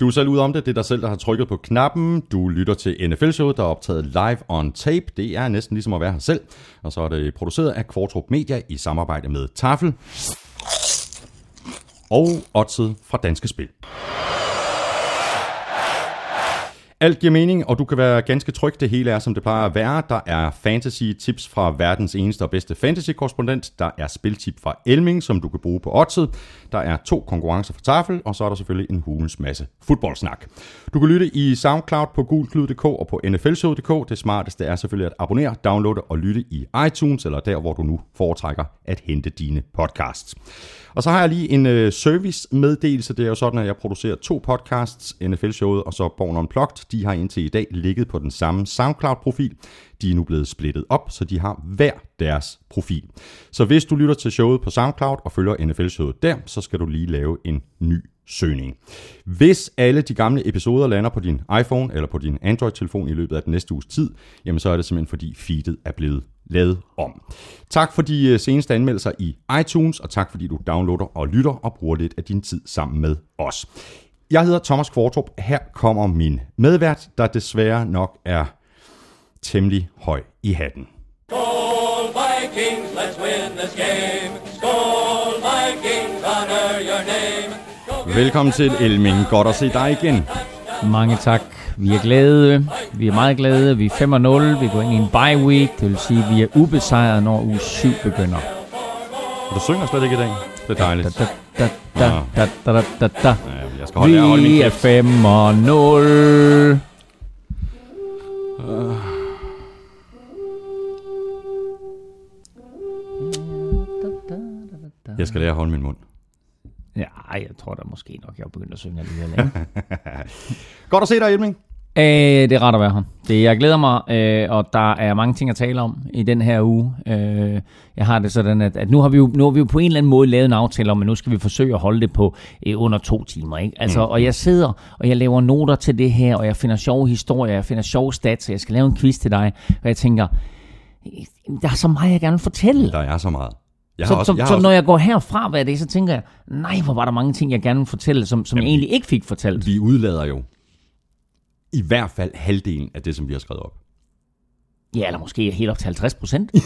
Du er selv ude om det. Det er dig selv, der har trykket på knappen. Du lytter til NFL-showet, der er optaget live on tape. Det er næsten ligesom at være her selv. Og så er det produceret af Kvartrup Media i samarbejde med Tafel. Og oddset fra Danske Spil. Alt giver mening, og du kan være ganske tryg. Det hele er, som det plejer at være. Der er fantasy-tips fra verdens eneste og bedste fantasy-korrespondent. Der er spiltip fra Elming, som du kan bruge på oddset. Der er to konkurrencer for Tafel, og så er der selvfølgelig en hulens masse fodboldsnak. Du kan lytte i SoundCloud på gulklyd.dk og på nflshow.dk. Det smarteste er selvfølgelig at abonnere, downloade og lytte i iTunes, eller der, hvor du nu foretrækker at hente dine podcasts. Og så har jeg lige en øh, service-meddelelse. Det er jo sådan, at jeg producerer to podcasts, NFL-showet og så Born Unplugged. De har indtil i dag ligget på den samme SoundCloud-profil. De er nu blevet splittet op, så de har hver deres profil. Så hvis du lytter til showet på SoundCloud og følger NFL-showet der, så skal du lige lave en ny søgning. Hvis alle de gamle episoder lander på din iPhone eller på din Android-telefon i løbet af den næste uges tid, jamen så er det simpelthen fordi feedet er blevet lavet om. Tak for de øh, seneste anmeldelser i iTunes, og tak fordi du downloader og lytter og bruger lidt af din tid sammen med os. Jeg hedder Thomas Kvartrup. Her kommer min medvært, der desværre nok er temmelig høj i hatten. Skål Vikings, let's win this game. Skål Vikings, honor your name. Go Velkommen til Elming. Godt at se dig igen. Mange tak. Vi er glade. Vi er meget glade. Vi er 5-0. Vi går ind i en bye week. Det vil sige, at vi er ubesejret, når uge 7 begynder. Du synger slet ikke i dag. Det er dejligt. Da, da, da, da, da, da, da, da. Ja, Jeg skal holde, jeg holde min Vi er kæft. 5-0. Jeg skal lære at holde min mund. Ja, jeg tror da måske nok, jeg er begyndt at synge alligevel. Godt at se dig, Elming. Øh, det er rart at være her. Det, jeg glæder mig, øh, og der er mange ting at tale om i den her uge. Øh, jeg har det sådan, at, at nu, har vi jo, nu har vi jo på en eller anden måde lavet en aftale om, at nu skal vi forsøge at holde det på øh, under to timer. Ikke? Altså, mm. Og jeg sidder, og jeg laver noter til det her, og jeg finder sjove historier, jeg finder sjove stats, og jeg skal lave en quiz til dig, og jeg tænker, der er så meget, jeg gerne vil fortælle. Der er så meget. Jeg Så, også, så, jeg så også, når jeg går herfra hver dag, så tænker jeg, nej, hvor var der mange ting, jeg gerne vil fortælle, som, som jeg egentlig ikke fik fortalt. vi udlader jo i hvert fald halvdelen af det, som vi har skrevet op. Ja, eller måske helt op til 50 procent.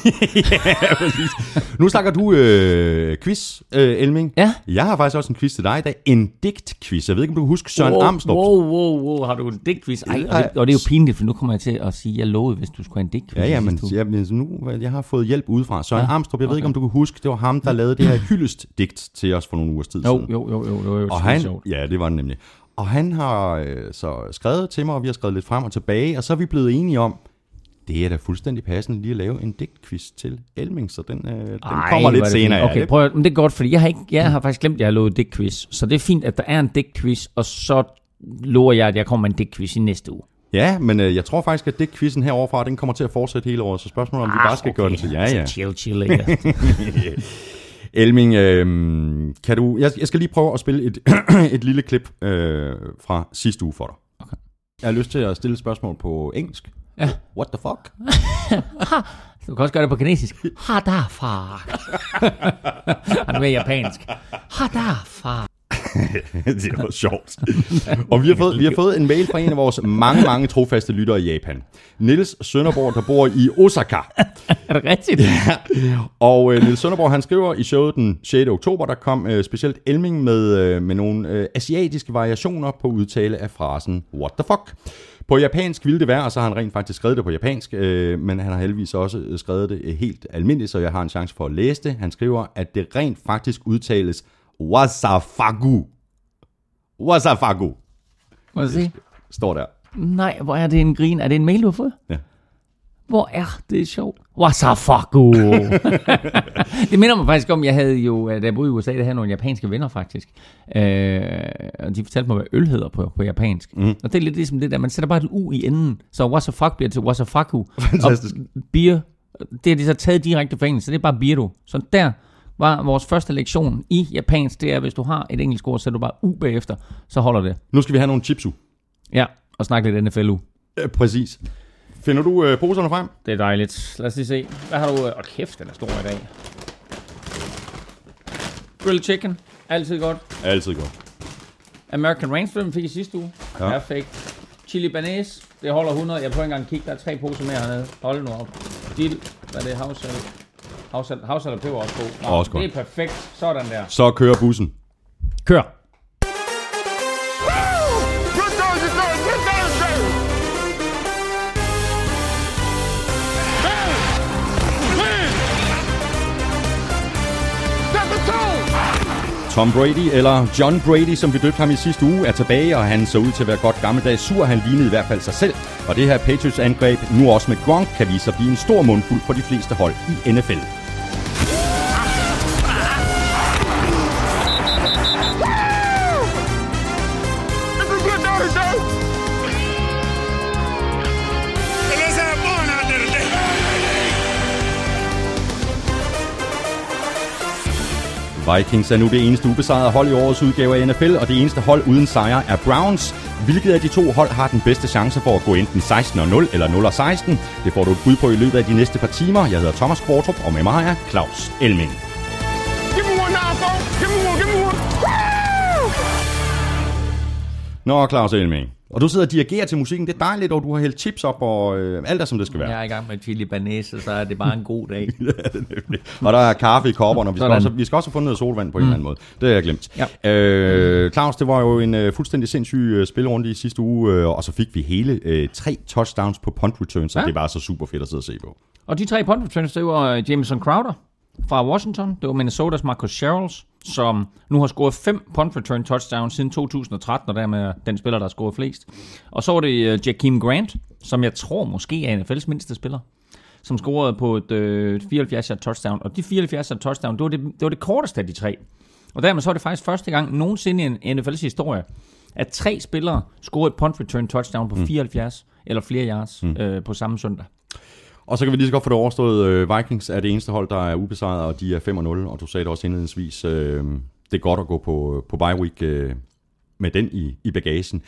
ja, præcis. Nu snakker du øh, quiz, øh, Elming. Ja. Jeg har faktisk også en quiz til dig i dag. En digt-quiz. Jeg ved ikke, om du kan huske Søren wow, Amstrup. Wow, wow, wow, har du en digtquiz? Ej, og, det, og det er jo pinligt, for nu kommer jeg til at sige, at jeg lovede, hvis du skulle have en digtquiz. Ja, ja, men jeg, men nu, jeg har fået hjælp udefra. Søren ja. Ja, Amstrup, jeg ved okay. ikke, om du kan huske, det var ham, der lavede det her hyldest-digt til os for nogle ugers tid Jo, siden. jo, jo, jo, det var jo Og han, sjovt. ja, det var det nemlig. Og han har øh, så skrevet til mig, og vi har skrevet lidt frem og tilbage, og så er vi blevet enige om, det er da fuldstændig passende lige at lave en digtquiz til Elming, så den, øh, den Ej, kommer lidt er det senere. fint. ja. Okay, Det- prøv at, men det er godt, fordi jeg har, ikke, jeg har faktisk glemt, at jeg har lovet digtquiz. Så det er fint, at der er en digtquiz, og så lover jeg, at jeg kommer med en digtquiz i næste uge. Ja, men øh, jeg tror faktisk, at det quizzen heroverfra, den kommer til at fortsætte hele året, så spørgsmålet er, om vi bare skal gøre den til. Ja, ja. Altså, chill, chill, ikke? Elming, øh, kan du... Jeg, jeg skal lige prøve at spille et, et lille klip øh, fra sidste uge for dig. Okay. Jeg har lyst til at stille et spørgsmål på engelsk. Ja. What the fuck? Du kan også gøre det på kinesisk. Ha da far. Han er mere japansk. Ha da far. det var sjovt. og vi har, fået, vi har fået en mail fra en af vores mange, mange trofaste lyttere i Japan. Niels Sønderborg, der bor i Osaka. Er det rigtigt? Og øh, Niels Sønderborg, han skriver i showet den 6. oktober, der kom øh, specielt Elming med, øh, med nogle øh, asiatiske variationer på udtale af frasen What the fuck? På japansk ville det være, og så har han rent faktisk skrevet det på japansk, øh, men han har heldigvis også øh, skrevet det øh, helt almindeligt, så jeg har en chance for at læse det. Han skriver, at det rent faktisk udtales Wasafagu. Wasafagu, Må jeg se? står der. Nej, hvor er det en grin? Er det en mail, du har fået? Ja. Hvor er det sjovt? Wasafaku. det minder mig faktisk om, jeg havde jo, da jeg boede i USA, der havde nogle japanske venner faktisk. Øh, og de fortalte mig, hvad øl hedder på, på japansk. Mm. Og det er lidt ligesom det der, man sætter bare et u i enden. Så wasafak bliver til wasafaku. Fantastisk. Og beer, det har de så taget direkte fra engelsk, så det er bare birdo. Så der var vores første lektion i japansk, det er, hvis du har et engelsk ord, så du bare u bagefter, så holder det. Nu skal vi have nogle chipsu. Ja, og snakke lidt NFLU. Øh, præcis. Finder du øh, poserne frem? Det er dejligt. Lad os lige se. Hvad har du? Åh, kæft, den er stor i dag. Grilled chicken. Altid godt. Altid godt. American Rainstorm fik i sidste uge. Ja. Perfekt. Chili Banæs, det holder 100. Jeg prøver ikke engang at kigge, der er tre poser mere hernede. Hold nu op. Dill, hvad er det? Havsalt. Havsalt, havsalt og peber også på. Nå, Også godt. det er perfekt. Sådan der. Så kører bussen. Kør. Tom Brady, eller John Brady, som vi døbte ham i sidste uge, er tilbage, og han så ud til at være godt gammeldags sur. Han lignede i hvert fald sig selv. Og det her Patriots-angreb, nu også med Gronk, kan vise sig at blive en stor mundfuld for de fleste hold i NFL. Vikings er nu det eneste ubesejrede hold i årets udgave af NFL, og det eneste hold uden sejr er Browns. Hvilket af de to hold har den bedste chance for at gå enten 16-0 eller 0-16? Det får du et bud på i løbet af de næste par timer. Jeg hedder Thomas Kvartrup, og med mig er Claus Elming. Give me one now, folks. Give me one, give me one. Woo! Nå, Claus Elming. Og du sidder og dirigerer til musikken. Det er dejligt, og du har hældt chips op, og øh, alt er som det skal være. Jeg er i gang med chili banæs, så er det bare en god dag. Og der er kaffe i kopperne, og vi skal, Sådan. også, vi skal også have fundet noget solvand på en eller anden måde. Det har jeg glemt. Ja. Øh, Claus, det var jo en øh, fuldstændig sindssyg øh, spilrunde i sidste uge, øh, og så fik vi hele øh, tre touchdowns på punt returns, så Ja. det var så super fedt at sidde og se på. Og de tre punt returns, det var øh, Jameson Crowder fra Washington. Det var Minnesotas Marcus Sherrills, som nu har scoret fem punt return touchdowns siden 2013, og dermed er den spiller, der har scoret flest. Og så var det øh, Jakeem Grant, som jeg tror måske er NFL's mindste spiller, som scorede på et øh, 74 yard touchdown. Og de 74 yard touchdown, det var det, det var det korteste af de tre. Og dermed så er det faktisk første gang nogensinde i en NFL's historie, at tre spillere scorede et punt return touchdown på 74 eller flere yards mm. øh, på samme søndag. Og så kan vi lige så godt få det overstået. Øh, Vikings er det eneste hold, der er ubesejret, og de er 5-0, og du sagde det også indledningsvis. Øh, det er godt at gå på, på bye week øh, med den i, i bagagen.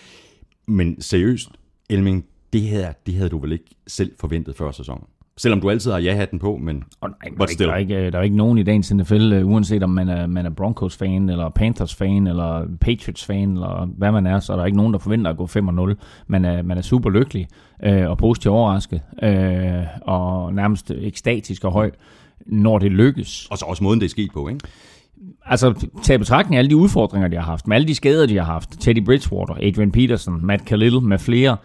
Men seriøst, Elming, det her, det havde du vel ikke selv forventet før sæsonen? Selvom du altid har ja-hatten på, men Og nej, der, er ikke, der, er ikke, der er ikke nogen i dagens NFL, øh, uanset om man er, man er Broncos-fan, eller Panthers-fan, eller Patriots-fan, eller hvad man er, så er der ikke nogen, der forventer at gå 5-0. Man er, man er super lykkelig øh, og positivt overrasket, øh, og nærmest ekstatisk og høj, når det lykkes. og så også måden, det er sket på, ikke? Altså, tag betragtning af alle de udfordringer, de har haft, med alle de skader, de har haft, Teddy Bridgewater, Adrian Peterson, Matt Khalil med flere,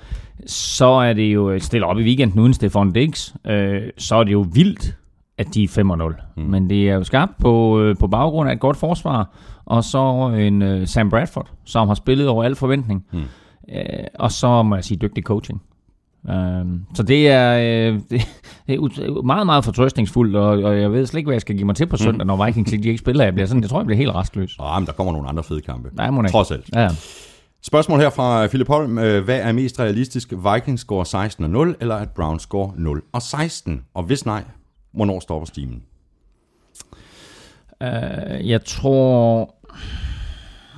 så er det jo stille op i weekenden uden Stefan Diggs, øh, så er det jo vildt, at de er 5-0. Mm. Men det er jo skabt på, øh, på baggrund af et godt forsvar, og så en øh, Sam Bradford, som har spillet over al forventning. Mm. Øh, og så må jeg sige dygtig coaching. Um, så det er, øh, det, det er meget, meget fortrøstningsfuldt, og, og jeg ved slet ikke, hvad jeg skal give mig til på søndag, når Vikings ikke de ikke spiller. Jeg, bliver sådan, jeg tror, jeg bliver helt rastløs. Ah, men der kommer nogle andre fede kampe. Nej, må ikke. Trods alt. Ja. Spørgsmål her fra Philip Holm. Øh, Hvad er mest realistisk? Vikings score 16 og 0, eller at Browns score 0 og 16? Og hvis nej, hvornår stopper stimen? Uh, jeg tror...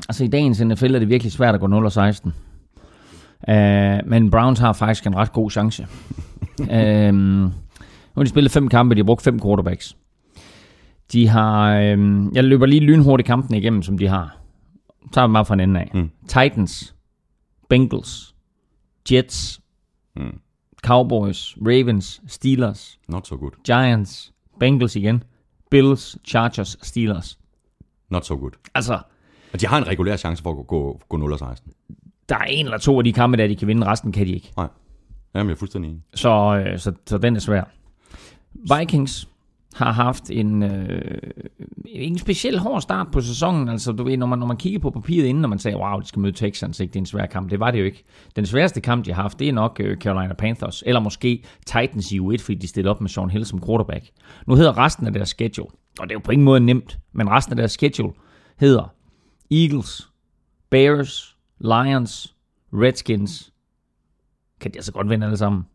Altså i dagens NFL er det virkelig svært at gå 0 og 16. Uh, men Browns har faktisk en ret god chance. uh, nu har de spillet fem kampe, de har brugt fem quarterbacks. De har... Uh, jeg løber lige lynhurtigt kampen igennem, som de har. Så tager vi bare fra en ende af. Mm. Titans, Bengals, Jets, Mm. Cowboys, Ravens, Steelers, Not so good. Giants, Bengals igen, Bills, Chargers, Steelers. Not so good. Altså, Og de har en regulær chance for at gå, gå, gå 0 og 16. der er en eller to af de kampe, der de kan vinde, resten kan de ikke. Nej. Jamen, jeg er fuldstændig enig. Så, øh, så, så den er svær. Vikings har haft en, øh, en speciel hård start på sæsonen. Altså, du ved, når man, når man kigger på papiret inden, når man sagde, wow, de skal møde Texans, ikke? det er en svær kamp. Det var det jo ikke. Den sværeste kamp, de har haft, det er nok øh, Carolina Panthers, eller måske Titans i U1, fordi de stillede op med Sean Hill som quarterback. Nu hedder resten af deres schedule, og det er jo på ingen måde nemt, men resten af deres schedule hedder Eagles, Bears, Lions, Redskins, kan de altså godt vinde alle sammen.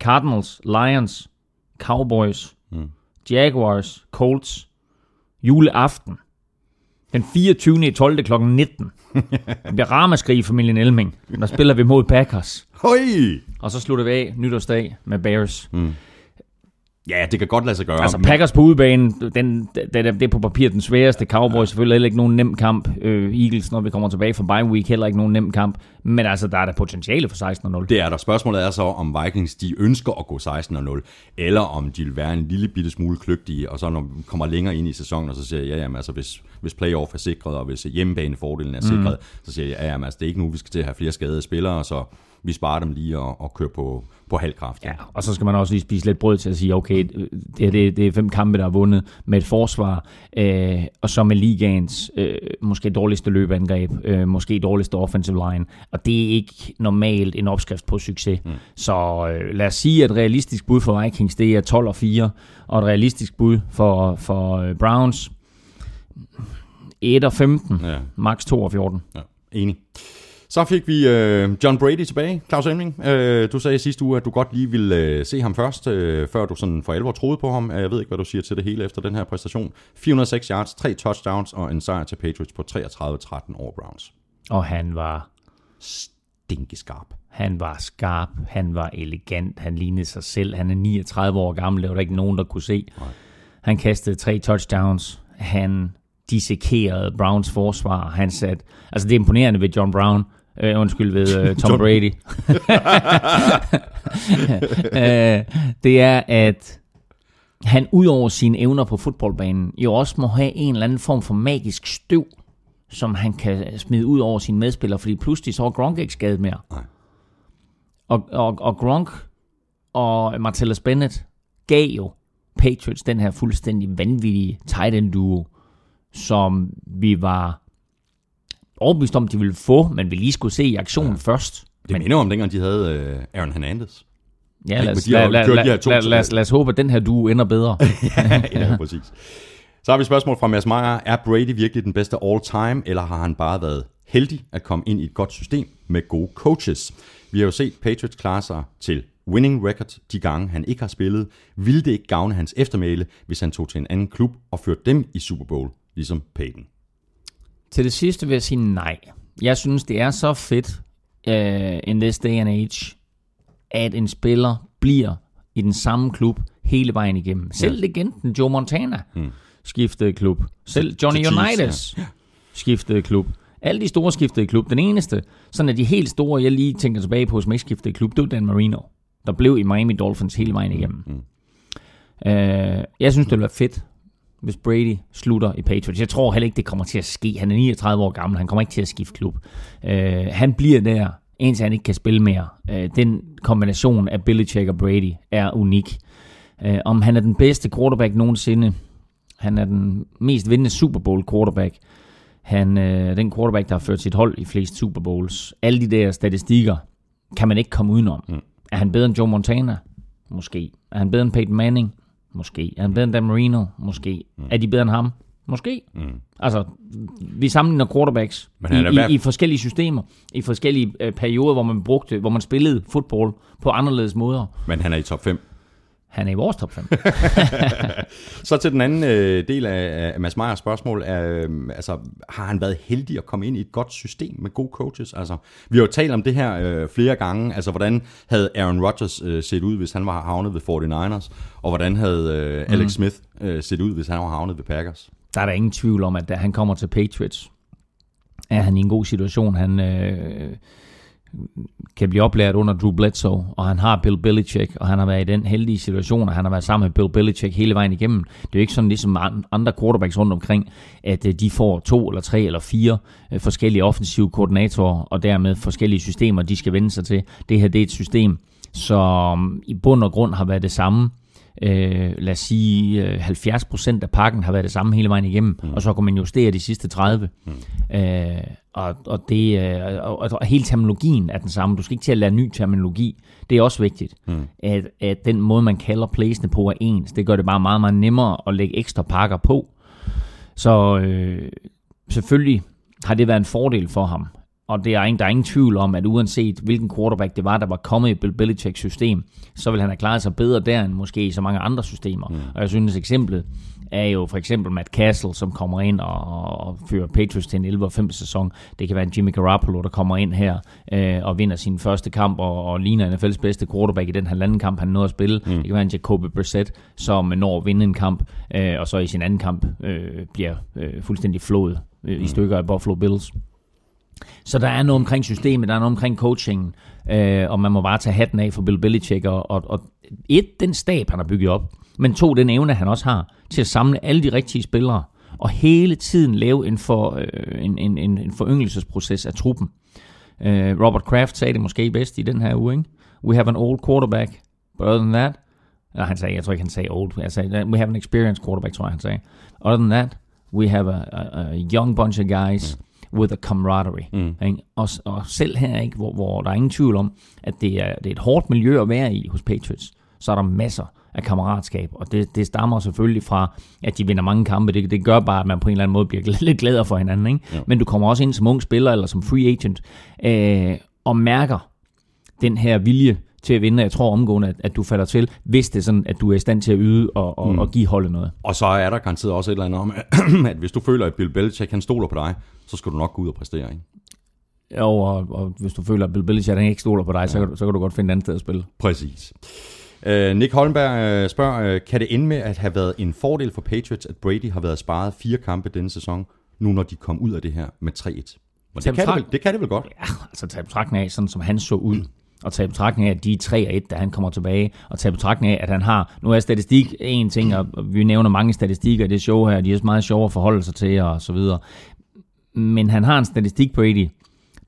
Cardinals, Lions, Cowboys, mm. Jaguars, Colts, juleaften. Den 24. i 12. kl. 19. Det bliver ramaskrig i familien Elming. Der spiller vi mod Packers. Høj! Og så slutter vi af nytårsdag med Bears. Mm. Ja, det kan godt lade sig gøre. Altså Packers på udebane, den, den, den, det er på papir den sværeste. Cowboys selvfølgelig heller ikke nogen nem kamp. Øh, Eagles, når vi kommer tilbage fra bye week, heller ikke nogen nem kamp. Men altså, der er der potentiale for 16-0. Det er der. Spørgsmålet er så, om Vikings de ønsker at gå 16-0, eller om de vil være en lille bitte smule kløgtige, og så når vi kommer længere ind i sæsonen, og så siger jeg, ja, jamen, altså, hvis, hvis playoff er sikret, og hvis hjemmebanefordelen er sikret, mm. så siger jeg, ja, jamen, altså, det er ikke nu, vi skal til at have flere skadede spillere, så vi sparer dem lige og, og kører på, på halv kraft. Ja, og så skal man også lige spise lidt brød til at sige, okay, det, det, det er fem kampe, der er vundet med et forsvar, øh, og så med ligaens øh, måske dårligste løbeangreb, øh, måske dårligste offensive line, og det er ikke normalt en opskrift på succes. Mm. Så øh, lad os sige, at et realistisk bud for Vikings, det er 12 og 4, og et realistisk bud for, for øh, Browns, 1 og 15, Ja. max 2 og 14. Ja, enig. Så fik vi øh, John Brady tilbage, Claus Elming. Øh, du sagde sidste uge, at du godt lige ville øh, se ham først, øh, før du sådan for alvor troede på ham. Jeg ved ikke, hvad du siger til det hele efter den her præstation. 406 yards, 3 touchdowns og en sejr til Patriots på 33-13 over Browns. Og han var Stinkeskarp. Han var skarp, han var elegant, han lignede sig selv. Han er 39 år gammel, det var der ikke nogen, der kunne se. Nej. Han kastede tre touchdowns. Han dissekerede Browns forsvar. Han sat, altså det er imponerende ved John Brown, øh, undskyld, ved øh, Tom Brady. øh, det er, at han ud over sine evner på fodboldbanen, jo også må have en eller anden form for magisk støv, som han kan smide ud over sine medspillere, fordi pludselig så er Gronk ikke skadet mere. Nej. Og, og, og Gronk og Martellus Bennett gav jo Patriots den her fuldstændig vanvittige tight end duo, som vi var overbevist om, de ville få, men vi lige skulle se i aktion ja. først. Det Men- minder om dengang, de havde øh, Aaron Hernandez. Ja, lad os, lad, os- lad os håbe, at den her duo ender bedre. ja, præcis. Så har vi et spørgsmål fra Mads Meyer. Er Brady virkelig den bedste all-time, eller har han bare været heldig at komme ind i et godt system med gode coaches? Vi har jo set Patriots klare sig til winning record de gange, han ikke har spillet. Ville det ikke gavne hans eftermæle, hvis han tog til en anden klub og førte dem i Super Bowl, ligesom Peyton? Til det sidste vil jeg sige nej. Jeg synes, det er så fedt uh, in this day and age, at en spiller bliver i den samme klub hele vejen igennem. Selv legenden Joe Montana mm. skiftede klub. Selv Johnny Chiefs, Unitas skiftede klub. Alle de store skiftede klub. Den eneste, sådan at de helt store, jeg lige tænker tilbage på, som ikke skiftede klub, det var Dan Marino, der blev i Miami Dolphins hele vejen igennem. Mm. Uh, jeg synes, det ville være fedt, hvis Brady slutter i Patriots. Jeg tror heller ikke, det kommer til at ske. Han er 39 år gammel, han kommer ikke til at skifte klub. Uh, han bliver der, indtil han ikke kan spille mere. Uh, den kombination af Belichick og Brady er unik. Uh, om han er den bedste quarterback nogensinde, han er den mest vindende Super Bowl quarterback, han øh, den quarterback, der har ført sit hold i flest Super Bowls. Alle de der statistikker kan man ikke komme udenom. Mm. Er han bedre end Joe Montana? Måske. Er han bedre end Peyton Manning? Måske. Er han bedre end Dan Marino? Måske. Mm. Er de bedre end ham? Måske. Mm. Altså, vi sammenligner quarterbacks Men i, i, i forskellige systemer, i forskellige øh, perioder, hvor man brugte, hvor man spillede fodbold på anderledes måder. Men han er i top 5. Han er i vores top 5. Så til den anden øh, del af, af Mads Meyers spørgsmål, er, øh, altså, har han været heldig at komme ind i et godt system med gode coaches? Altså, vi har jo talt om det her øh, flere gange, altså hvordan havde Aaron Rodgers øh, set ud, hvis han var havnet ved 49ers, og hvordan havde øh, Alex Smith øh, set ud, hvis han var havnet ved Packers? der er der ingen tvivl om, at da han kommer til Patriots, er han i en god situation. Han øh, kan blive oplært under Drew Bledsoe, og han har Bill Belichick, og han har været i den heldige situation, at han har været sammen med Bill Belichick hele vejen igennem. Det er jo ikke sådan ligesom andre quarterbacks rundt omkring, at øh, de får to eller tre eller fire øh, forskellige offensive koordinatorer, og dermed forskellige systemer, de skal vende sig til. Det her det er et system, som i bund og grund har været det samme øh, lad os sige, øh, 70% af pakken har været det samme hele vejen igennem, mm. og så kan man justere de sidste 30. Mm. Øh, og, og, det, øh, og, og hele terminologien er den samme. Du skal ikke til at lære ny terminologi. Det er også vigtigt, mm. at, at den måde, man kalder playsene på er ens. Det gør det bare meget, meget nemmere at lægge ekstra pakker på. Så øh, selvfølgelig har det været en fordel for ham. Og det er ingen, der er ingen tvivl om, at uanset hvilken quarterback det var, der var kommet i Bill Belichicks system, så vil han have klaret sig bedre der end måske i så mange andre systemer. Mm. Og jeg synes eksemplet er jo for eksempel Matt Castle, som kommer ind og, og fører Patriots til en 11-5 sæson. Det kan være en Jimmy Garoppolo, der kommer ind her øh, og vinder sin første kamp og, og ligner NFL's bedste quarterback i den halvanden kamp, han nåede at spille. Mm. Det kan være en Jacoby Brissett, som når at vinde en kamp, øh, og så i sin anden kamp øh, bliver øh, fuldstændig flået øh, i stykker af Buffalo Bills. Så der er noget omkring systemet, der er noget omkring coachingen, øh, og man må bare tage hatten af for Bill Belichick. Og, og, og et, den stab, han har bygget op, men to, den evne, han også har til at samle alle de rigtige spillere, og hele tiden lave en, for, øh, en, en, en, en foryngelsesproces af truppen. Øh, Robert Kraft sagde det måske bedst i den her uge, ikke? We have an old quarterback, but other than that, ja, han sagde, jeg tror ikke, han sagde old, jeg sagde, we have an experienced quarterback, tror jeg, han sagde. Other than that, we have a, a, a young bunch of guys, mm with a camaraderie. Mm. Ikke? Og, og selv her, ikke, hvor, hvor der er ingen tvivl om, at det er, det er et hårdt miljø at være i hos Patriots, så er der masser af kammeratskab, og det, det stammer selvfølgelig fra, at de vinder mange kampe. Det, det gør bare, at man på en eller anden måde bliver lidt glæder for hinanden. Ikke? Ja. Men du kommer også ind som ung spiller eller som free agent øh, og mærker den her vilje til at vinde. Jeg tror omgående, at, at du falder til, hvis det er sådan, at du er i stand til at yde og, og, mm. og give holdet noget. Og så er der garanteret også et eller andet om, at hvis du føler, at Bill Belichick han stoler på dig, så skal du nok gå ud og præstere, ikke? Jo, og, og hvis du føler, at Bill Belichick han ikke stoler på dig, ja. så, kan, så kan du godt finde et andet sted at spille. Præcis. Uh, Nick Holmberg uh, spørger, uh, kan det ende med at have været en fordel for Patriots, at Brady har været sparet fire kampe denne sæson, nu når de kom ud af det her med 3-1? Men det, kan det, vel, det kan det vel godt? Ja, altså tage betragtning af, sådan som han så ud, og tage betragtning af, at de er 3 1, da han kommer tilbage, og tage betragtning af, at han har, nu er statistik en ting, og vi nævner mange statistikker i det show her, de er meget sjove at forholde sig til, og så videre. Men han har en statistik, Brady,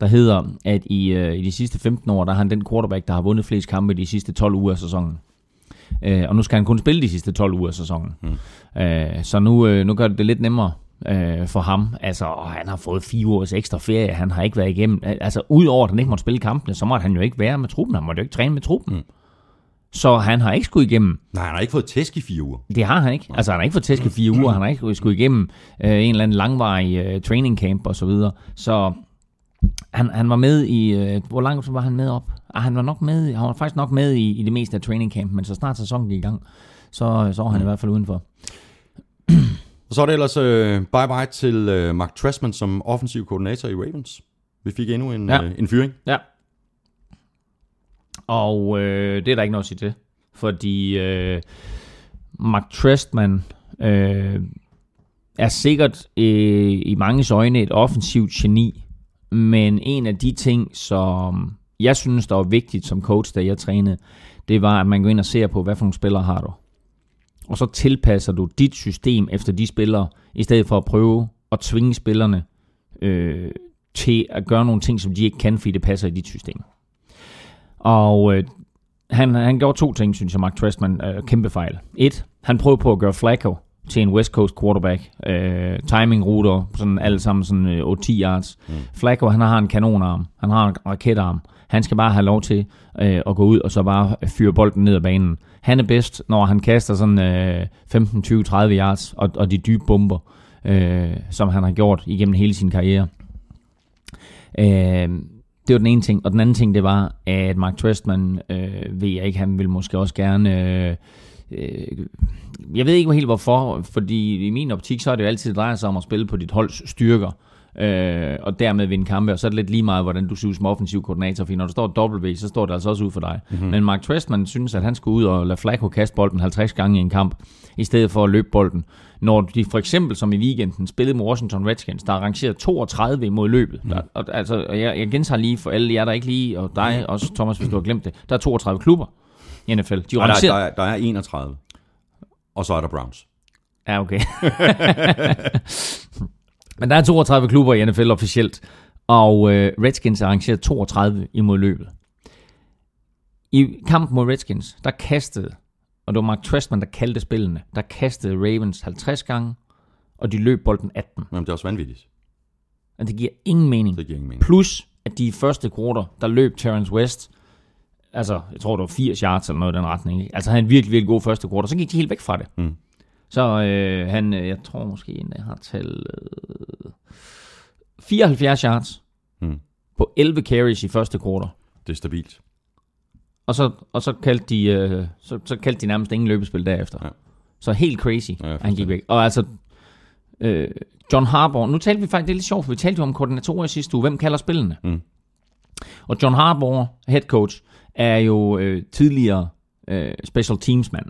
der hedder, at i, øh, i de sidste 15 år, der har han den quarterback, der har vundet flest kampe de sidste 12 uger af sæsonen. Øh, og nu skal han kun spille de sidste 12 uger af sæsonen. Hmm. Øh, så nu, øh, nu gør det det lidt nemmere øh, for ham. Altså, og han har fået fire ugers ekstra ferie, han har ikke været igennem. Altså, udover at han ikke måtte spille kampene, så måtte han jo ikke være med truppen. Han måtte jo ikke træne med truppen. Mm. Så han har ikke skulle igennem... Nej, han har ikke fået tæsk i fire uger. Det har han ikke. Altså, han har ikke fået tæsk i fire uger. Han har ikke skulle igennem øh, en eller anden langvarig øh, training camp og så videre. Så han, han var med i... Øh, hvor langt var han med op? Ah, han var nok med, han var faktisk nok med i, i det meste af training camp, men så snart sæsonen gik i gang, så, så var han mm. i hvert fald udenfor. Og så er det ellers uh, bye-bye til uh, Mark Trestman som offensiv koordinator i Ravens. Vi fik endnu en, ja. uh, en fyring. Ja. Og øh, det er der ikke noget at sige til. Fordi øh, Mark Trestman øh, er sikkert øh, i mange øjne et offensivt geni. Men en af de ting, som jeg synes, der var vigtigt som coach, da jeg trænede, det var, at man går ind og ser på, hvad for nogle spillere har du og så tilpasser du dit system efter de spillere, i stedet for at prøve at tvinge spillerne øh, til at gøre nogle ting, som de ikke kan, fordi det passer i dit system. Og øh, han, han gjorde to ting, synes jeg, Mark Trestman, øh, kæmpe fejl. Et, han prøvede på at gøre Flacco til en West Coast quarterback. Øh, timing ruter, sådan alle sammen sådan øh, 8-10 yards. Mm. Flacco, han har en kanonarm. Han har en raketarm. Han skal bare have lov til øh, at gå ud og så bare fyre bolden ned ad banen. Han er bedst, når han kaster sådan øh, 15, 20, 30 yards og, og de dybe bomber, øh, som han har gjort igennem hele sin karriere. Øh, det var den ene ting. Og den anden ting, det var, at Mark Trestman, øh, ved jeg ikke, han vil måske også gerne... Øh, øh, jeg ved ikke helt hvorfor, fordi i min optik, så er det jo altid drejer sig om at spille på dit holds styrker øh, og dermed vinde kampe, og så er det lidt lige meget, hvordan du ser ud som offensiv koordinator, for når der står W, så står det altså også ud for dig. Mm-hmm. Men Mark Trestman synes, at han skulle ud og lade Flacco kaste bolden 50 gange i en kamp, i stedet for at løbe bolden. Når de for eksempel, som i weekenden, spillede med Washington Redskins, der er rangeret 32 imod løbet. Mm. Der, og, altså, jeg, jeg gentager lige for alle jer, der ikke lige, og dig også, Thomas, hvis du har glemt det, der er 32 klubber i NFL. De er der, der, er, der er 31, og så er der Browns. Ja, okay. Men der er 32 klubber i NFL officielt, og øh, Redskins er arrangeret 32 imod løbet. I kampen mod Redskins, der kastede, og det var Mark Trestman, der kaldte spillene, der kastede Ravens 50 gange, og de løb bolden 18. Men det er også vanvittigt. Og det giver ingen mening. Det giver ingen mening. Plus, at de i første kvartal, der løb Terrence West, altså, jeg tror, det var 80 yards eller noget i den retning. Ikke? Altså, han havde en virkelig, virkelig god første kvartal. Så gik de helt væk fra det. Mm. Så øh, han, øh, jeg tror måske, han har tal øh, 74 yards mm. på 11 carries i første kvartal. Det er stabilt. Og så, og så, kaldte de, øh, så, så kaldte de nærmest ingen løbespil derefter. Ja. Så helt crazy, Ja, han gik væk. Og altså, øh, John Harbaugh, nu talte vi faktisk, det er lidt sjovt, for vi talte jo om koordinatorer sidste uge. Hvem kalder spillene? Mm. Og John Harbaugh, head coach, er jo øh, tidligere øh, special teams mand.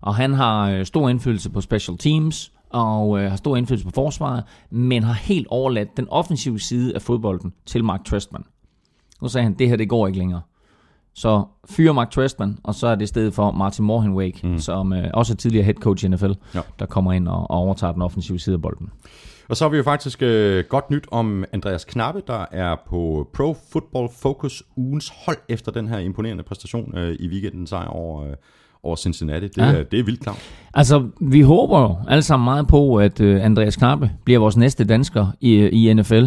Og han har øh, stor indflydelse på special teams, og øh, har stor indflydelse på forsvaret, men har helt overladt den offensive side af fodbolden til Mark Trestman. Nu sagde han, det her det går ikke længere. Så fyre Mark Trestman, og så er det stedet for Martin Morhenwake, mm. som øh, også er tidligere head coach i NFL, Ja. der kommer ind og, og overtager den offensive side af bolden. Og så har vi jo faktisk øh, godt nyt om Andreas Knappe, der er på Pro Football Focus ugens hold efter den her imponerende præstation øh, i weekenden sejr over, øh, over Cincinnati. Det, Ja. ja. det er vildt klart. Altså, vi håber jo alle sammen meget på, at øh, Andreas Knappe bliver vores næste dansker i, i NFL.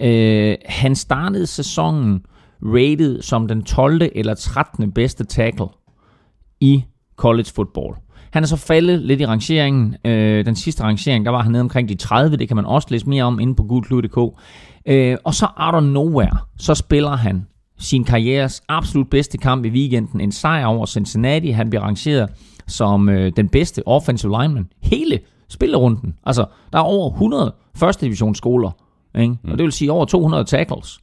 Øh, han startede sæsonen rated som den 12. eller 13. bedste tackle i college football. Han er så faldet lidt i rangeringen. Øh, den sidste rangering, der var han nede omkring de 30. Det kan man også læse mere om inde på gulklud.dk. Øh, og så out of nowhere, så spiller han sin karrieres absolut bedste kamp i weekenden. En sejr over Cincinnati. Han bliver rangeret som øh, den bedste offensive lineman hele spillerunden. Altså, der er over 100 første divisionsskoler, ikke? og det vil sige over 200 tackles.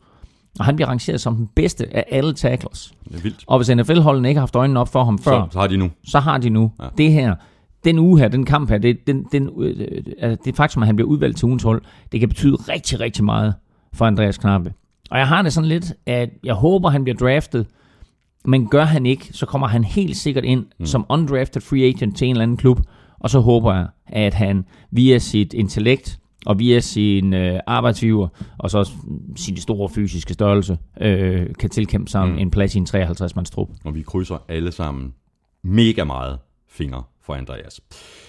Og han bliver rangeret som den bedste af alle tackles. Det er vildt. Og hvis NFL-holdene ikke har haft øjnene op for ham før, Så, så har de nu. så har de nu Ja. det her. Den uge her, den kamp her, det, den, den, øh, øh, det faktum, at han bliver udvalgt til ugens hold, det kan betyde rigtig, rigtig meget for Andreas Knappe. Og jeg har det sådan lidt, at jeg håber, han bliver draftet, men gør han ikke, så kommer han helt sikkert ind mm. som undrafted free agent til en eller anden klub, og så håber jeg, at han via sit intellekt og via sin øh, arbejdsgiver og så sin store fysiske størrelse øh, kan tilkæmpe sig mm. en plads i en 53-mands trup. Og vi krydser alle sammen mega meget fingre for Andreas.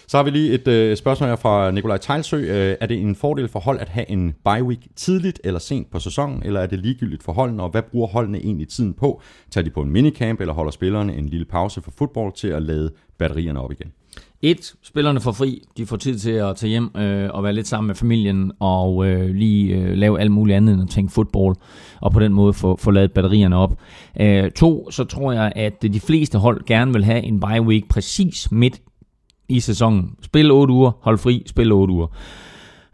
Så har vi lige et øh, spørgsmål her fra Nikolaj Tejlsø. Øh, er det en fordel for hold at have en bye week tidligt eller sent på sæsonen, eller er det ligegyldigt for holdene, og hvad bruger holdene egentlig tiden på? Tager de på en minicamp, eller holder spillerne en lille pause for fodbold til at lade batterierne op igen? Et, spillerne får fri. De får tid til at tage hjem øh, og være lidt sammen med familien og øh, lige øh, lave alt muligt andet end at tænke fodbold og på den måde få, få lavet batterierne op. Øh, to, så tror jeg, at de fleste hold gerne vil have en bye week præcis midt i sæsonen. Spil 8 uger, hold fri, spil 8 uger.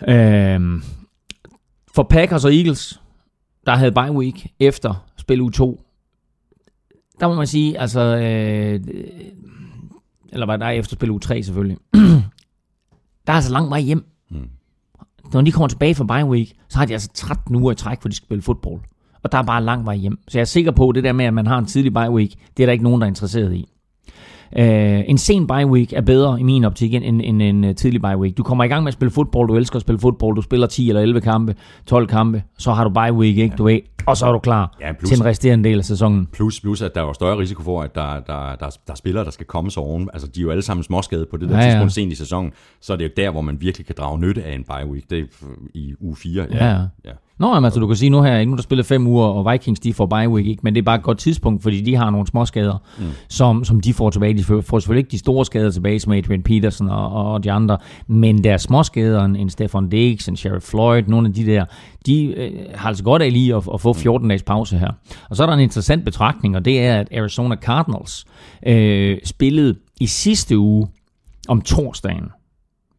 Øh, for Packers og Eagles, der havde bye week efter spil u 2, der må man sige, altså... Øh, eller var der efter spil u 3 selvfølgelig. der er altså lang vej hjem. Mm. Når de kommer tilbage fra bye week, så har de altså 13 uger i træk, hvor de skal spille fodbold. Og der er bare lang vej hjem. Så jeg er sikker på, at det der med, at man har en tidlig bye week, det er der ikke nogen, der er interesseret i. Uh, en sen bye week er bedre i min optik end, end en uh, tidlig bye week. Du kommer i gang med at spille fodbold, du elsker at spille fodbold, du spiller 10 eller 11 kampe, 12 kampe, så har du bye week, ikke? Du ved, og så er du klar Ja, plus- til den resterende del af sæsonen. Plus, plus at der er jo større risiko for, at der, der, der, der er spillere, der skal komme sig oven. Altså, de er jo alle sammen småskade på det der Ja, ja, ja. tidspunkt sent i sæsonen. Så er det jo der, hvor man virkelig kan drage nytte af en bye week. Det er i uge 4. Ja, ja. ja. Nå, jamen, altså, du kan sige nu her, nu er der spillet fem uger, og Vikings de får bye week, ikke? men det er bare et godt tidspunkt, fordi de har nogle små skader, mm. som, som de får tilbage. De får selvfølgelig ikke de store skader tilbage, som Adrian Peterson og, og de andre, men deres små skader, en, en Stefan Diggs, en Sheriff Floyd, nogle af de der, de øh, har altså godt af lige at, at få 14 dages pause her. Og så er der en interessant betragtning, og det er, at Arizona Cardinals øh, spillede i sidste uge om torsdagen,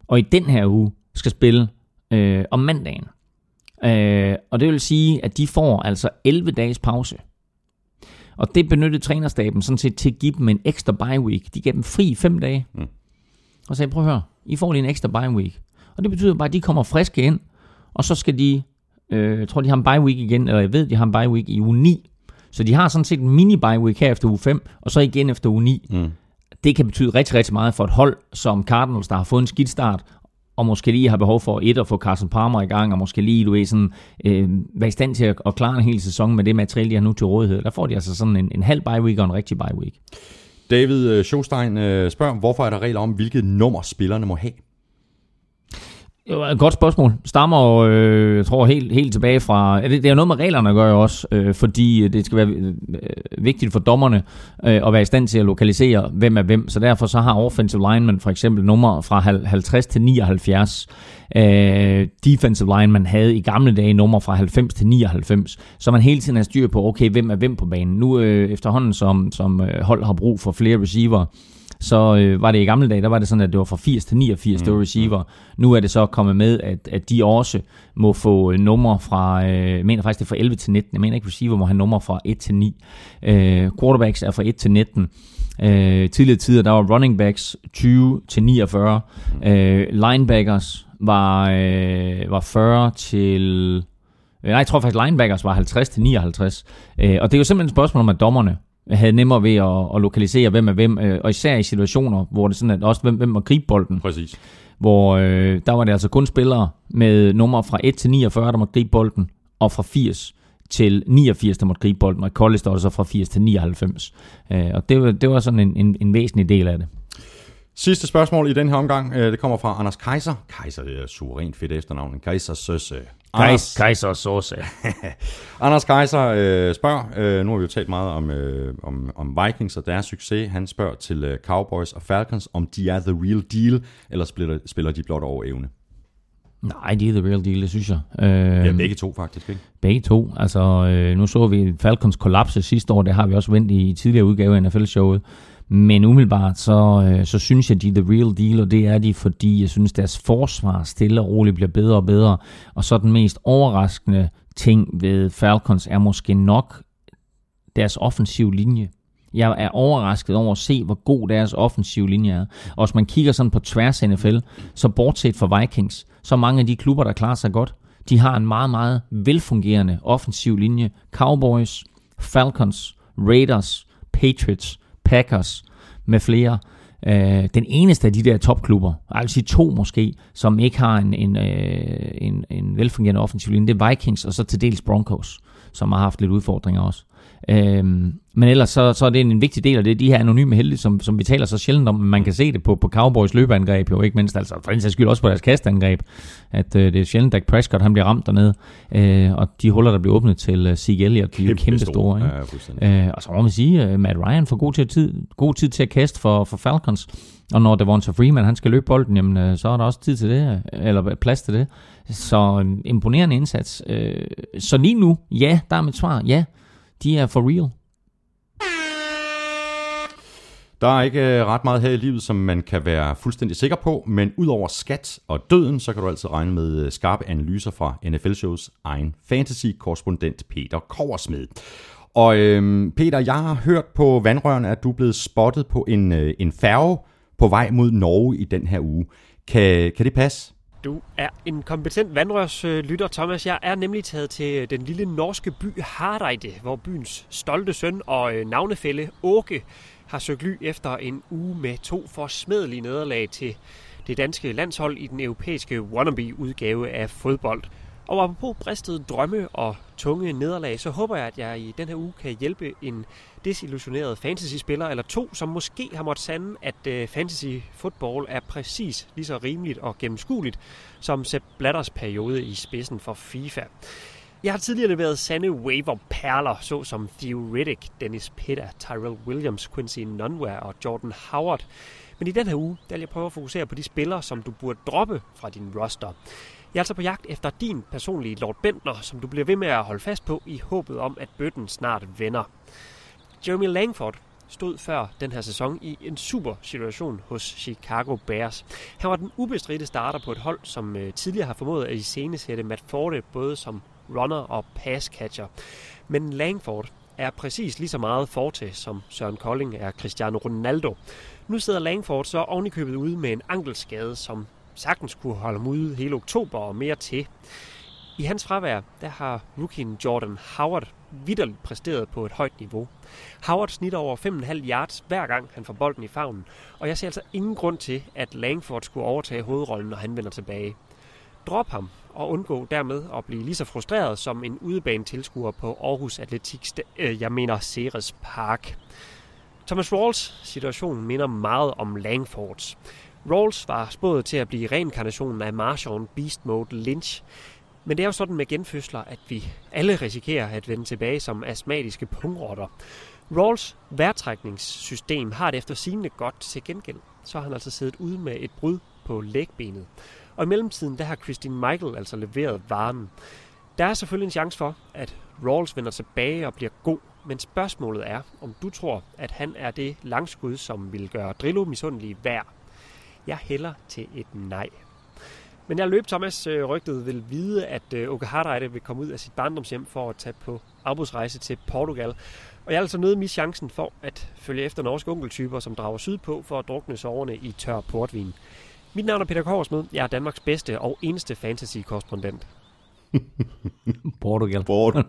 og i den her uge skal spille øh, om mandagen. Øh, og det vil sige, at de får altså 11 dages pause. Og det benyttede trænerstaben sådan set til at give dem en ekstra bye week. De gav dem fri i fem dage. Mm. Og sagde, prøv at høre, I får lige en ekstra bye week. Og det betyder bare, at de kommer friske ind, og så skal de, øh, jeg tror de har en bye week igen, eller jeg ved, de har en bye week i uge 9. Så de har sådan set en mini bye week her efter uge 5, og så igen efter uge 9. Mm. Det kan betyde rigtig, rigtig meget for et hold som Cardinals, der har fået en skidt start, og måske lige har behov for et at få Carson Palmer i gang, og måske lige, du ved, sådan, øh, være i stand til at, at klare en hel sæson med det materiale, de har nu til rådighed. Der får de altså sådan en, en halv bye week og en rigtig bye week. David øh, Schostein øh, spørger, hvorfor er der regler om, hvilket nummer spillerne må have? Jo, et godt spørgsmål. Stammer, jo, øh, jeg tror, helt, helt tilbage fra... Det, det er jo noget med reglerne at gøre også, øh, fordi øh, det skal være øh, vigtigt for dommerne øh, at være i stand til at lokalisere, hvem er hvem. Så derfor så har offensive linemen for eksempel nummer fra 50 til 79. Øh, defensive lineman havde i gamle dage nummer fra 90 til 99. Så man hele tiden har styr på, okay, hvem er hvem på banen. Nu øh, efterhånden, som, som øh, hold har brug for flere receiver, så øh, var det i gamle dage, der var det sådan, at det var fra 80 til 89, mm. det var receiver. Nu er det så kommet med, at, at de også må få øh, numre fra, øh, jeg mener faktisk det er fra 11 til 19, jeg mener ikke receiver må have numre fra 1 til 9. Øh, quarterbacks er fra 1 til 19. Øh, tidligere tider, der var running backs 20 til 49. Øh, linebackers var, øh, var 40 til... Øh, nej, jeg tror faktisk, linebackers var 50 til 59. Øh, og det er jo simpelthen et spørgsmål om, at dommerne havde nemmere ved at, at lokalisere, hvem er hvem, øh, og især i situationer, hvor det sådan, at også hvem, hvem må gribe bolden. Præcis. Hvor øh, der var det altså kun spillere med numre fra 1 til 49, der må gribe bolden, og fra 80 til 89, der måtte gribe bolden, og i college der så fra 80 til 99. Øh, og det var, det var sådan en, en, en væsentlig del af det. Sidste spørgsmål i den her omgang, øh, det kommer fra Anders Kaiser. Kaiser, det er suverænt fedt efternavn. Kaisers søsse. Anders, Kaiser Sose. Anders Kaiser øh, spørger, øh, nu har vi jo talt meget om, øh, om, om Vikings og deres succes. Han spørger til øh, Cowboys og Falcons, om de er the real deal, eller spiller, spiller de blot over evne? Nej, de er the real deal, det synes jeg. Ja, Øh, begge to faktisk, ikke? Begge to. Altså, øh, nu så vi Falcons kollapse sidste år, det har vi også vendt i tidligere udgave af NFL-showet. Men umiddelbart, så, øh, så synes jeg, de er the real deal, og det er de, fordi jeg synes, deres forsvar stille og roligt bliver bedre og bedre. Og så den mest overraskende ting ved Falcons er måske nok deres offensiv linje. Jeg er overrasket over at se, hvor god deres offensiv linje er. Og hvis man kigger sådan på tværs af NFL, så bortset fra Vikings, så mange af de klubber, der klarer sig godt, de har en meget, meget velfungerende offensiv linje. Cowboys, Falcons, Raiders, Patriots, Packers med flere. Øh, den eneste af de der topklubber, altså sige to måske, som ikke har en, en, øh, en, en velfungerende offensiv linje, det er Vikings og så til dels Broncos, som har haft lidt udfordringer også. Øhm, men ellers så, så er det en, en vigtig del af det, de her anonyme helte, som, som vi taler så sjældent om, man kan se det på, på Cowboys løbeangreb jo, ikke mindst, altså for den sags skyld også på deres kastangreb, at øh, det er sjældent, at Prescott han bliver ramt dernede, øh, og de huller, der bliver åbnet til øh, Zeke Elliott, de er jo kæmpe store. Ikke? Ja. Øh, og så må man sige, at Matt Ryan får god tid, tid, god tid til at kaste for, for Falcons. Og når Devonta Freeman han skal løbe bolden, jamen, øh, så er der også tid til det, øh, eller plads til det. Så en imponerende indsats. Øh, så lige nu, ja, der er mit svar. Ja, de er for real. Der er ikke øh, ret meget her i livet, som man kan være fuldstændig sikker på, men udover skat og døden, så kan du altid regne med øh, skarpe analyser fra NFL-shows egen fantasy-korrespondent Peter Koversmed. Og øhm, Peter, jeg har hørt på vandrørene, at du er blevet spottet på en, øh, en færge på vej mod Norge i den her uge. Kan, kan det passe? Du er en kompetent vandrørslytter, Thomas. Jeg er nemlig taget til den lille norske by Hareide, hvor byens stolte søn og øh, navnefælle Åke har søgt ly efter en uge med to forsmedelige nederlag til det danske landshold i den europæiske wannabe-udgave af fodbold. Og apropos bristede drømme og tunge nederlag, så håber jeg, at jeg i den her uge kan hjælpe en desillusioneret fantasy-spiller eller to, som måske har måttet sande, at øh, fantasy football er præcis lige så rimeligt og gennemskueligt som Sepp Blatters periode i spidsen for FIFA. Jeg har tidligere leveret sande waiver-perler, såsom Theoretic, Dennis Pitta, Tyrell Williams, Quincy Nunware og Jordan Howard. Men i den her uge, der vil jeg prøve at fokusere på de spillere, som du burde droppe fra din roster. Jeg er altså på jagt efter din personlige Lord Bentner, som du bliver ved med at holde fast på i håbet om, at bøtten snart vender. Jeremy Langford stod før den her sæson i en super situation hos Chicago Bears. Han var den ubestridte starter på et hold, som øh, tidligere har formået at iscenesætte Matt Forte både som runner og pass catcher. Men Langford er præcis lige så meget Forte, som Søren Kolding er Cristiano Ronaldo. Nu sidder Langford så ovenikøbet ude med en ankelskade, som sagtens kunne holde ham ude hele oktober og mere til. I hans fravær, der har rookien Jordan Howard vidderligt præsteret på et højt niveau. Howard snitter over 5,5 yards hver gang han får bolden i favnen, og jeg ser altså ingen grund til, at Langford skulle overtage hovedrollen, når han vender tilbage. Drop ham og undgå dermed at blive lige så frustreret som en udebane-tilskuer på Aarhus Atletik, øh, jeg mener Ceres Park. Thomas Rawls situation minder meget om Langfords. Rawls var spået til at blive reinkarnationen af Marshawn Beast Mode Lynch, men det er jo sådan med genfødsler, at vi alle risikerer at vende tilbage som astmatiske pungrotter. Rawls vejrtrækningssystem har det efter sigende godt til gengæld. Så har han altså siddet ude med et brud på lægbenet. Og i mellemtiden, der har Christine Michael altså leveret varen. Der er selvfølgelig en chance for, at Rawls vender tilbage og bliver god Men spørgsmålet er, om du tror, at han er det langskud, som vil gøre Drillo misundelig værd. Jeg hælder til et nej. Men jeg løb Thomas øh, rygtet vil vide, at øh, vil komme ud af sit barndomshjem for at tage på afbudsrejse til Portugal. Og jeg er altså nødt mis chancen for at følge efter norske onkeltyper, som drager sydpå for at drukne soverne i tør portvin. Mit navn er Peter Korsmed. Jeg er Danmarks bedste og eneste fantasy-korrespondent. Portugal. Bort.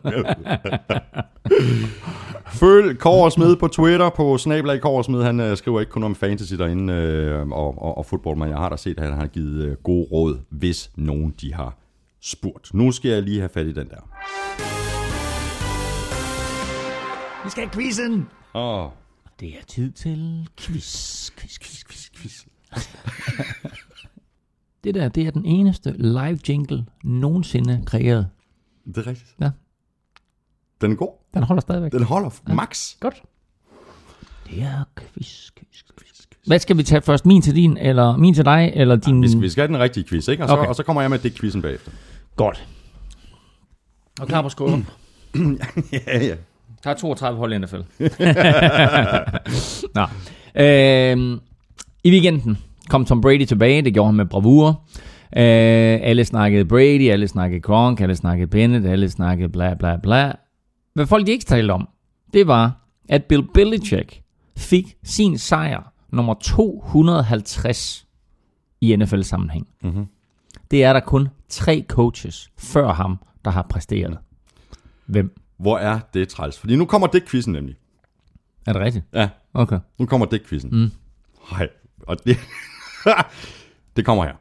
Følg Korsmed på Twitter på Snablag Korsmed. Han øh, skriver ikke kun om fantasy derinde øh, og, og, og fodbold, men jeg har da set, at han har givet øh, gode råd, hvis nogen de har spurgt. Nu skal jeg lige have fat i den der. Vi skal have quizzen. Åh, Det er tid til quiz, quiz, quiz, quiz, quiz. Det der, det er den eneste live jingle nogensinde kreeret. det er rigtigt. Ja. Den er god. Den holder stadigvæk. Den holder max. Godt. Det er quiz, quiz, quiz. Hvad skal vi tage først? Min til din, eller min til dig, eller din... Vi skal, vi skal have den rigtige quiz, ikke? Og så, Okay. okay. og så kommer jeg med det quizzen bagefter. Godt. Og klar på skålen. ja, ja. Der er 32 hold i NFL. Nå. Øhm, I weekenden kom Tom Brady tilbage. Det gjorde han med bravur. Øh, alle snakkede Brady, alle snakkede Gronk, alle snakkede Bennett, alle snakkede bla bla bla. Hvad folk ikke talte om, det var, at Bill Belichick fik sin sejr nummer 250 i NFL-sammenhæng. Mm-hmm. Det er der kun tre coaches før ham, der har præsteret. Hvem? Hvor er det træls? Fordi nu kommer det quizzen nemlig. Er det rigtigt? Ja, Okay. nu kommer det quizzen. Mm. Hej. Og det, det kommer her.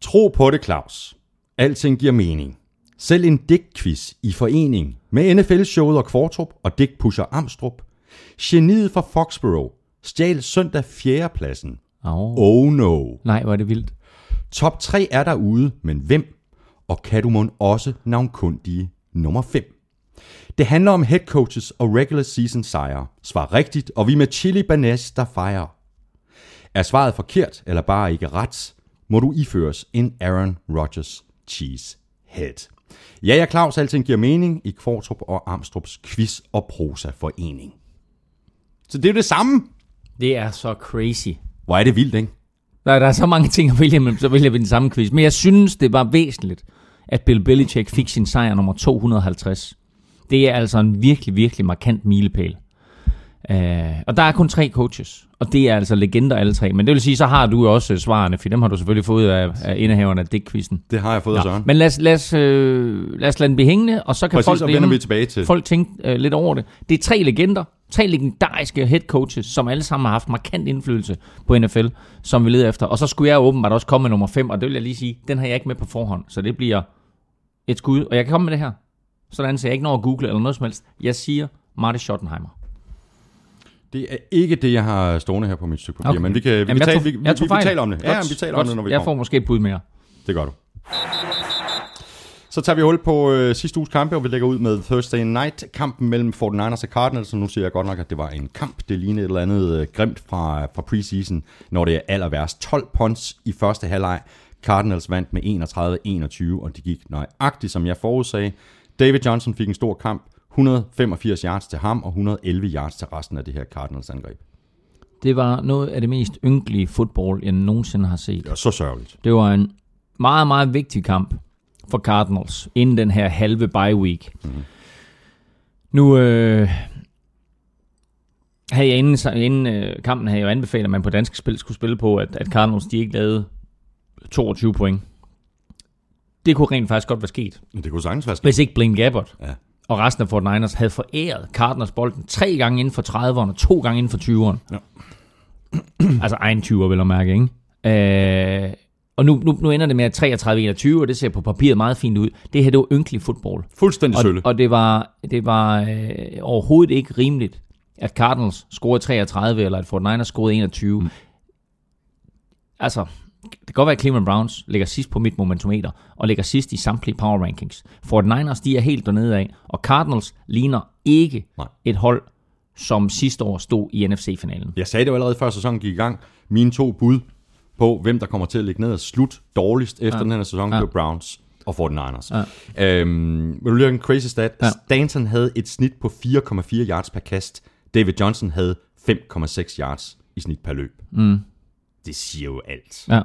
Tro på det, Claus. Alting giver mening. Selv en dækquiz i forening med NFL-showet og Kvartrup og dækpusher Amstrup. Geniet fra Foxborough stjal søndag fjerdepladsen. Oh. Oh no. Nej, hvor er det vildt. Top 3 er derude, men hvem? Og kan du mon også navnkundige nummer 5? Det handler om head coaches og regular season sejre. Svar rigtigt, og vi med chili banæs, der fejrer. Er svaret forkert eller bare ikke ret, må du iføres en Aaron Rodgers cheese head. Ja, ja, Claus, alting giver mening i Kvartrup og Amstrups quiz- og prosa-forening. Så det er jo det samme. Det er så crazy. Hvor er det vildt, ikke? Der, der er så mange ting at vælge mellem, så vælger vi den samme quiz. Men jeg synes, det var væsentligt, at Bill Belichick fik sin sejr nummer 250. Det er altså en virkelig, virkelig markant milepæl. Uh, og der er kun tre coaches, og det er altså legender alle tre. Men det vil sige, så har du også øh, svarene, for dem har du selvfølgelig fået af, af indehaverne af Dick-quizzen. Det har jeg fået af Søren. Men lad os, lad, os, øh, lad os lade den blive hængende, og så kan Præcis, folk, og vender vi tilbage til. folk tænke øh, lidt over det. Det er tre legender, tre legendariske head coaches, som alle sammen har haft markant indflydelse på NFL, som vi leder efter. Og så skulle jeg åbenbart også komme med nummer 5, og det vil jeg lige sige, den har jeg ikke med på forhånd, så det bliver et skud. Og jeg kan komme med det her, sådan så jeg ikke når at google eller noget som helst. Jeg siger Marty Schottenheimer. Det er ikke det, jeg har stående her på mit stykke papir, okay. men vi, kan, vi, Jamen, kan tale, tog- vi, vi, vi, vi taler om det. Ja, jamen, vi taler godt. om det, når vi Jeg kommer. får måske et bud mere. Det gør du. Så tager vi hul på øh, sidste uges kampe, og vi lægger ud med Thursday Night-kampen mellem 49ers og Cardinals, og nu siger jeg godt nok, at det var en kamp. Det ligner et eller andet øh, grimt fra, fra preseason, når det er aller værst. 12 punts i første halvleg. Cardinals vandt med 31-21, og de gik nøjagtigt, som jeg forudsagde. David Johnson fik en stor kamp. 185 yards til ham, og 111 yards til resten af det her Cardinals-angreb. Det var noget af det mest ynkelige fodbold, jeg nogensinde har set. Det var så sørgeligt. Det var en meget, meget vigtig kamp for Cardinals, inden den her halve bye week. Mm-hmm. Nu øh, havde jeg inden, inden øh, kampen havde jeg jo anbefalet, at man på dansk spil skulle spille på, at, at Cardinals de ikke lavede 22 point. Det kunne rent faktisk godt være sket, Det kunne sagtens være sket. hvis ikke Blaine Gabbert Ja. Og resten af 49ers havde foræret Cardinals bolden tre gange inden for 30'erne, to gange inden for 20'erne. Ja. altså egen 20'er, vil jeg mærke, ikke? Øh, og nu, nu, nu ender det med at 33-21, og det ser på papiret meget fint ud. Det her, det var ynkelig fodbold. Fuldstændig Og, sølle. og det var, det var øh, overhovedet ikke rimeligt, at Cardinals scorede 33, eller at 49ers scorede 21. Mm. Altså, det kan godt være, at Cleveland Browns ligger sidst på mit momentometer, og ligger sidst i samtlige power rankings. 49ers, de er helt dernede af, og Cardinals ligner ikke Nej. et hold, som sidste år stod i NFC-finalen. Jeg sagde det jo allerede før sæsonen gik i gang. Mine to bud på, hvem der kommer til at ligge ned og slut dårligst efter ja. den her sæson, ja. Blev Browns. og 49ers. Ja. Øhm, vil du lige en crazy stat? Ja. Stanton havde et snit på 4,4 yards per kast. David Johnson havde 5,6 yards i snit per løb. Mm. Det siger jo alt. Ja.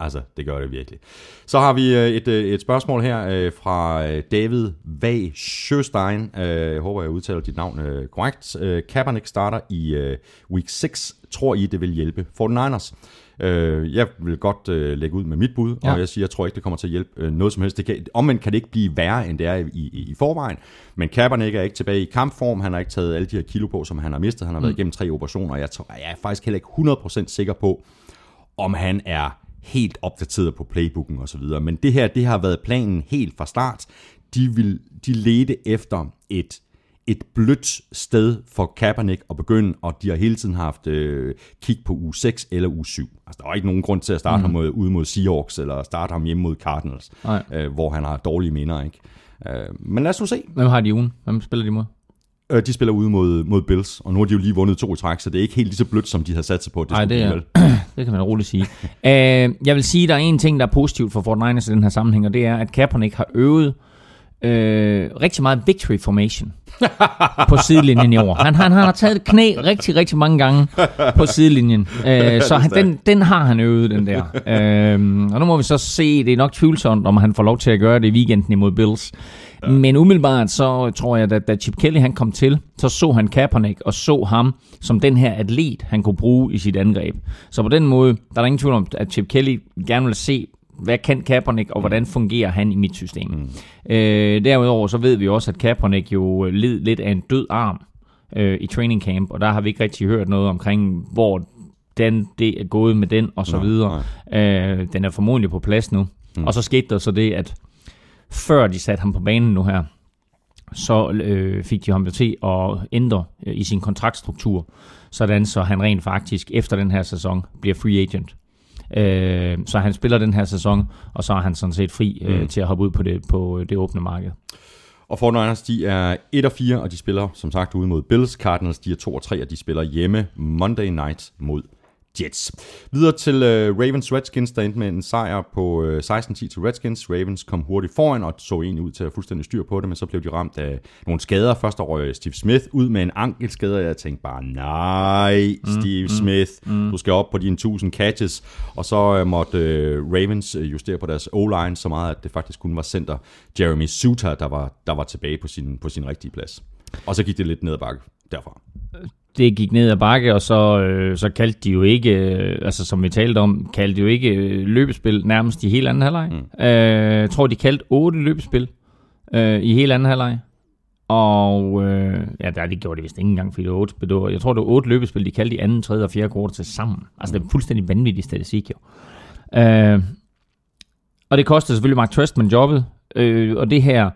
Altså, det gør det virkelig. Så har vi øh, et, øh, et spørgsmål her øh, fra David Vag Sjøstein. Jeg håber, jeg udtaler dit navn korrekt. Kaepernick starter i week 6. Tror I, det vil hjælpe 49ers? Øh, Jeg vil godt øh, lægge ud med mit bud, Ja. og jeg siger, jeg tror ikke, det kommer til at hjælpe øh, noget som helst. Det kan, omvendt kan det ikke blive værre, end det er i, i, i forvejen. Men Kaepernick er ikke tilbage i kampform. Han har ikke taget alle de her kilo på, som han har mistet. Han har været igennem tre operationer, og jeg, tror, jeg er faktisk heller ikke 100% sikker på, om han er helt opdateret på playbooken og så videre. Men det her, det har været planen helt fra start. De, vil, de ledte efter et, et blødt sted for Kaepernick at begynde, og de har hele tiden haft øh, kig på uge 6 eller uge 7. Altså, der var ikke nogen grund til at starte mm. ham mod, ude mod Seahawks, eller starte ham hjemme mod Cardinals, Nej. øh, hvor han har dårlige minder. Ikke? Øh, men lad os nu se. Hvem har de ugen? Hvem spiller de mod? Øh, de spiller ude mod, mod Bills, og nu har de jo lige vundet to i træk, så det er ikke helt lige så blødt, som de havde sat sig på. Det Nej, det er, vel? det kan man roligt sige. uh, jeg vil sige, at der er en ting, der er positivt for 49ers i den her sammenhæng, og det er, at Kaepernick har øvet øh, rigtig meget victory formation på sidelinjen i år. Han, han, han har taget et knæ rigtig, rigtig mange gange på sidelinjen. Øh, så han, den, den har han øvet, den der. Øh, og nu må vi så se, det er nok tvivlsomt, om han får lov til at gøre det i weekenden imod Bills. Ja. Men umiddelbart så tror jeg, at da Chip Kelly han kom til, så så han Kaepernick og så ham som den her atlet, han kunne bruge i sit angreb. Så på den måde, der er der ingen tvivl om, at Chip Kelly gerne vil se, hvad kan Kaepernick, og hvordan fungerer han i mit system. Mm. Øh, derudover så ved vi også, at Kaepernick jo led lidt af en død arm øh, i training camp, og der har vi ikke rigtig hørt noget omkring, hvor den, det er gået med den, og så Nå, videre. Øh, den er formodentlig på plads nu. Mm. Og så skete der så det, at før de satte ham på banen nu her, så øh, fik de ham jo til at ændre øh, i sin kontraktstruktur, sådan så han rent faktisk efter den her sæson bliver free agent. Øh, så han spiller den her sæson, og så er han sådan set fri øh, mm. til at hoppe ud på det, på øh, det åbne marked. Og 49ers, de er 1 og 4, og de spiller som sagt ude mod Bills. Cardinals, de er 2 og 3, og de spiller hjemme Monday night mod Jets. Videre til uh, Ravens Redskins, der endte med en sejr på uh, 16-10 til Redskins. Ravens kom hurtigt foran og så egentlig ud til at have fuldstændig styr på det, men så blev de ramt af nogle skader. Først røg Steve Smith ud med en ankelskade, og jeg tænkte bare, nej, Steve mm, Smith, mm. du skal op på dine 1000 catches. Og så uh, måtte uh, Ravens uh, justere på deres O-line så meget, at det faktisk kun var center Jeremy Suter, der var, der var tilbage på sin, på sin rigtige plads. Og så gik det lidt ned ad bakke derfra. Det gik ned ad bakke, og så, øh, så kaldte de jo ikke, øh, altså som vi talte om, kaldte de jo ikke øh, løbespil nærmest i hele anden halvleg. Mm. Øh, jeg tror, de kaldte otte løbespil øh, i hele anden halvleg. Og øh, ja, der, det gjorde de vist ikke engang, fordi det var otte, det var, jeg tror, det var otte løbespil, de kaldte i anden, tredje og fjerde kvartal til sammen. Altså, det er fuldstændig vanvittig statistik, jo. Øh, og det kostede selvfølgelig Mark Trestman jobbet, øh, og det her,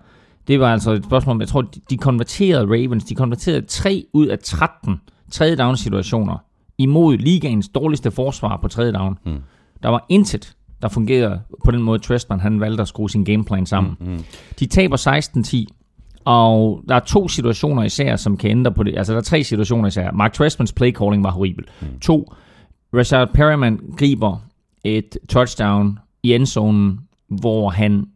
det var altså et spørgsmål om, jeg tror, de, de konverterede Ravens, de konverterede 3 ud af 13 tredje down situationer imod ligaens dårligste forsvar på tredje down. Mm. Der var intet, der fungerede på den måde, Trestman han valgte at skrue sin gameplan sammen. Mm, mm. De taber 16-10, og der er to situationer især, som kan ændre på det. Altså, der er tre situationer især. Mark Trestmans play calling var horribel. Mm. To, Rashad Perryman griber et touchdown i endzonen, hvor han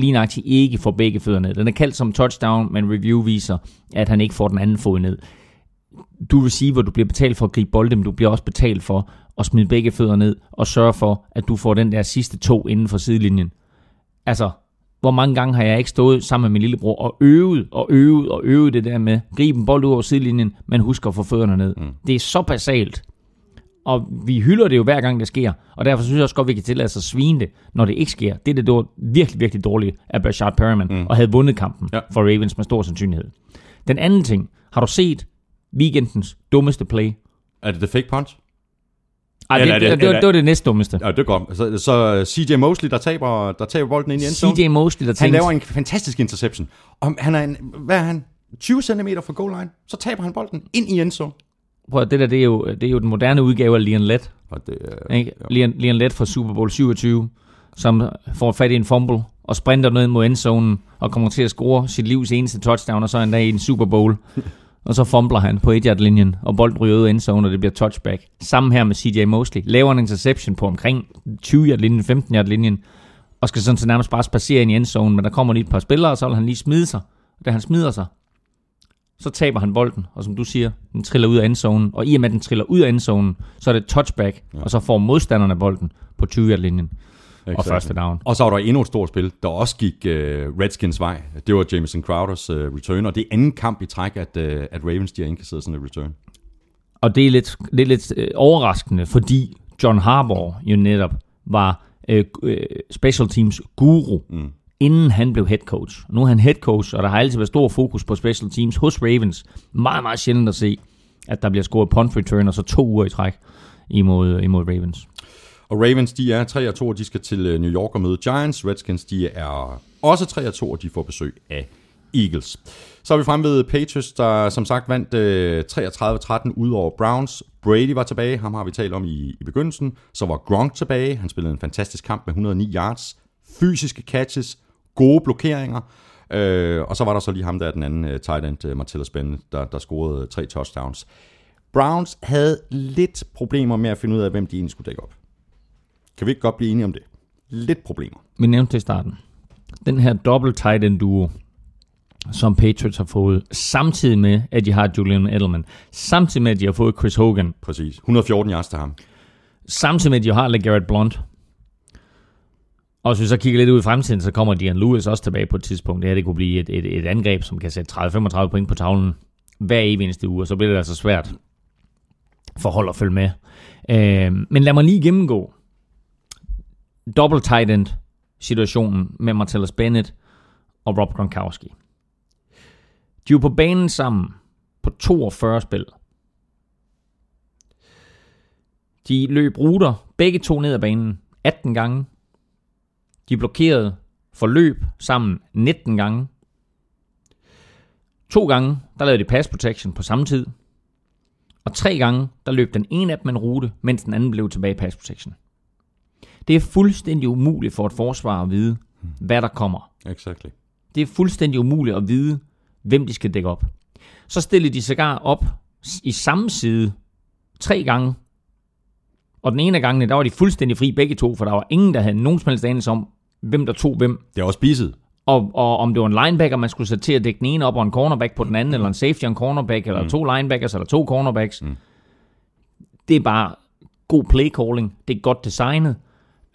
lige nøjagtigt ikke får begge fødder ned. Den er kaldt som touchdown, men review viser, at han ikke får den anden fod ned. Du receiver, du bliver betalt for at gribe bolden, men du bliver også betalt for at smide begge fødder ned og sørge for, at du får den der sidste to inden for sidelinjen. Altså, hvor mange gange har jeg ikke stået sammen med min lillebror og øvet og øvet og øvet det der med, gribe en bold ud over sidelinjen, men husk at få fødderne ned. Mm. Det er så basalt. Og vi hylder det jo hver gang det sker, og derfor synes jeg også godt, vi kan tillade os at svine det, når det ikke sker. Det er det var virkelig, virkelig dårligt af Bashard Perriman, mm. og havde vundet kampen Ja. for Ravens med stor sandsynlighed. Den anden ting, har du set weekendens dummeste play? Er det the fake punch? Ej, det, Eller er det, det- det, det, var, det næste dummeste. Ja, det er godt. Så, så CJ Mosley, der taber, der taber bolden ind i endzone. CJ Mosley, der Han tænkte, laver en fantastisk interception. Og han er en, hvad er han? 20 cm fra goal line. Så taber han bolden ind i endzone. Prøv, at- det der, det er, jo, det er jo den moderne udgave af Leon Lett. Og det, er- Ikke? Leon, Leon Lett fra Super Bowl 27, som får fat i en fumble og sprinter ned mod endzonen og kommer til at score sit livs eneste touchdown, og så en dag i en Super Bowl. og så fumbler han på 1 linjen og bolden ryger ud af endzone, og det bliver touchback. Sammen her med CJ Mosley. Laver en interception på omkring 20 linjen 15 linjen og skal sådan så nærmest bare spacere ind i endzone, men der kommer lige et par spillere, og så vil han lige smide sig. Da han smider sig, så taber han bolden, og som du siger, den triller ud af endzonen, og i og med, at den triller ud af endzonen, så er det touchback, ja. og så får modstanderne bolden på 20-linjen og Exakt. første down. Og så var der endnu et stort spil, der også gik uh, Redskins vej. Det var Jameson Crowders uh, return, og det er anden kamp i træk, at, uh, at Ravens de har indkasseret sådan et return. Og det er lidt, det er lidt øh, overraskende, fordi John Harbaugh jo netop var øh, special teams guru, mm inden han blev head coach. Nu er han head coach, og der har altid været stor fokus på special teams hos Ravens. Meget, meget sjældent at se, at der bliver scoret punt return, og så to uger i træk imod, øh, imod Ravens. Og Ravens, de er 3 og 2, og de skal til øh, New York og møde Giants. Redskins, de er også 3 og 2, og de får besøg af Eagles. Så er vi fremme ved Patriots, der som sagt vandt øh, 33-13 ud over Browns. Brady var tilbage, ham har vi talt om i, i begyndelsen. Så var Gronk tilbage, han spillede en fantastisk kamp med 109 yards. Fysiske catches, gode blokeringer. Øh, og så var der så lige ham der, den anden uh, tight end, uh, Martellus Bennett, der, der scorede tre touchdowns. Browns havde lidt problemer med at finde ud af, hvem de egentlig skulle dække op. Kan vi ikke godt blive enige om det? Lidt problemer. Vi nævnte det i starten. Den her double tight end duo, som Patriots har fået, samtidig med, at de har Julian Edelman, samtidig med, at de har fået Chris Hogan, Præcis. 114 yards til ham. samtidig med, at de har LeGarrette Blunt. Og hvis vi så kigger lidt ud i fremtiden, så kommer Dion Lewis også tilbage på et tidspunkt. Det her det kunne blive et, et, et angreb, som kan sætte 30-35 point på tavlen hver evig eneste uge, og så bliver det altså svært for hold at følge med. Øh, men lad mig lige gennemgå double tight end situationen med Martellus Bennett og Rob Gronkowski. De er på banen sammen på 42 spil. De løb ruter, begge to ned ad banen, 18 gange. De blokerede for løb sammen 19 gange. To gange, der lavede de pass protection på samme tid. Og tre gange, der løb den ene af dem en rute, mens den anden blev tilbage i pass protection. Det er fuldstændig umuligt for et forsvar at vide, hvad der kommer. Exactly. Det er fuldstændig umuligt at vide, hvem de skal dække op. Så stillede de sågar op i samme side tre gange. Og den ene af gangene, der var de fuldstændig fri begge to, for der var ingen, der havde nogen som helst anelse om, hvem der tog hvem. Det er også spiset. Og, og om det var en linebacker, man skulle sætte til at dække den ene op, og en cornerback på den anden, eller en safety og en cornerback, eller mm. to linebackers, eller to cornerbacks. Mm. Det er bare god play calling. Det er godt designet.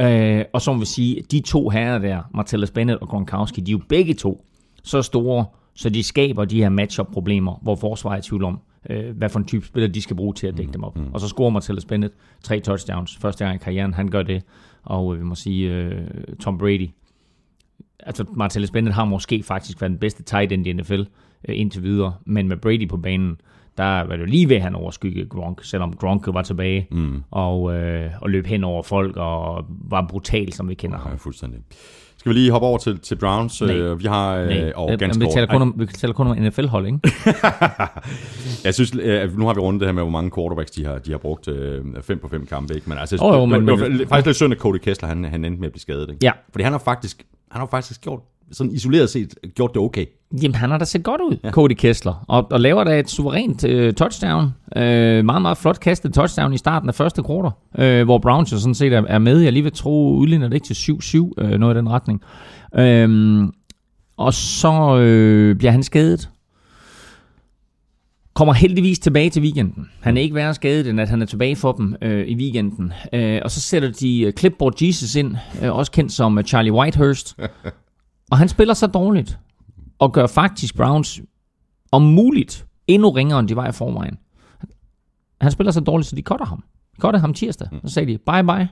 Øh, og som vil sige, de to herrer der, Martellus Bennett og Gronkowski, de er jo begge to så store, så de skaber de her matchup-problemer, hvor forsvaret er i tvivl om, øh, hvad for en type spiller de skal bruge til at dække mm, dem op. Mm. Og så scorer Martellus Bennett tre touchdowns. Første gang i karrieren, han gør det. Og øh, vi må sige, øh, Tom Brady, altså Martellus Bennett har måske faktisk været den bedste tight end i NFL øh, indtil videre, men med Brady på banen, der var det jo lige ved, at han overskygge Gronk, selvom Gronk var tilbage mm. og, øh, og løb hen over folk og var brutal, som vi kender ham. Ja, fuldstændig. Skal vi lige hoppe over til, til Browns? Nej. Øh, vi har øh, Nej, og øh, ganske vi, taler kun om, vi taler kun om NFL-hold, ikke? Jeg synes, øh, nu har vi rundet det her med, hvor mange quarterbacks de har, de har brugt. Øh, fem på fem kampe, ikke? Men altså, Jo, jo, men- det, det, var faktisk lidt synd, at Cody Kessler, han, han endte med at blive skadet, ikke? Ja. Fordi han har faktisk, han har faktisk gjort, sådan isoleret set, gjort det okay. Jamen, han har da set godt ud, ja. Cody Kessler. Og, og laver da et suverænt øh, touchdown. Øh, meget, meget flot kastet touchdown i starten af første kvartal, øh, hvor Browns jo sådan set er, er med. Jeg lige vil tro, udligner det ikke til 7-7, øh, noget i den retning. Øh, og så øh, bliver han skadet. Kommer heldigvis tilbage til weekenden. Han er ikke værre skadet, end at han er tilbage for dem øh, i weekenden. Øh, og så sætter de øh, Clipboard Jesus ind, øh, også kendt som øh, Charlie Whitehurst. og han spiller så dårligt, og gør faktisk Browns om muligt endnu ringere, end de var i forvejen. Han spiller så dårligt, så de cutter ham. De cutter ham tirsdag. Så sagde de, bye bye.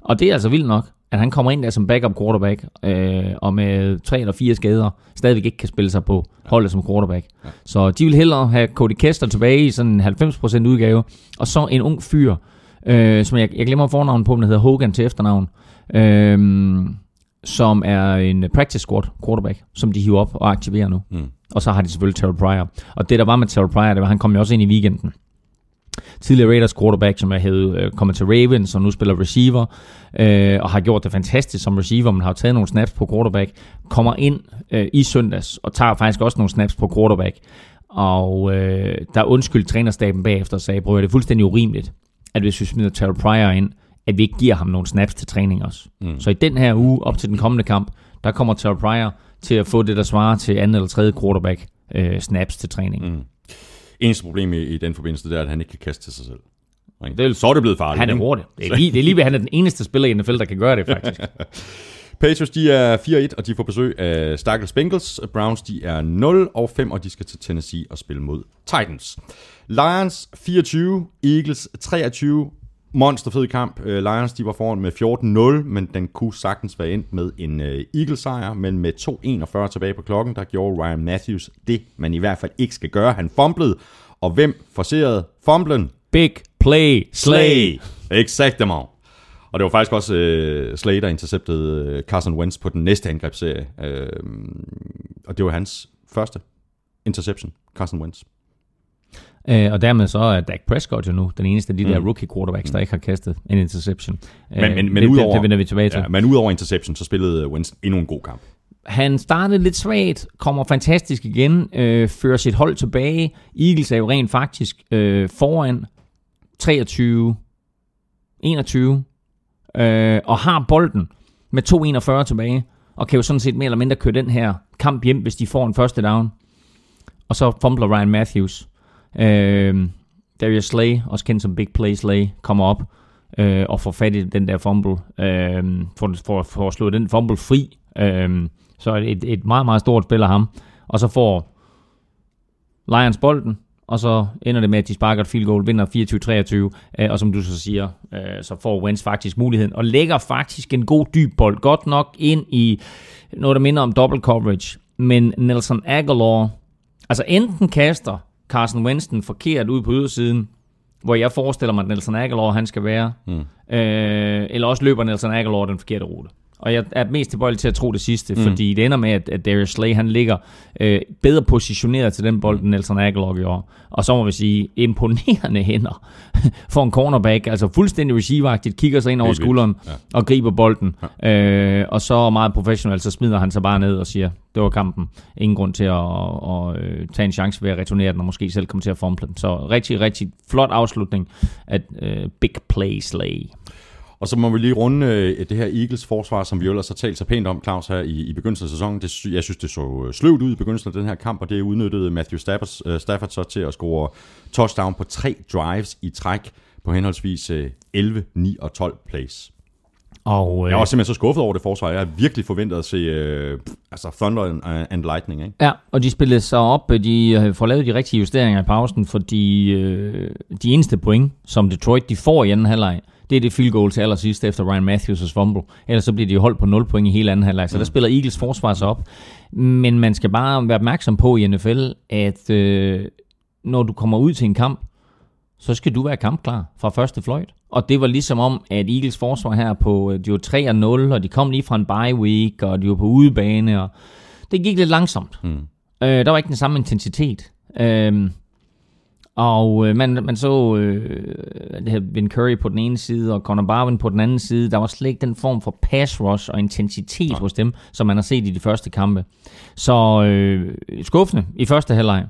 Og det er altså vildt nok, at han kommer ind der som backup quarterback, øh, og med tre eller fire skader, stadigvæk ikke kan spille sig på holdet som quarterback. Så de vil hellere have Cody Kessler tilbage i sådan en 90% udgave, og så en ung fyr, øh, som jeg, jeg glemmer fornavnet på, men der hedder Hogan til efternavn, øh, som er en practice squad quarterback, som de hiver op og aktiverer nu. Mm. Og så har de selvfølgelig Terrell Pryor. Og det der var med Terrell Pryor, det var, han kom jo også ind i weekenden. Tidligere Raiders quarterback, som er hed, øh, kommet til Ravens, og nu spiller receiver, øh, og har gjort det fantastisk som receiver, men har taget nogle snaps på quarterback, kommer ind øh, i søndags, og tager faktisk også nogle snaps på quarterback. Og øh, der undskyldte trænerstaben bagefter og sagde, bror, det er fuldstændig urimeligt, at hvis vi smider Terrell Pryor ind, at vi ikke giver ham nogle snaps til træning også. Mm. Så i den her uge, op til den kommende kamp, der kommer Terrell Pryor til at få det, der svarer til anden eller tredje quarterback øh, snaps til træning. Mm. Eneste problem i, i den forbindelse, det er, at han ikke kan kaste til sig selv. Ikke? Det er, så er det blevet farligt. Han er hurtig. Det er lige, det er lige ved, han er den eneste spiller i NFL, der kan gøre det, faktisk. Patriots, de er 4-1, og de får besøg af Stakkels Bengals. Browns, de er 0 og 5, og de skal til Tennessee og spille mod Titans. Lions 24, Eagles 23. Monsterfed kamp. Øh, Lions, de var foran med 14-0, men den kunne sagtens være endt med en uh, Eagles-sejr. Men med 2.41 tilbage på klokken, der gjorde Ryan Matthews det, man i hvert fald ikke skal gøre. Han fumblede, og hvem forserede fumblen? Big play, slay. Exactement. Og det var faktisk også øh, Slay, der interceptede øh, Carson Wentz på den næste angrebsserie. Øh, og det var hans første interception, Carson Wentz. Øh, og dermed så er Dak Prescott jo nu den eneste af de mm. der rookie quarterbacks, der ikke har kastet en interception. Men, men, men det, udover, det, det vender vi tilbage til. Ja, men udover interception, så spillede Wentz endnu en god kamp. Han startede lidt svagt, kommer fantastisk igen, øh, fører sit hold tilbage. Eagles er jo rent faktisk øh, foran 23 21 øh, og har bolden med 2.41 tilbage, og kan jo sådan set mere eller mindre køre den her kamp hjem, hvis de får en første down. Og så fumbler Ryan Matthews. Øh, Darius Slay, også kendt som Big Play Slay, kommer op øh, og får fat i den der fumble, øh, for, for, for at slå den fumble fri. Øh, så et, et meget, meget stort spil af ham. Og så får Lions bolden, og så ender det med, at de sparker et field goal, vinder 24-23, øh, og som du så siger, øh, så får Wentz faktisk muligheden, og lægger faktisk en god dyb bold, godt nok ind i noget, der minder om double coverage, men Nelson Aguilar, altså enten kaster Carson Wentz den forkert ud på ydersiden, hvor jeg forestiller mig, at Nelson Aguilar han skal være, mm. øh, eller også løber Nelson Aguilar den forkerte rute. Og jeg er mest tilbøjelig til at tro det sidste, mm. fordi det ender med, at, at Darius Slay han ligger øh, bedre positioneret til den bold, end Nelson Aguilar gjorde. Og så må vi sige, imponerende hænder for en cornerback, altså fuldstændig receiveragtigt, kigger sig ind over skulderen ja. og griber bolden. Ja. Øh, og så meget professionelt, så smider han sig bare ned og siger, det var kampen. Ingen grund til at, at, at øh, tage en chance ved at returnere den, og måske selv komme til at fumble den. Så rigtig, rigtig flot afslutning af uh, Big Play Slay. Og så må vi lige runde øh, det her Eagles forsvar, som vi ellers har talt så pænt om, Claus, her i, i begyndelsen af sæsonen. Det, jeg synes, det så øh, sløvt ud i begyndelsen af den her kamp, og det udnyttede Matthew Stafford, uh, Stafford så til at score touchdown på tre drives i træk på henholdsvis uh, 11, 9 og 12 plays. Og, øh, jeg var simpelthen så skuffet over det forsvar. Jeg har virkelig forventet at se øh, altså Thunder and, and Lightning. Ikke? Ja, og de spillede sig op. De får lavet de rigtige justeringer i pausen, fordi øh, de eneste point, som Detroit de får i anden halvleg, det er det field goal til allersidst efter Ryan Matthews' fumble. Ellers så bliver de holdt på 0 point i hele anden halvleg. Så mm. der spiller Eagles forsvar sig op. Men man skal bare være opmærksom på i NFL, at øh, når du kommer ud til en kamp, så skal du være kampklar fra første fløjt. Og det var ligesom om, at Eagles forsvar her på, de var 3-0, og de kom lige fra en bye week, og de var på udebane, og det gik lidt langsomt. Mm. Øh, der var ikke den samme intensitet. Øh, og øh, man, man så øh, det her Vin Curry på den ene side, og Conor Barwin på den anden side. Der var slet ikke den form for pass rush og intensitet ja. hos dem, som man har set i de første kampe. Så øh, skuffende i første halvleg.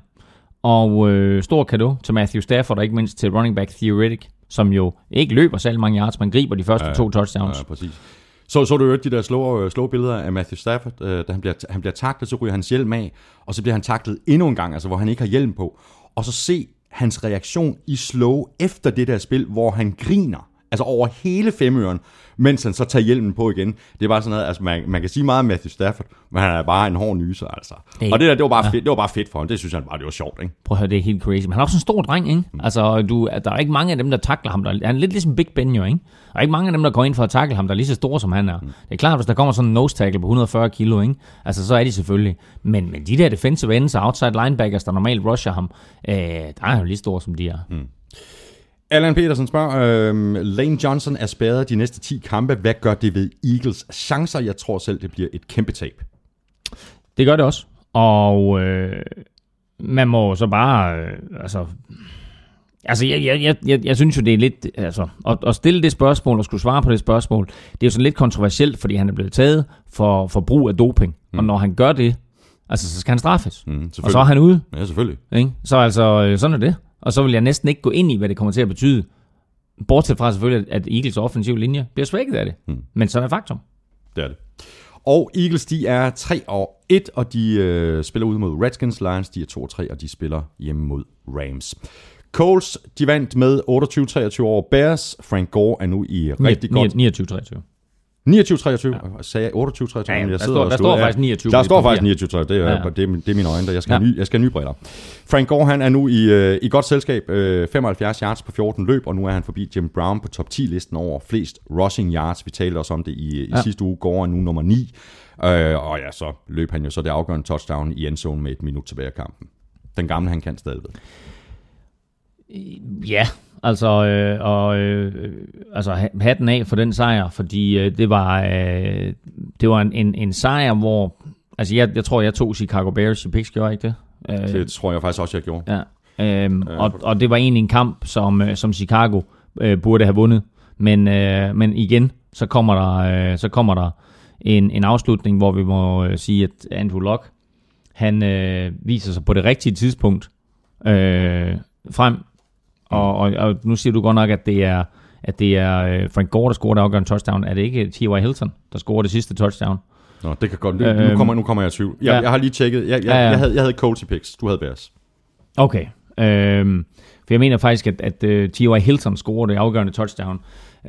Og øh, stor kado til Matthew Stafford, og ikke mindst til running back Theoretic, som jo ikke løber særlig mange yards, men griber de første ja, to touchdowns. Ja, præcis. Så, så du jo de der slå, slå billeder af Matthew Stafford, øh, da han bliver, han bliver taklet, så ryger hans hjelm af, og så bliver han taklet endnu en gang, altså hvor han ikke har hjelm på. Og så se hans reaktion i slow efter det der spil, hvor han griner, altså over hele femøren, mens han så tager hjelmen på igen. Det er bare sådan noget, altså man, man kan sige meget om Matthew Stafford, men han er bare en hård nyser, altså. Det, og det der, det var bare, ja. fedt, det var bare fedt for ham, det synes han bare, det var sjovt, ikke? Prøv at høre, det er helt crazy. Men han er også en stor dreng, ikke? Mm. Altså, du, der er ikke mange af dem, der takler ham. Der, han er lidt ligesom Big Ben, jo, ikke? Der er ikke mange af dem, der går ind for at takle ham, der er lige så store, som han er. Mm. Det er klart, hvis der kommer sådan en nose tackle på 140 kilo, ikke? Altså, så er de selvfølgelig. Men, men de der defensive ends og outside linebackers, der normalt rusher ham, øh, der er han jo lige store, som de er. Mm. Allan Petersen spørger, øh, Lane Johnson er spadet de næste 10 kampe. Hvad gør det ved Eagles chancer? Jeg tror selv, det bliver et kæmpe tab. Det gør det også. Og øh, man må så bare, øh, altså, altså jeg, jeg, jeg, jeg, jeg synes jo, det er lidt, altså, at, at stille det spørgsmål og skulle svare på det spørgsmål, det er jo sådan lidt kontroversielt, fordi han er blevet taget for, for brug af doping. Mm. Og når han gør det, altså, så skal han straffes. Mm, og så er han ude. Ja, selvfølgelig. Ikke? Så altså, øh, sådan er det. Og så vil jeg næsten ikke gå ind i, hvad det kommer til at betyde Bortset fra selvfølgelig, at Eagles offensiv linje bliver svækket af det. Mm. Men så er faktum. Det er det. Og Eagles, de er 3 og 1, og de øh, spiller ud mod Redskins. Lions, de er 2 og 3, og de spiller hjemme mod Rams. Coles, de vandt med 28-23 over Bears. Frank Gore er nu i rigtig godt 29-23. 29-23, ja. sagde jeg 28-23, Ja, ja, men der jeg står- sidder og der slår- står ja, faktisk 29 Der står faktisk papir. 29, det er, Ja. ja. det, det er mine øjne, der jeg skal, ja. ny, jeg skal have nye briller. Frank Gore, han er nu i, øh, i godt selskab, øh, 75 yards på 14 løb, og nu er han forbi Jim Brown på top 10-listen over flest rushing yards. Vi talte også om det i, i Ja. sidste uge. Gore er nu nummer 9, øh, og ja, så løb han jo så det afgørende touchdown i endzone med et minut tilbage af kampen. Den gamle, han kan stadigvæk. Ja, altså, øh, og, øh, altså ha- hatten af for den sejr, fordi øh, det var, øh, det var en, en, en sejr, hvor, altså jeg, jeg tror, jeg tog Chicago Bears i picks, gjorde jeg ikke det? Øh, Det tror jeg faktisk også, jeg gjorde. Ja. Øhm, og, og det var egentlig en kamp, som, øh, som Chicago øh, burde have vundet. Men, øh, men igen, så kommer der, øh, så kommer der en, en afslutning, hvor vi må øh, sige, at Andrew Luck, han øh, viser sig på det rigtige tidspunkt øh, frem. Og, og, og nu siger du godt nok, at det er, at det er øh, Frank Gore, der scorer det afgørende touchdown. Er det ikke T.Y. Hilton, der scorer det sidste touchdown? Nå, det kan godt. Det, nu, Øhm, kommer, nu kommer jeg i tvivl. Jeg, ja. jeg har lige tjekket. Jeg, jeg, Ja, ja. jeg, havde, jeg havde Coles i picks. Du havde Bears. Okay. Øhm, for jeg mener faktisk, at, at uh, T.Y. Hilton scorede det afgørende touchdown,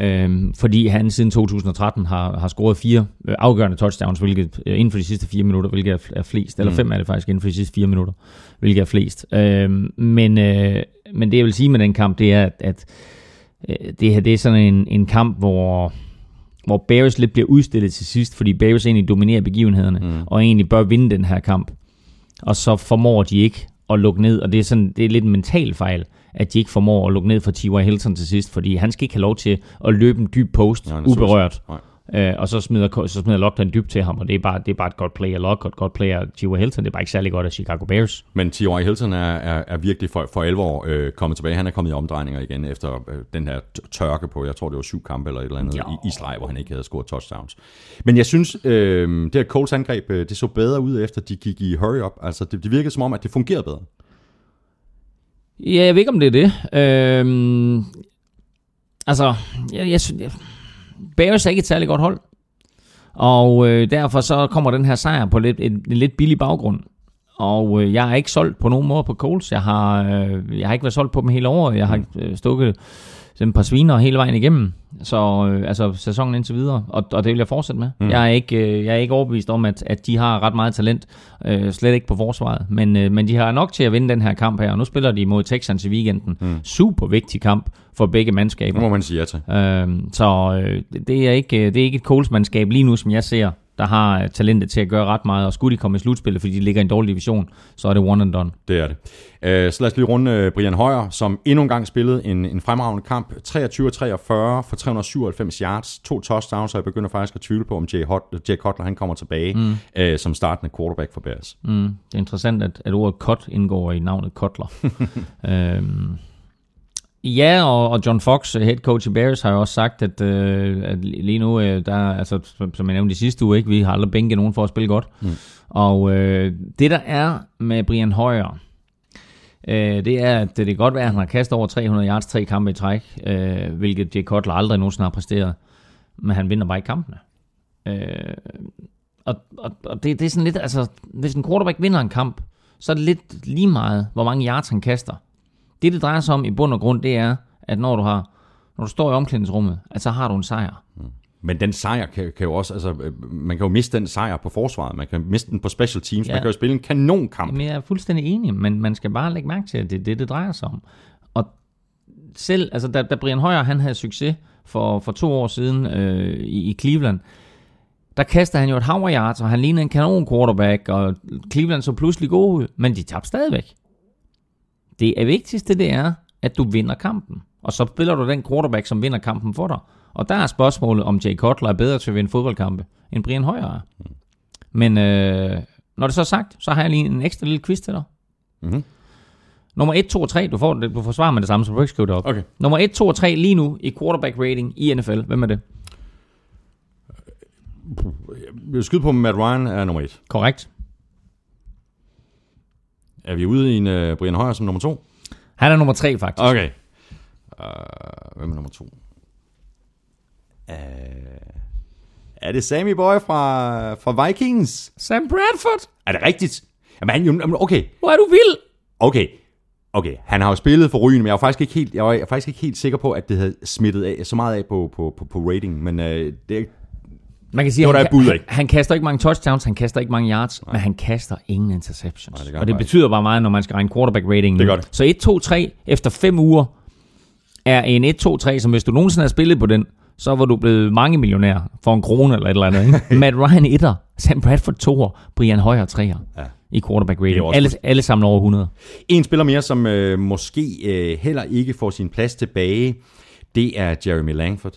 øhm, fordi han siden 2013 har, har scoret fire øh, afgørende touchdowns, hvilket øh, inden for de sidste fire minutter, hvilket er, er flest. Eller Mm. fem er det faktisk inden for de sidste fire minutter, hvilket er flest. Øhm, men, øh, men det jeg vil sige med den kamp, det er, at, at øh, det her det er sådan en, en kamp, hvor hvor Bears lidt bliver udstillet til sidst, fordi Bears egentlig dominerer begivenhederne, mm. og egentlig bør vinde den her kamp. Og så formår de ikke at lukke ned, og det er, sådan, det er lidt en mental fejl, at de ikke formår at lukke ned for T.Y. Hilton til sidst, fordi han skal ikke have lov til at løbe en dyb post, Nej, er uberørt. Nej. Øh, og så smider, så smider Lock den dybt til ham, og det er bare, det er bare et godt play af Lock, og et godt play af T.Y. Hilton. Det er bare ikke særlig godt af Chicago Bears. Men T.Y. Hilton er, er, er virkelig for, for alvor øh, kommet tilbage. Han er kommet i omdrejninger igen efter øh, den her tørke på, jeg tror det var syv kampe eller et eller andet Jo. i, i streg, hvor han ikke havde scoret touchdowns. Men jeg synes, øh, det her Coles angreb, øh, det så bedre ud efter de gik i hurry up. Altså det, det virkede som om, at det fungerede bedre. Ja, jeg ved ikke, om det er det. Øhm, altså, jeg, jeg, synes- jeg, Bears er ikke et særligt godt hold. Og øh, derfor så kommer den her sejr på lidt, en, en lidt billig baggrund. Og øh, jeg er ikke solgt på nogen måde på Coles. Jeg har, øh, jeg har ikke været solgt på dem hele året. Jeg har øh, stukket et par sviner hele vejen igennem. Så øh, altså sæsonen indtil videre. Og, og det vil jeg fortsætte med. Mm. Jeg, er ikke, øh, jeg er ikke overbevist om, at, at de har ret meget talent. Øh, slet ikke på forsvaret. Men, øh, men de har nok til at vinde den her kamp her. Og nu spiller de mod Texans i weekenden. Mm. Super vigtig kamp for begge mandskaber. Det må man sige ja til. Øhm, så øh, det, er ikke, det er ikke et Coles-mandskab lige nu, som jeg ser, der har øh, talentet til at gøre ret meget. Og skulle de komme i slutspillet, fordi de ligger i en dårlig division, så er det one and done. Det er det. Øh, så lad os lige runde øh, Brian Højer, som endnu en gang spillede en, en fremragende kamp. 23-43 for 397 yards, to touchdowns, og jeg begynder faktisk at tvivle på, om Jay, Hot, Jay Cutler han kommer tilbage mm. øh, som startende quarterback for Bears. Mm, det er interessant, at, at ordet cut indgår i navnet Kotler. øhm, ja, og, og John Fox, head coach i Bears, har jo også sagt, at, øh, at lige nu, øh, der, er, altså, som som jeg nævnte i sidste uge, ikke, vi har aldrig bænket nogen for at spille godt. Mm. Og øh, det der er med Brian Hoyer, øh, det er, at det kan godt være, at han har kastet over 300 yards tre kampe i træk, øh, hvilket Jay Cutler aldrig nogensinde har præsteret. Men han vinder bare ikke kampene. Øh, og, og, og det, det er sådan lidt, altså, hvis en quarterback vinder en kamp, så er det lidt lige meget, hvor mange yards han kaster. Det, det drejer sig om i bund og grund, det er, at når du har, når du står i omklædningsrummet, at så har du en sejr. Men den sejr kan, kan jo også, altså, øh, man kan jo miste den sejr på forsvaret, man kan miste den på special teams, Ja. man kan jo spille en kanonkamp. Jamen, jeg er fuldstændig enig, men man skal bare lægge mærke til, at det er det, det drejer sig om. Og selv, altså da, da Brian Højer, han havde succes for, for to år siden øh, i, i Cleveland, der kastede han jo et hav yards, og han lignede en kanon quarterback, og Cleveland så pludselig god ud, men de tabte stadigvæk. Det er vigtigste, det er, at du vinder kampen. Og så spiller du den quarterback, som vinder kampen for dig. Og der er spørgsmålet, om Jay Cutler er bedre til at vinde fodboldkampe, end Brian Højer er. Men øh, når det så er sagt, så har jeg lige en ekstra lille quiz til dig. Mhm. Nummer 1, 2 og 3, du får, du får svar med det samme, så du ikke skrive det op. Okay. Nummer 1, 2 og 3 lige nu i quarterback rating i NFL. Hvem er det? Jeg vil skyde på, at Matt Ryan er nummer et. Korrekt. Er vi ude i en uh, Brian Højer som nummer to? Han er nummer 3 faktisk. Okay. Uh, hvem er nummer to? Uh, er det Sammy Boy fra, fra Vikings? Sam Bradford, Er det rigtigt? Jamen, han, okay, hvor er du vild? okay. Okay, han har jo spillet for Ryen, men jeg var faktisk ikke helt, jeg var faktisk ikke helt sikker på, at det havde smittet af, så meget af på, på, på, på rating. Men øh, det, Man kan sige, han, han, han kaster ikke mange touchdowns, han kaster ikke mange yards, Nej. men han kaster ingen interceptions. Nej, det og det betyder bare meget, når man skal regne quarterback rating. Det gør det. Så 1, 2, 3 efter 5 uger er en 1, 2, 3, som hvis du nogensinde har spillet på den, så var du blevet mange millionær for en krone eller et eller andet. Ikke? Matt Ryan 1'er, Sam Bradford 2'er, Brian Højer 3'er Ja. i quarterback er rating. Alle, alle sammen over 100. En spiller mere, som øh, måske øh, heller ikke får sin plads tilbage, det er Jeremy Langford.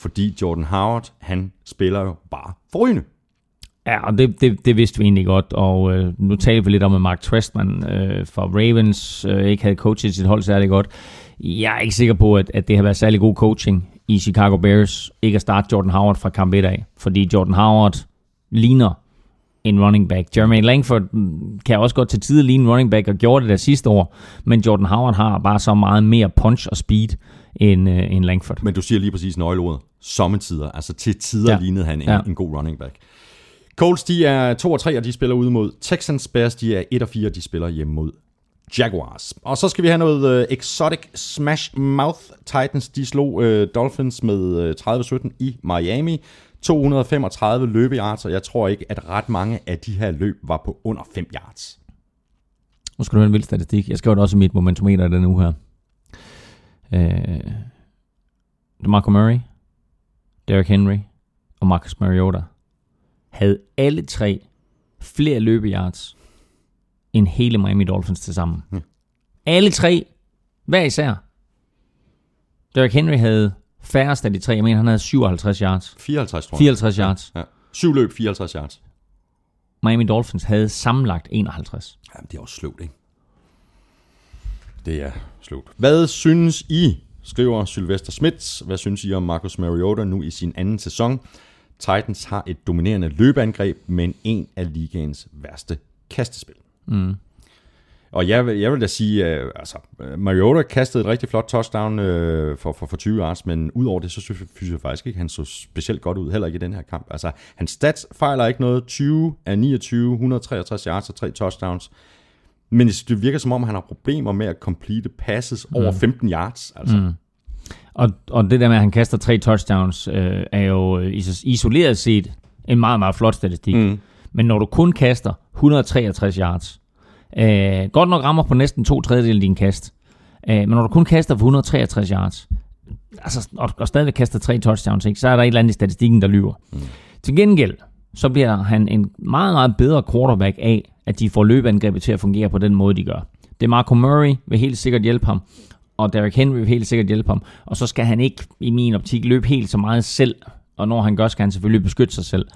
Fordi Jordan Howard, han spiller jo bare forrygende. Ja, og det, det, det vidste vi egentlig godt, og øh, nu taler vi lidt om, at Mark Trestman øh, fra Ravens øh, ikke havde coachet sit hold særlig godt. Jeg er ikke sikker på, at, at det har været særlig god coaching i Chicago Bears, ikke at starte Jordan Howard fra kamp 1 af, fordi Jordan Howard ligner en running back. Jeremy Langford mm, kan også godt til tider ligne en running back, og gjorde det der sidste år, men Jordan Howard har bare så meget mere punch og speed end, øh, end Langford. Men du siger lige præcis nøgleordet. Sommetider. Altså til tider Ja. lignede han en, Ja. en god running back. Colts, de er 2 og 3, og de spiller ude mod Texans. Bears, de er 1 og 4, de spiller hjemme mod Jaguars. Og så skal vi have noget uh, exotic smash mouth. Titans, de slog uh, Dolphins med uh, 30-17 i Miami. 235 løbeyards, og jeg tror ikke, at ret mange af de her løb var på under 5 yards. Nu skal du have en vild statistik. Jeg skrev det også i mit momentometer den uge her. Øh, DeMarco Murray, Derrick Henry og Marcus Mariota havde alle tre flere løbeyards end hele Miami Dolphins til sammen. Ja. Alle tre, hver især. Derrick Henry havde færrest af de tre. Jeg mener, han havde 57 yards. 54, tror jeg. 54 yards. Ja. Syv løb, 54 yards. Miami Dolphins havde sammenlagt 51. Jamen, det er også sløvt, ikke? Det er sløvt. Hvad synes I, skriver Sylvester Smith, hvad synes I om Marcus Mariota nu i sin anden sæson? Titans har et dominerende løbeangreb, men en af ligaens værste kastespil. Mm. Og jeg vil, jeg vil da sige, øh, altså, Mariota kastede et rigtig flot touchdown øh, for, for, for 20 yards, men udover det, så synes jeg, faktisk ikke, han så specielt godt ud, heller ikke i den her kamp. Altså, hans stats fejler ikke noget. 20 af 29, 163 yards og 3 touchdowns. Men det virker som om, han har problemer med at complete passes over 15 yards. Altså. Mm. Og, og det der med, at han kaster tre touchdowns, øh, er jo øh, is- isoleret set en meget, meget flot statistik. Mm. Men når du kun kaster 163 yards, øh, godt nok rammer på næsten to tredjedel af din kast, øh, men når du kun kaster for 163 yards, altså, og, og stadigvæk kaster tre touchdowns, ikke, så er der et eller andet i statistikken, der lyver. Mm. Til gengæld, så bliver han en meget, meget bedre quarterback af, at de får løbeangrebet til at fungere på den måde, de gør. Det er Marco Murray vil helt sikkert hjælpe ham, og Derrick Henry vil helt sikkert hjælpe ham. Og så skal han ikke, i min optik, løbe helt så meget selv. Og når han gør, skal han selvfølgelig beskytte sig selv.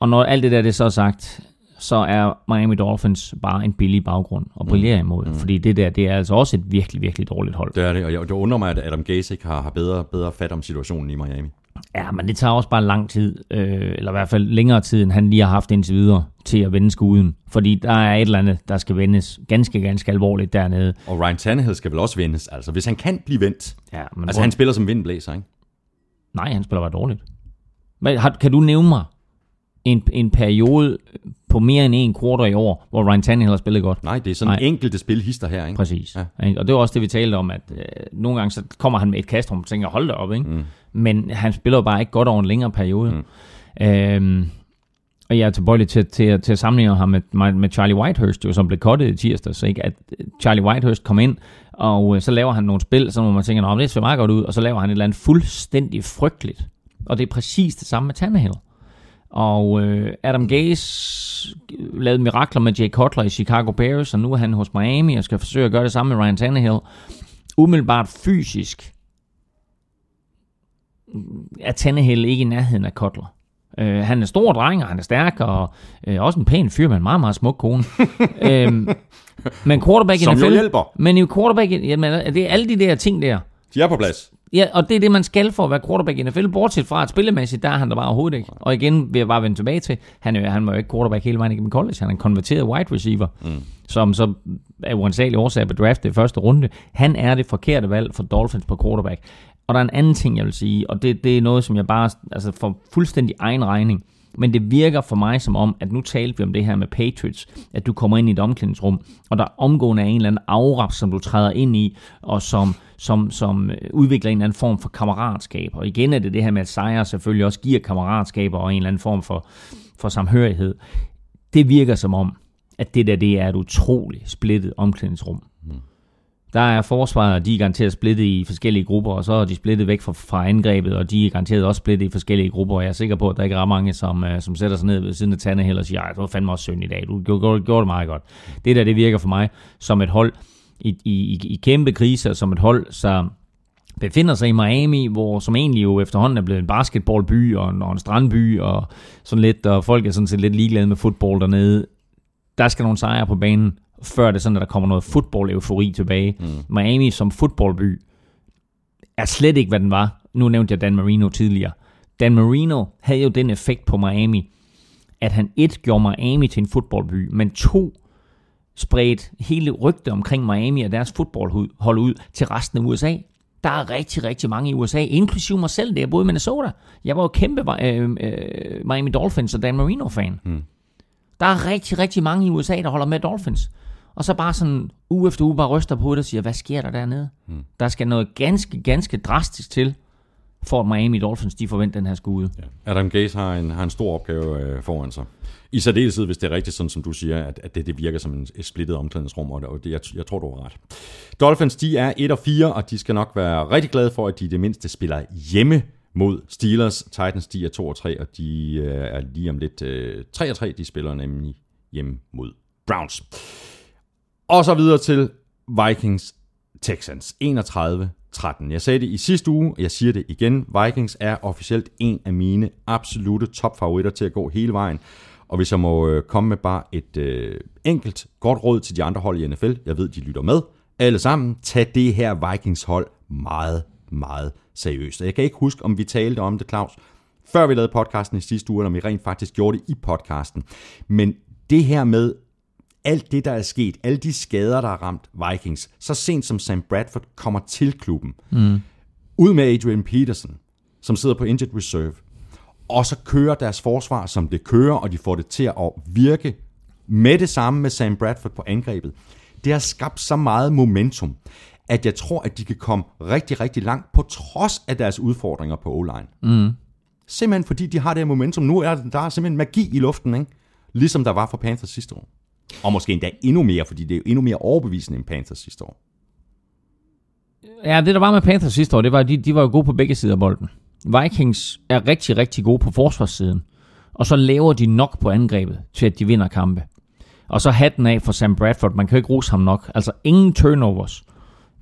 Og når alt det der det er så sagt, så er Miami Dolphins bare en billig baggrund at brillere imod. Mm. Fordi det der, det er altså også et virkelig, virkelig dårligt hold. Det er det, og jeg- det undrer mig, at Adam Gase ikke har, har bedre, bedre fat om situationen i Miami. Ja, men det tager også bare lang tid, øh, eller i hvert fald længere tid, end han lige har haft indtil videre, til at vende skuden. Fordi der er et eller andet, der skal vendes ganske, ganske alvorligt dernede. Og Ryan Tannehill skal vel også vendes. Altså, hvis han kan blive vendt. Ja, men Altså, han spiller som vindblæser, ikke? Nej, han spiller bare dårligt. Men har, kan du nævne mig en, en periode på mere end en quarter i år, hvor Ryan Tannehill har spillet godt? Nej, det er sådan Nej. Enkelte spilhister her, ikke? Præcis. Ja. Og det var også det, vi talte om, at øh, nogle gange så kommer han med et kast, hvor man tænker, hold da op, ikke? Mm. Men han spiller jo bare ikke godt over en længere periode. Mm. Øhm, og jeg er tilbøjelig til, til, til at sammenligne ham med, med Charlie Whitehurst, jo, som blev cuttet i tirsdags. Ikke? At øh, Charlie Whitehurst kom ind, og øh, så laver han nogle spil, så må man tænke, at det ser meget godt ud, og så laver han et eller andet fuldstændig frygteligt. Og det er præcis det samme med Tannehill. Og øh, Adam Gase lavede mirakler med Jay Cutler i Chicago Bears, og nu er han hos Miami og skal forsøge at gøre det samme med Ryan Tannehill. Umiddelbart fysisk er Tannehill ikke i nærheden af Cutler. Øh, han er stor dreng, og han er stærk, og øh, også en pæn fyr med en meget, meget smuk kone. øhm, men quarterback i Som jo NFL, hjælper. Men i quarterback, jamen, det er alle de der ting der, De er på plads. Ja, og det er det, man skal for at være quarterback i NFL. Bortset fra, at spillemæssigt, der er han der bare overhovedet ikke. Og igen vil jeg bare vende tilbage til, han, er, han var jo ikke quarterback hele vejen igennem college. Han er en konverteret wide receiver, mm. som så er uansagelig årsag på draft i første runde. Han er det forkerte valg for Dolphins på quarterback. Og der er en anden ting, jeg vil sige, og det, det er noget, som jeg bare altså for fuldstændig egen regning. Men det virker for mig som om, at nu talte vi om det her med Patriots, at du kommer ind i et omklædningsrum, og der omgående er en eller anden aura, som du træder ind i, og som, som, som øh, udvikler en eller anden form for kammeratskab. Og igen er det det her med, at sejre selvfølgelig også giver kammeratskaber og en eller anden form for, for samhørighed. Det virker som om, at det der det er et utroligt splittet omklædningsrum. Der er forsvaret, de er garanteret splittet i forskellige grupper, og så er de splittet væk fra, fra angrebet, og de er garanteret også splittet i forskellige grupper, og jeg er sikker på, at der ikke er mange, som, uh, som sætter sig ned ved siden af Tannehill og siger, det var fandme også synd i dag, du gjorde, gjorde det meget godt. Det der, det virker for mig som et hold i, i, i kæmpe kriser, som et hold, så befinder sig i Miami, hvor som egentlig jo efterhånden er blevet en basketballby og en, og en strandby og sådan lidt, og folk er sådan set lidt ligeglade med fodbold dernede. Der skal nogle sejre på banen, før det sådan, at der kommer noget fodbold-eufori tilbage. Mm. Miami som fodboldby er slet ikke, hvad den var. Nu nævnte jeg Dan Marino tidligere. Dan Marino havde jo den effekt på Miami, at han et gjorde Miami til en fodboldby, men to spredte hele rygtet omkring Miami og deres fodboldhold ud til resten af USA. Der er rigtig, rigtig mange i USA, inklusive mig selv, det jeg boede i Minnesota. Jeg var jo kæmpe øh, øh, Miami Dolphins og Dan Marino-fan. Mm. Der er rigtig, rigtig mange i USA, der holder med Dolphins og så bare sådan uge efter uge bare ryster på det og siger, hvad sker der dernede? Hmm. Der skal noget ganske, ganske drastisk til, for at Miami Dolphins de forventer den her skude. Ja. Adam Gaze har en, har en stor opgave øh, foran sig. I særdeleshed, hvis det er rigtigt, sådan som du siger, at, at det, det virker som en, et splittet omklædningsrum, og det, jeg, jeg tror, du har ret. Dolphins, de er 1 og 4, og de skal nok være rigtig glade for, at de det mindste spiller hjemme mod Steelers. Titans, de er 2 og 3, og de øh, er lige om lidt øh, 3 og 3. De spiller nemlig hjemme mod Browns. Og så videre til Vikings Texans 31-13. Jeg sagde det i sidste uge, og jeg siger det igen. Vikings er officielt en af mine absolute topfavoritter til at gå hele vejen. Og hvis jeg må øh, komme med bare et øh, enkelt godt råd til de andre hold i NFL, jeg ved, de lytter med, alle sammen, tag det her Vikings hold meget, meget seriøst. Og jeg kan ikke huske, om vi talte om det, Claus, før vi lavede podcasten i sidste uge, eller om vi rent faktisk gjorde det i podcasten. Men det her med alt det, der er sket, alle de skader, der har ramt Vikings, så sent som Sam Bradford kommer til klubben, mm. ud med Adrian Peterson, som sidder på injured reserve, og så kører deres forsvar, som det kører, og de får det til at virke med det samme med Sam Bradford på angrebet. Det har skabt så meget momentum, at jeg tror, at de kan komme rigtig, rigtig langt, på trods af deres udfordringer på O-line. Mm. Simpelthen fordi de har det her momentum. Nu er der simpelthen magi i luften, ikke? ligesom der var for Panthers sidste år. Og måske endda endnu mere, fordi det er jo endnu mere overbevisende end Panthers sidste år. Ja, det der var med Panthers sidste år, det var, at de, de var jo gode på begge sider af bolden. Vikings er rigtig, rigtig gode på forsvarssiden. Og så laver de nok på angrebet til, at de vinder kampe. Og så hatten af for Sam Bradford. Man kan jo ikke rose ham nok. Altså ingen turnovers.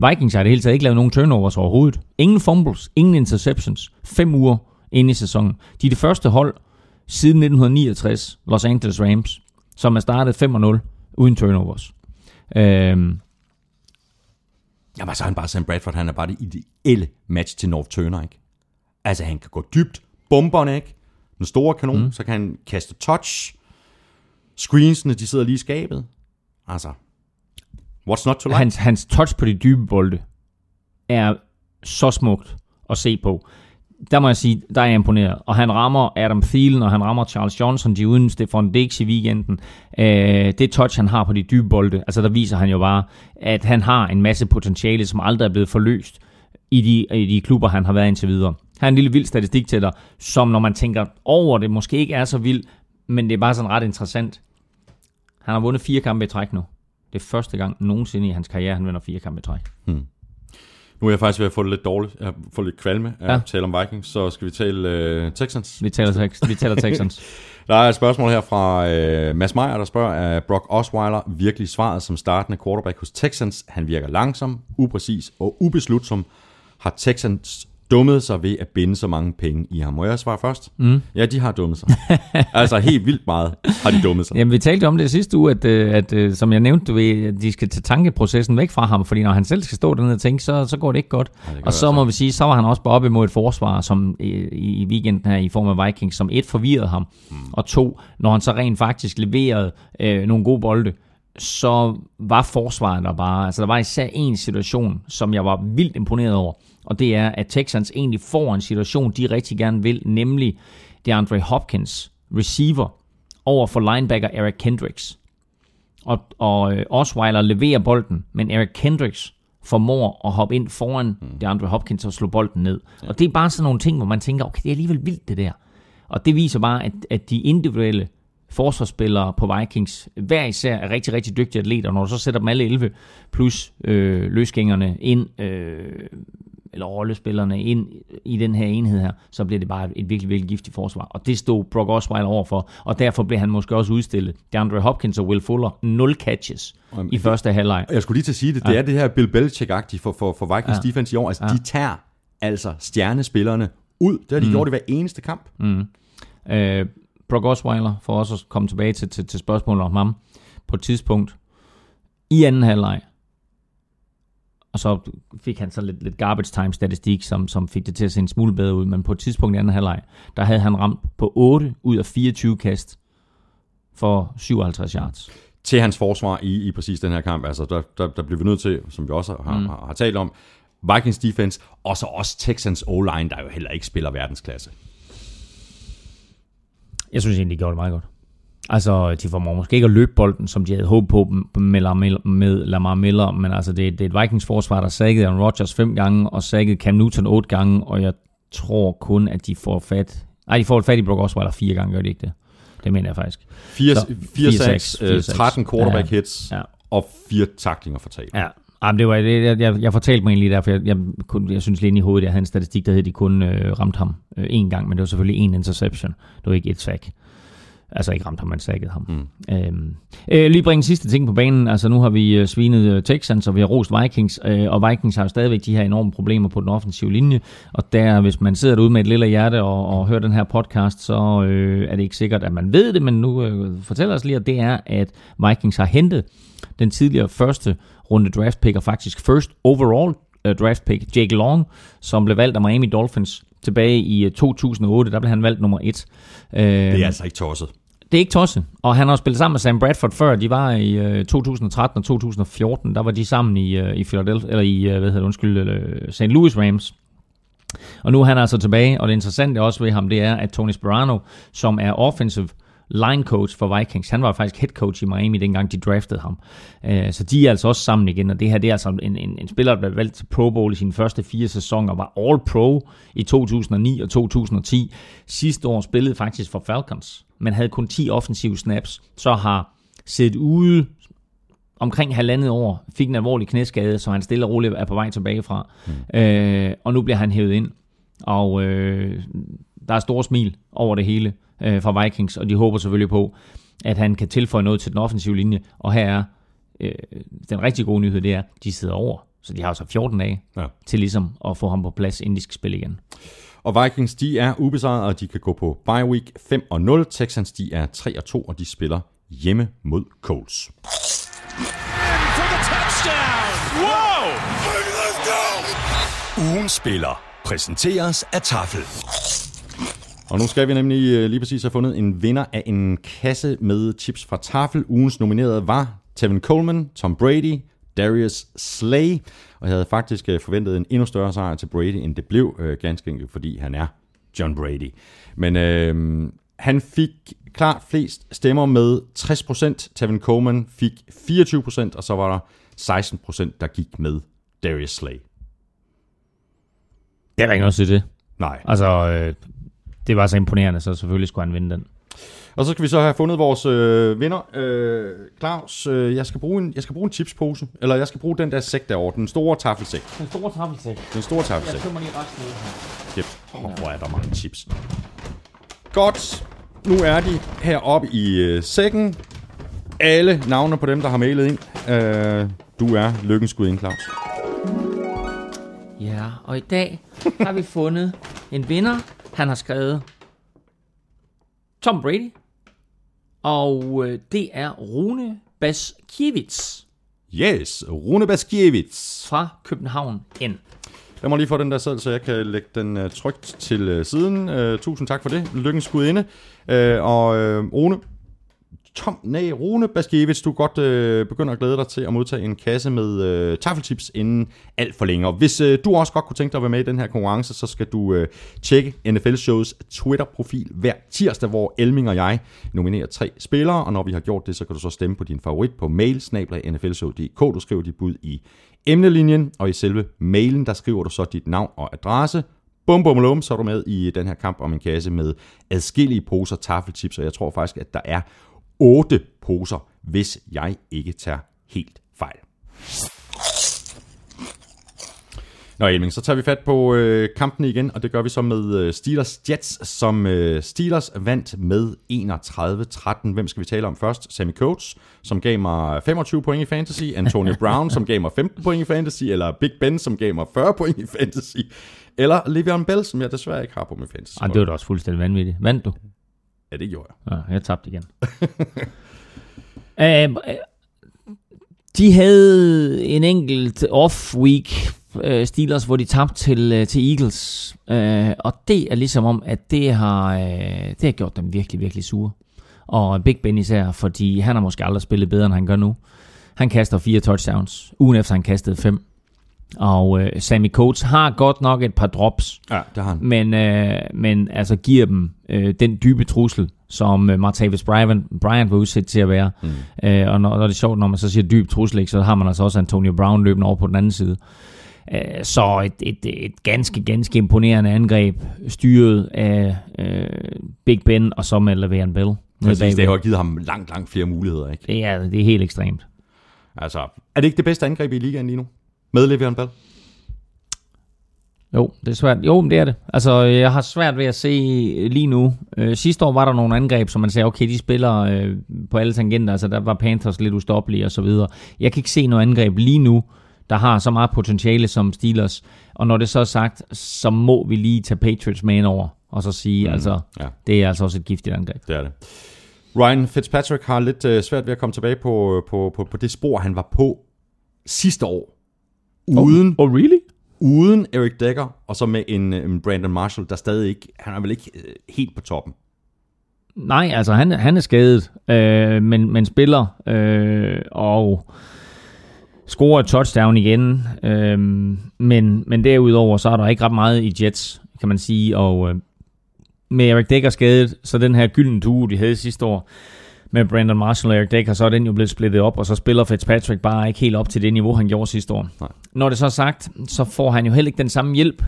Vikings har det hele taget ikke lavet nogen turnovers overhovedet. Ingen fumbles, ingen interceptions. Fem uger inde i sæsonen. De er det første hold siden 1969, Los Angeles Rams, som er startet 5-0 uden turnovers. Øhm, Jamen, så er han bare Sam Bradford, han er bare det ideelle match til North Turner, ikke? Altså, han kan gå dybt, bomberne, ikke? Den store kanon, mm. så kan han kaste touch, screensene, de sidder lige i skabet. Altså, what's not to like? Hans, hans touch på de dybe bolde er så smukt at se på der må jeg sige, der er jeg imponeret. Og han rammer Adam Thielen, og han rammer Charles Johnson, de uden Stefan Dix i weekenden. Øh, det touch, han har på de dybe bolde, altså der viser han jo bare, at han har en masse potentiale, som aldrig er blevet forløst i de, i de klubber, han har været indtil videre. Han har en lille vild statistik til dig, som når man tænker over det, måske ikke er så vild, men det er bare sådan ret interessant. Han har vundet fire kampe i træk nu. Det er første gang nogensinde i hans karriere, han vinder fire kampe i træk. Hmm. Nu er jeg faktisk ved at få det lidt dårligt. Jeg fået lidt kvalme af ja. at tale om Vikings, så skal vi tale uh, Texans. Vi taler, tex- vi taler Texans. der er et spørgsmål her fra uh, Mads Meyer, der spørger, er Brock Osweiler virkelig svaret som startende quarterback hos Texans? Han virker langsom, upræcis og ubeslutsom. Har Texans dummet sig ved at binde så mange penge i ham. Må jeg svare først? Mm. Ja, de har dummet sig. altså helt vildt meget har de dummet sig. Jamen, vi talte om det sidste uge, at, øh, at, at som jeg nævnte, du ved, at de skal tage tankeprocessen væk fra ham, fordi når han selv skal stå dernede og tænke, så, så går det ikke godt. det gør og så det må vi sige, så var han også bare op imod et forsvar, som i, i weekenden her i form af Vikings, som et forvirrede ham, mm. og to, når han så rent faktisk leverede øh, nogle gode bolde, så var forsvaret der bare, altså der var især en situation, som jeg var vildt imponeret over, og det er, at Texans egentlig får en situation, de rigtig gerne vil, nemlig DeAndre Hopkins, receiver, over for linebacker Eric Kendricks. Og, og øh, Osweiler leverer bolden, men Eric Kendricks formår at hoppe ind foran mm. DeAndre Hopkins og slå bolden ned. Ja. Og det er bare sådan nogle ting, hvor man tænker, okay, det er alligevel vildt det der. Og det viser bare, at, at de individuelle forsvarsspillere på Vikings hver især er rigtig, rigtig dygtige atleter. Når du så sætter dem alle 11 plus øh, løsgængerne ind, øh, eller rollespillerne ind i den her enhed her, så bliver det bare et virkelig, virkelig giftigt forsvar. Og det stod Brock Osweiler overfor, og derfor blev han måske også udstillet. DeAndre Hopkins og Will Fuller, 0 catches Jamen, i første halvleg. Jeg skulle lige til at sige det. Det Ja. er det her Bill Belichick-agtige for, for, for Vikings Ja. defense i år. Altså, Ja. de tager altså stjernespillerne ud. Det har de mm. gjort i hver eneste kamp. Øh, Brock Osweiler, for også at komme tilbage til, til, til spørgsmålet om ham, på et tidspunkt i anden halvleg, og så fik han så lidt, lidt garbage time statistik, som, som fik det til at se en smule bedre ud, men på et tidspunkt i anden halvleg, der havde han ramt på 8 ud af 24 kast for 57 yards. Til hans forsvar i, i præcis den her kamp. Altså, der, der, der bliver vi nødt til, som vi også har, mm. har, har talt om, Vikings defense, og så også Texans O-line, der jo heller ikke spiller verdensklasse. Jeg synes egentlig, de gjorde det meget godt. Altså, de formår måske ikke at løbe bolden, som de havde håbet på med Lamar, med Lamar Miller, men altså, det, det er et Vikings forsvar, der sækkede Aaron Rodgers fem gange, og sækkede Cam Newton otte gange, og jeg tror kun, at de får fat... Nej, de får fat i Brock Osweiler fire gange, gør de ikke det? Det mener jeg faktisk. 4, Så, 4 4 sacks, sacks, øh, 4 sacks. 13 quarterback Ja. hits, Ja. og 4 taklinger for tab. Ja, Jamen, det var, det, jeg, jeg, jeg fortalte mig egentlig derfor, jeg, jeg, kun, jeg synes lige inde i hovedet, jeg havde en statistik, der hed, at de kun øh, ramte ham øh, én gang, men det var selvfølgelig en interception. Det var ikke et sack. Altså ikke ramt ham, man sackede ham. Mm. Øhm, øh, lige bringe sidste ting på banen. Altså nu har vi øh, svinet øh, Texans, og vi har rost Vikings, øh, og Vikings har jo stadigvæk de her enorme problemer på den offensive linje. Og der, hvis man sidder derude med et lille hjerte og, og hører den her podcast, så øh, er det ikke sikkert, at man ved det, men nu øh, fortæller os lige, at det er, at Vikings har hentet den tidligere første runde draft pick, og faktisk first overall uh, draft pick, Jake Long, som blev valgt af Miami Dolphins tilbage i uh, 2008. Der blev han valgt nummer et. Det er altså ikke tosset det er ikke tosset. Og han har også spillet sammen med Sam Bradford før. De var i øh, 2013 og 2014. Der var de sammen i, øh, i Philadelphia, eller i, øh, hvad hedder det, undskyld, øh, St. Louis Rams. Og nu er han altså tilbage, og det interessante også ved ham, det er, at Tony Sperano, som er offensive line coach for Vikings, han var faktisk head coach i Miami, dengang de draftede ham. Øh, så de er altså også sammen igen, og det her det er altså en, en, en spiller, der blev valgt til Pro Bowl i sine første fire sæsoner, var All Pro i 2009 og 2010. Sidste år spillede faktisk for Falcons, men havde kun 10 offensive snaps, så har siddet ude omkring halvandet år, fik en alvorlig knæskade, så han stille og roligt er på vej tilbage fra. Mm. Øh, og nu bliver han hævet ind, og øh, der er store smil over det hele øh, fra Vikings, og de håber selvfølgelig på, at han kan tilføje noget til den offensive linje. Og her er øh, den rigtig gode nyhed, det er, at de sidder over. Så de har altså 14 dage Ja. til ligesom at få ham på plads, inden de skal spille igen. Og Vikings, de er ubesejret, og de kan gå på bye week 5 og 0. Texans, de er 3 og 2, og de spiller hjemme mod Colts. Ugen spiller præsenteres af Tafel. Og nu skal vi nemlig øh, lige præcis have fundet en vinder af en kasse med chips fra Tafel. Ugens nominerede var Tevin Coleman, Tom Brady, Darius Slay. Og jeg havde faktisk øh, forventet en endnu større sejr til Brady, end det blev, øh, ganske enkelt, fordi han er John Brady. Men øh, han fik klart flest stemmer med 60%. Tevin Coleman fik 24%, og så var der 16%, der gik med Darius Slay. Det er der ikke noget at sige til. Nej. Altså, øh, det var så imponerende, så selvfølgelig skulle han vinde den. Og så skal vi så have fundet vores øh, vinder. Øh, Claus, øh, jeg, skal bruge en, jeg skal bruge en chipspose. Eller jeg skal bruge den der sæk derovre. Den store taffelsæk. Den store taffelsæk. Den store taffelsæk. tømmer lige resten ud her. Yep. Oh, hvor er der mange chips. Godt. Nu er de heroppe i øh, sækken. Alle navne på dem, der har mailet ind. Øh, du er lykkens gud ind, Claus. Ja, og i dag har vi fundet en vinder. Han har skrevet Tom Brady. Og øh, det er Rune Baskiewicz Yes, Rune Baskiewicz. fra København N. Lad mig lige få den der seddel, så jeg kan lægge den uh, trygt til uh, siden. Uh, tusind tak for det. Lykkens skud inde. Uh, og uh, Rune, Tom, Næ Rune Baskevits, du godt øh, begynder at glæde dig til at modtage en kasse med øh, taffeltips inden alt for længe. Og hvis øh, du også godt kunne tænke dig at være med i den her konkurrence, så skal du øh, tjekke NFL Shows Twitter-profil hver tirsdag, hvor Elming og jeg nominerer tre spillere, og når vi har gjort det, så kan du så stemme på din favorit på mail, nflshow.dk. Du skriver dit bud i emnelinjen, og i selve mailen, der skriver du så dit navn og adresse, Bum, bum, lum, så er du med i den her kamp om en kasse med adskillige poser taffeltips, og jeg tror faktisk, at der er 8 poser, hvis jeg ikke tager helt fejl. Nå Elming, så tager vi fat på øh, kampen igen, og det gør vi så med øh, Steelers Jets, som øh, Steelers vandt med 31-13. Hvem skal vi tale om først? Sammy Coates, som gav mig 25 point i fantasy, Antonio Brown, som gav mig 15 point i fantasy, eller Big Ben, som gav mig 40 point i fantasy, eller Le'Veon Bell, som jeg desværre ikke har på min fantasy. Ah, det var da også fuldstændig vanvittigt. Vandt du? Ja, det gjorde jeg. Ja, jeg tabte igen. uh, de havde en enkelt off-week, uh, Steelers, hvor de tabte til, uh, til Eagles. Uh, og det er ligesom om, at det har, uh, det har gjort dem virkelig, virkelig sure. Og Big Ben især, fordi han har måske aldrig spillet bedre, end han gør nu. Han kaster fire touchdowns, ugen efter han kastede fem. Og uh, Sammy Coates har godt nok et par drops, Ja, det har han. men, øh, men altså giver dem øh, den dybe trussel, som øh, Martavis Bryant, Bryant var udsat til at være. Mm. Øh, og når, når det er sjovt, når man så siger dyb trussel, ikke, så har man altså også Antonio Brown løbende over på den anden side. Øh, så et, et, et ganske, ganske imponerende angreb, styret af øh, Big Ben og så med Le'Veon Bell. Præcis, det har givet ham langt, langt flere muligheder. Ikke? Det er, det er helt ekstremt. Altså, er det ikke det bedste angreb i ligaen lige nu? Med Le'Veon Bell? Jo, det er svært. Jo, men det er det. Altså, jeg har svært ved at se lige nu. Øh, sidste år var der nogle angreb, som man sagde, okay, de spiller øh, på alle tangenter. Altså, der var Panthers lidt ustoppelige og så videre. Jeg kan ikke se noget angreb lige nu, der har så meget potentiale som Steelers. Og når det så er sagt, så må vi lige tage Patriots med ind over. Og så sige, mm, altså, ja. det er altså også et giftigt angreb. Det er det. Ryan Fitzpatrick har lidt øh, svært ved at komme tilbage på, på, på, på det spor, han var på sidste år. Uden, Oh, really? uden Eric Decker, og så med en, øh, en Brandon Marshall, der stadig ikke, han er vel ikke øh, helt på toppen. Nej, altså han, han er skadet, øh, men, men spiller øh, og scorer et touchdown igen. Øh, men, men derudover så er der ikke ret meget i Jets, kan man sige. Og øh, med Eric Decker skadet, så den her gylden duo, de havde sidste år, med Brandon Marshall og Eric Decker, så er den jo blevet splittet op, og så spiller Fitzpatrick bare ikke helt op til det niveau, han gjorde sidste år. Nej. Når det så er sagt, så får han jo heller ikke den samme hjælp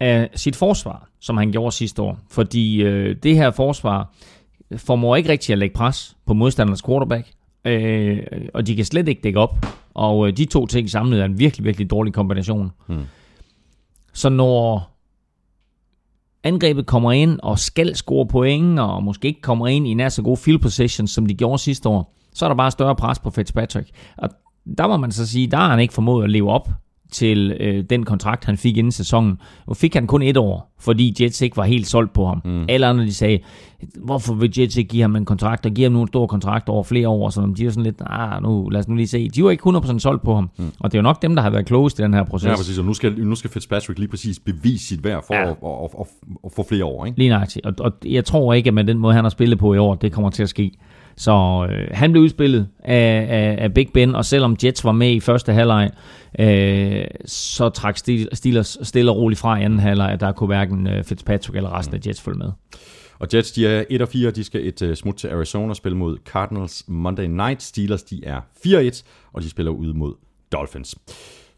af sit forsvar, som han gjorde sidste år. Fordi øh, det her forsvar formår ikke rigtig at lægge pres på modstandernes quarterback, øh, og de kan slet ikke dække op. Og øh, de to ting samlet er en virkelig, virkelig dårlig kombination. Hmm. Så når angrebet kommer ind og skal score point, og måske ikke kommer ind i nær så gode field positions, som de gjorde sidste år, så er der bare større pres på Fitzpatrick. Og der må man så sige, der har han ikke formået at leve op til øh, den kontrakt, han fik inden sæsonen. Nu fik han kun et år, fordi Jets ikke var helt solgt på ham. Mm. Alle andre de sagde, hvorfor vil Jets ikke give ham en kontrakt, og give ham nu en stor kontrakt over flere år, så de var sådan lidt, ah, nu, lad os nu lige se. De var ikke 100% solgt på ham, mm. og det er jo nok dem, der har været klogest i den her proces. Ja, præcis, og nu skal, nu skal Fitzpatrick lige præcis bevise sit værd for Ja. ja. at, at, at, at, få flere år, ikke? Lige nøjagtigt. Og, og jeg tror ikke, at med den måde, han har spillet på i år, det kommer til at ske. Så øh, han blev udspillet af, af, af Big Ben, og selvom Jets var med i første halvleg, øh, så trak Steelers stille og roligt fra i anden halvleg, at der kunne hverken øh, Fitzpatrick eller resten af Jets følge med. Og Jets, de er 1 og 4, de skal et uh, smut til Arizona og spille mod Cardinals Monday Night. Steelers, de er 4-1, og de spiller ude mod Dolphins.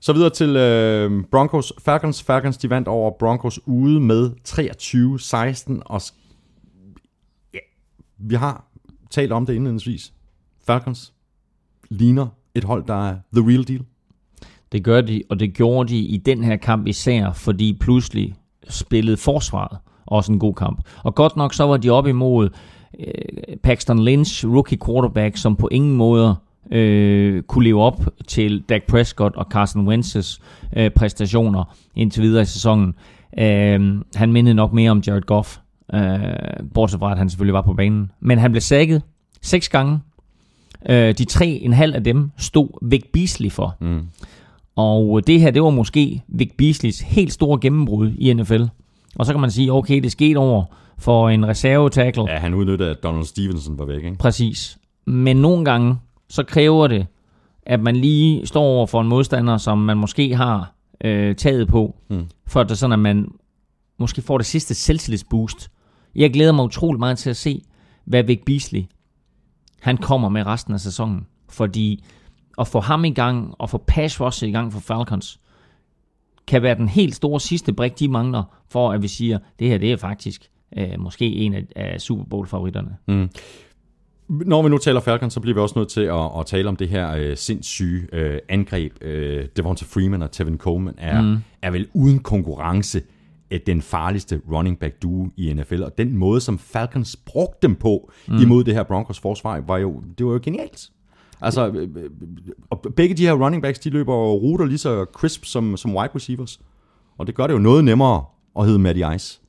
Så videre til øh, Broncos Falcons. Falcons, de vandt over Broncos ude med 23-16, og ja, vi har talt om det indledningsvis. Falcons ligner et hold, der er the real deal. Det gør de, og det gjorde de i den her kamp især, fordi pludselig spillede forsvaret også en god kamp. Og godt nok så var de op imod øh, Paxton Lynch, rookie quarterback, som på ingen måde øh, kunne leve op til Dak Prescott og Carson Wentz's øh, præstationer indtil videre i sæsonen. Øh, han mindede nok mere om Jared Goff, øh, bortset fra, at han selvfølgelig var på banen. Men han blev sækket seks gange. Øh, de tre en halv af dem stod Vic Beasley for. Mm. Og det her, det var måske Vic Beasleys helt store gennembrud i NFL. Og så kan man sige, okay, det skete over for en reserve-tackle. Ja, han udnyttede, at Donald Stevenson var væk, ikke? Præcis. Men nogle gange, så kræver det, at man lige står over for en modstander, som man måske har øh, taget på, Mm. for at det sådan, at man måske får det sidste selvtillidsboost. Jeg glæder mig utrolig meget til at se, hvad Vic Beasley han kommer med resten af sæsonen. Fordi at få ham i gang, og få pass rush i gang for Falcons, kan være den helt store sidste brik, de mangler, for at vi siger, det her det er faktisk øh, måske en af, af Super Bowl-favoritterne. Når vi nu taler Falcons, så bliver vi også nødt til at, at tale om det her øh, sindssyge øh, angreb. Øh, Devonta Freeman og Tevin Coleman er, mm. er vel uden konkurrence den farligste running back duo i NFL. Og den måde, som Falcons brugte dem på mm. imod det her Broncos forsvar, var jo, det var jo genialt. Altså, øh, øh, og begge de her running backs, de løber ruter lige så crisp som, som wide receivers. Og det gør det jo noget nemmere at hedde Matty Ice.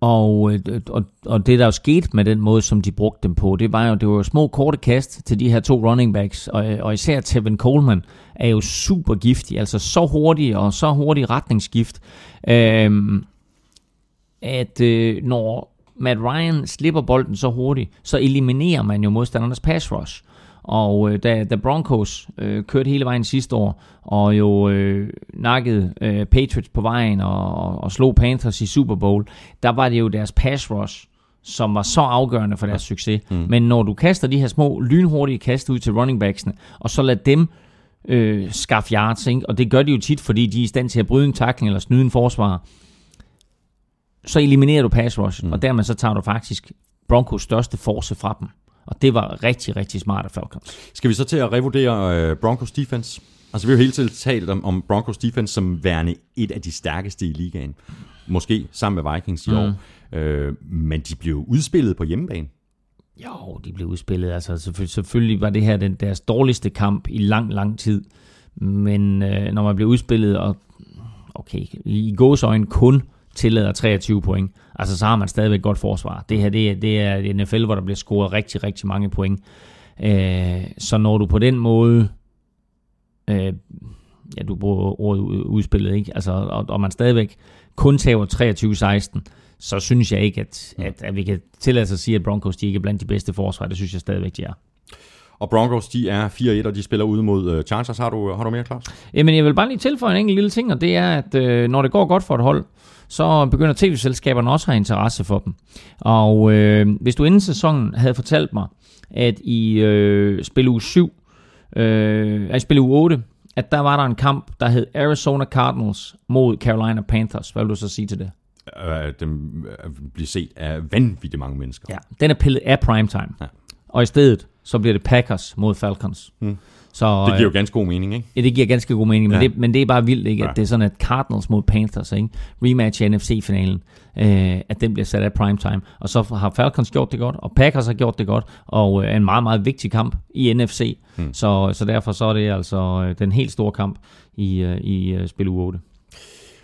Og, øh, og, og det der jo skete med den måde, som de brugte dem på, det var jo, det var jo små korte kast til de her to running backs, og, og især Tevin Coleman er jo super giftig, altså så hurtig og så hurtig retningsskift, øhm, at øh, når Matt Ryan slipper bolden så hurtigt, så eliminerer man jo modstandernes pass rush. Og øh, da, da Broncos øh, kørte hele vejen sidste år, og jo øh, nakkede øh, Patriots på vejen og, og, og slog Panthers i Super Bowl, der var det jo deres pass rush, som var så afgørende for deres succes. Mm. Men når du kaster de her små lynhurtige kast ud til running backsene, og så lader dem øh, skaffe yards, ikke? og det gør de jo tit, fordi de er i stand til at bryde en tackling eller snyde en forsvar, så eliminerer du pass rush, mm. og dermed så tager du faktisk Broncos største force fra dem. Og det var rigtig, rigtig smart af Falcons. Skal vi så til at revurdere øh, Broncos defense? Altså, vi har jo hele tiden talt om, om Broncos defense som værende et af de stærkeste i ligaen. Måske sammen med Vikings i mm. år. Øh, men de blev udspillet på hjemmebane. Jo, de blev udspillet. Altså, selvfølgelig, selvfølgelig var det her den, deres dårligste kamp i lang, lang tid. Men øh, når man blev udspillet, og okay, i gåsøjne kun tillader 23 point, altså så har man stadigvæk et godt forsvar. Det her, det er, det er et NFL, hvor der bliver scoret rigtig, rigtig mange point. Øh, så når du på den måde, øh, ja, du bruger ordet ud- udspillet, ikke? Altså, og, og man stadigvæk kun tager 23-16, så synes jeg ikke, at, at, at vi kan tillade sig at sige, at Broncos de ikke er blandt de bedste forsvar. Det synes jeg stadigvæk, de er. Og Broncos, de er 4-1, og de spiller ude mod øh, Chargers. Har du, har du mere, Claus? Jamen, jeg vil bare lige tilføje en enkelt lille ting, og det er, at øh, når det går godt for et hold, så begynder tv-selskaberne også at have interesse for dem. Og øh, hvis du inden sæsonen havde fortalt mig, at i øh, spil uge 7, øh, altså spil uge 8, at der var der en kamp, der hed Arizona Cardinals mod Carolina Panthers. Hvad vil du så sige til det? Øh, dem øh, bliver set af vanvittigt mange mennesker. Ja, den er pillet af primetime. Ja. Og i stedet, så bliver det Packers mod Falcons. Mm. Så, Det giver jo ganske god mening, ikke? Ja, det giver ganske god mening, men, Ja. det, men det er bare vildt, ikke? At Ja. det er sådan, at Cardinals mod Panthers, ikke? rematch i NFC-finalen, øh, at den bliver sat af primetime. Og så har Falcons gjort det godt, og Packers har gjort det godt, og øh, en meget, meget vigtig kamp i NFC. Hmm. Mm. Så, så derfor så er det altså øh, den helt store kamp i, øh, i øh, spil uge 8.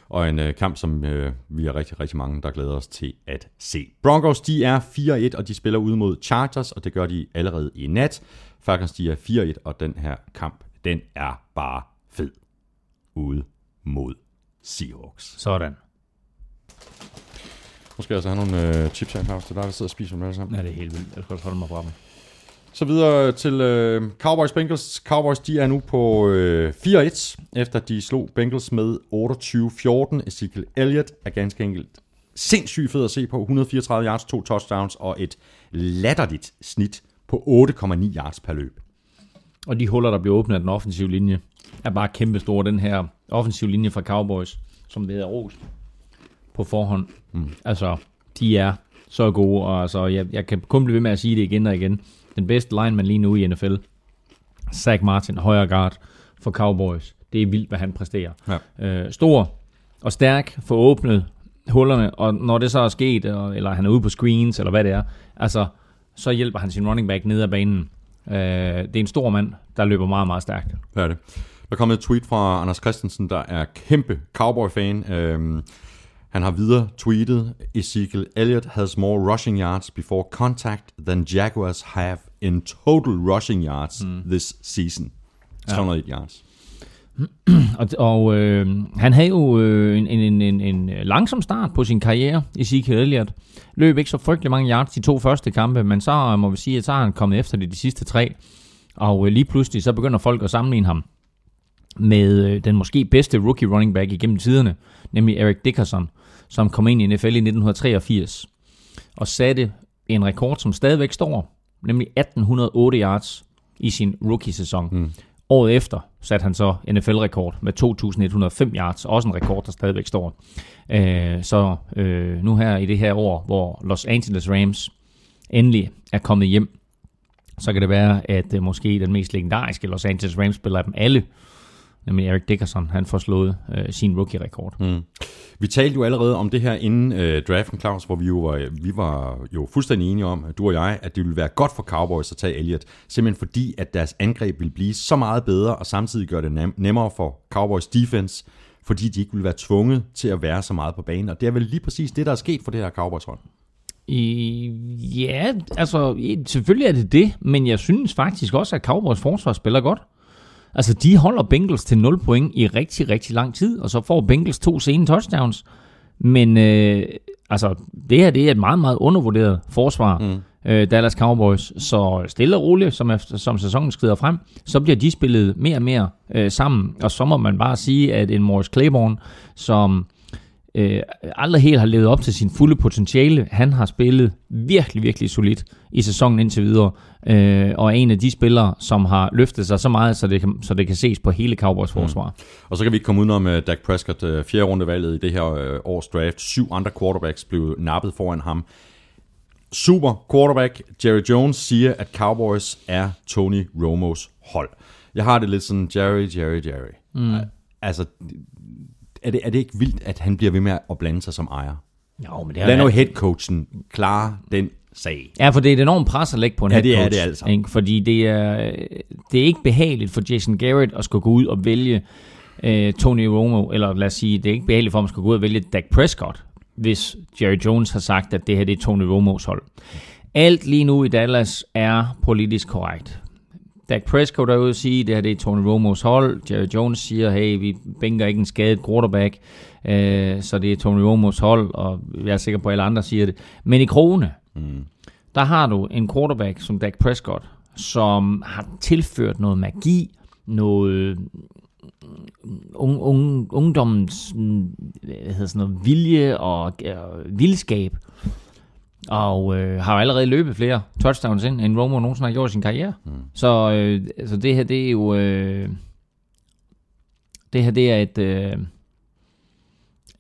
Og en øh, kamp, som øh, vi er rigtig, rigtig mange, der glæder os til at se. Broncos, de er 4-1, og de spiller ude mod Chargers, og det gør de allerede i nat. Falcons, de er 4-1, og den her kamp, den er bare fed. Ude mod Seahawks. Sådan. Nu skal jeg altså have nogle øh, chips her, Claus, til dig, der sidder og spiser dem alle sammen. Ja, det er helt vildt. Jeg skal også holde mig fra mig. Så videre til øh, Cowboys Bengals. Cowboys de er nu på øh, 4-1, efter de slog Bengals med 28-14. Ezekiel Elliott er ganske enkelt sindssygt fed at se på. 134 yards, to touchdowns og et latterligt snit på 8,9 yards per løb. Og de huller, der bliver åbnet af den offensive linje, er bare kæmpe store. Den her offensive linje fra Cowboys, som det hedder Ros på forhånd. Mm. Altså, de er så gode, og altså, jeg, jeg kan kun blive ved med at sige det igen og igen. Den bedste lineman lige nu i NFL, Zach Martin, højre guard for Cowboys. Det er vildt, hvad han præsterer. Ja. Øh, stor og stærk, får åbnet hullerne, og når det så er sket, eller han er ude på screens, eller hvad det er, altså, så hjælper han sin running back ned ad banen. Øh, det er en stor mand, der løber meget, meget stærkt. Hvad er det? Der er kommet et tweet fra Anders Christensen, der er kæmpe Cowboy-fan. Øhm, Han har videre tweetet, Ezekiel Elliott has more rushing yards before contact than Jaguars have in total rushing yards mm. this season. 301 ja. yards. Og, og øh, han havde jo øh, en, en, en, en langsom start på sin karriere, Ezekiel Elliott. Løb ikke så frygtelig mange yards de to første kampe, men så øh, må vi sige, at så har han kommet efter det de sidste tre. Og øh, lige pludselig så begynder folk at sammenligne ham med øh, den måske bedste rookie running back igennem tiderne, nemlig Eric Dickerson, som kom ind i NFL i 1983 og satte en rekord, som stadigvæk står, nemlig 1808 yards i sin rookie-sæson. Mm. Året efter satte han så NFL-rekord med 2.105 yards, også en rekord, der stadigvæk står. Øh, så øh, nu her i det her år, hvor Los Angeles Rams endelig er kommet hjem, så kan det være, at øh, måske den mest legendariske Los Angeles Rams-spiller af dem alle, nemlig Eric Dickerson, han får slået øh, sin rookie-rekord. Mm. Vi talte jo allerede om det her inden øh, draften, Claus, hvor vi jo var, vi var jo fuldstændig enige om, du og jeg, at det ville være godt for Cowboys at tage Elliott, simpelthen fordi, at deres angreb ville blive så meget bedre, og samtidig gøre det nem- nemmere for Cowboys defense, fordi de ikke ville være tvunget til at være så meget på banen. Og det er vel lige præcis det, der er sket for det her Cowboys hold. I, ja, altså selvfølgelig er det det, men jeg synes faktisk også, at Cowboys forsvar spiller godt. Altså, de holder Bengals til 0 point i rigtig, rigtig lang tid, og så får Bengals to sene touchdowns. Men øh, altså, det her det er et meget, meget undervurderet forsvar, mm. øh, Dallas Cowboys. Så stille og roligt, som, efter, som sæsonen skrider frem, så bliver de spillet mere og mere øh, sammen. Og så må man bare sige, at en Morris Claiborne, som øh, aldrig helt har levet op til sin fulde potentiale. Han har spillet virkelig, virkelig solidt i sæsonen indtil videre, øh, og er en af de spillere, som har løftet sig så meget, så det kan, så det kan ses på hele Cowboys forsvar. Mm. Og så kan vi ikke komme udenom uh, Dak Prescott, uh, fjerde rundevalget i det her uh, års draft. Syv andre quarterbacks blev nappet foran ham. Super quarterback Jerry Jones siger, at Cowboys er Tony Romos hold. Jeg har det lidt sådan, Jerry, Jerry, Jerry. Mm. Altså, er det, er det ikke vildt, at han bliver ved med at blande sig som ejer? Jo, men det Lad nu headcoachen klare den sag. Ja, for det er et enormt pres at lægge på en Ja, det er headcoach, det altså. Ikke? Fordi det er, det er ikke behageligt for Jason Garrett at skulle gå ud og vælge øh, Tony Romo, eller lad os sige, det er ikke behageligt for ham at skulle gå ud og vælge Dak Prescott, hvis Jerry Jones har sagt, at det her det er Tony Romos hold. Alt lige nu i Dallas er politisk korrekt. Dak Prescott er ude at sige, det her det er Tony Romos hold. Jerry Jones siger, hey, vi bænker ikke en skadet quarterback, øh, så det er Tony Romos hold, og jeg er sikker på, at alle andre siger det. Men i krone, mm. der har du en quarterback som Dak Prescott, som har tilført noget magi, noget un, un, ungdommens mm, hvad hedder sådan noget, vilje og øh, vildskab. Og øh, har allerede løbet flere touchdowns ind, end Romo nogensinde har gjort i sin karriere. Mm. Så øh, altså det her, det er jo... Øh, det her, det er et, øh,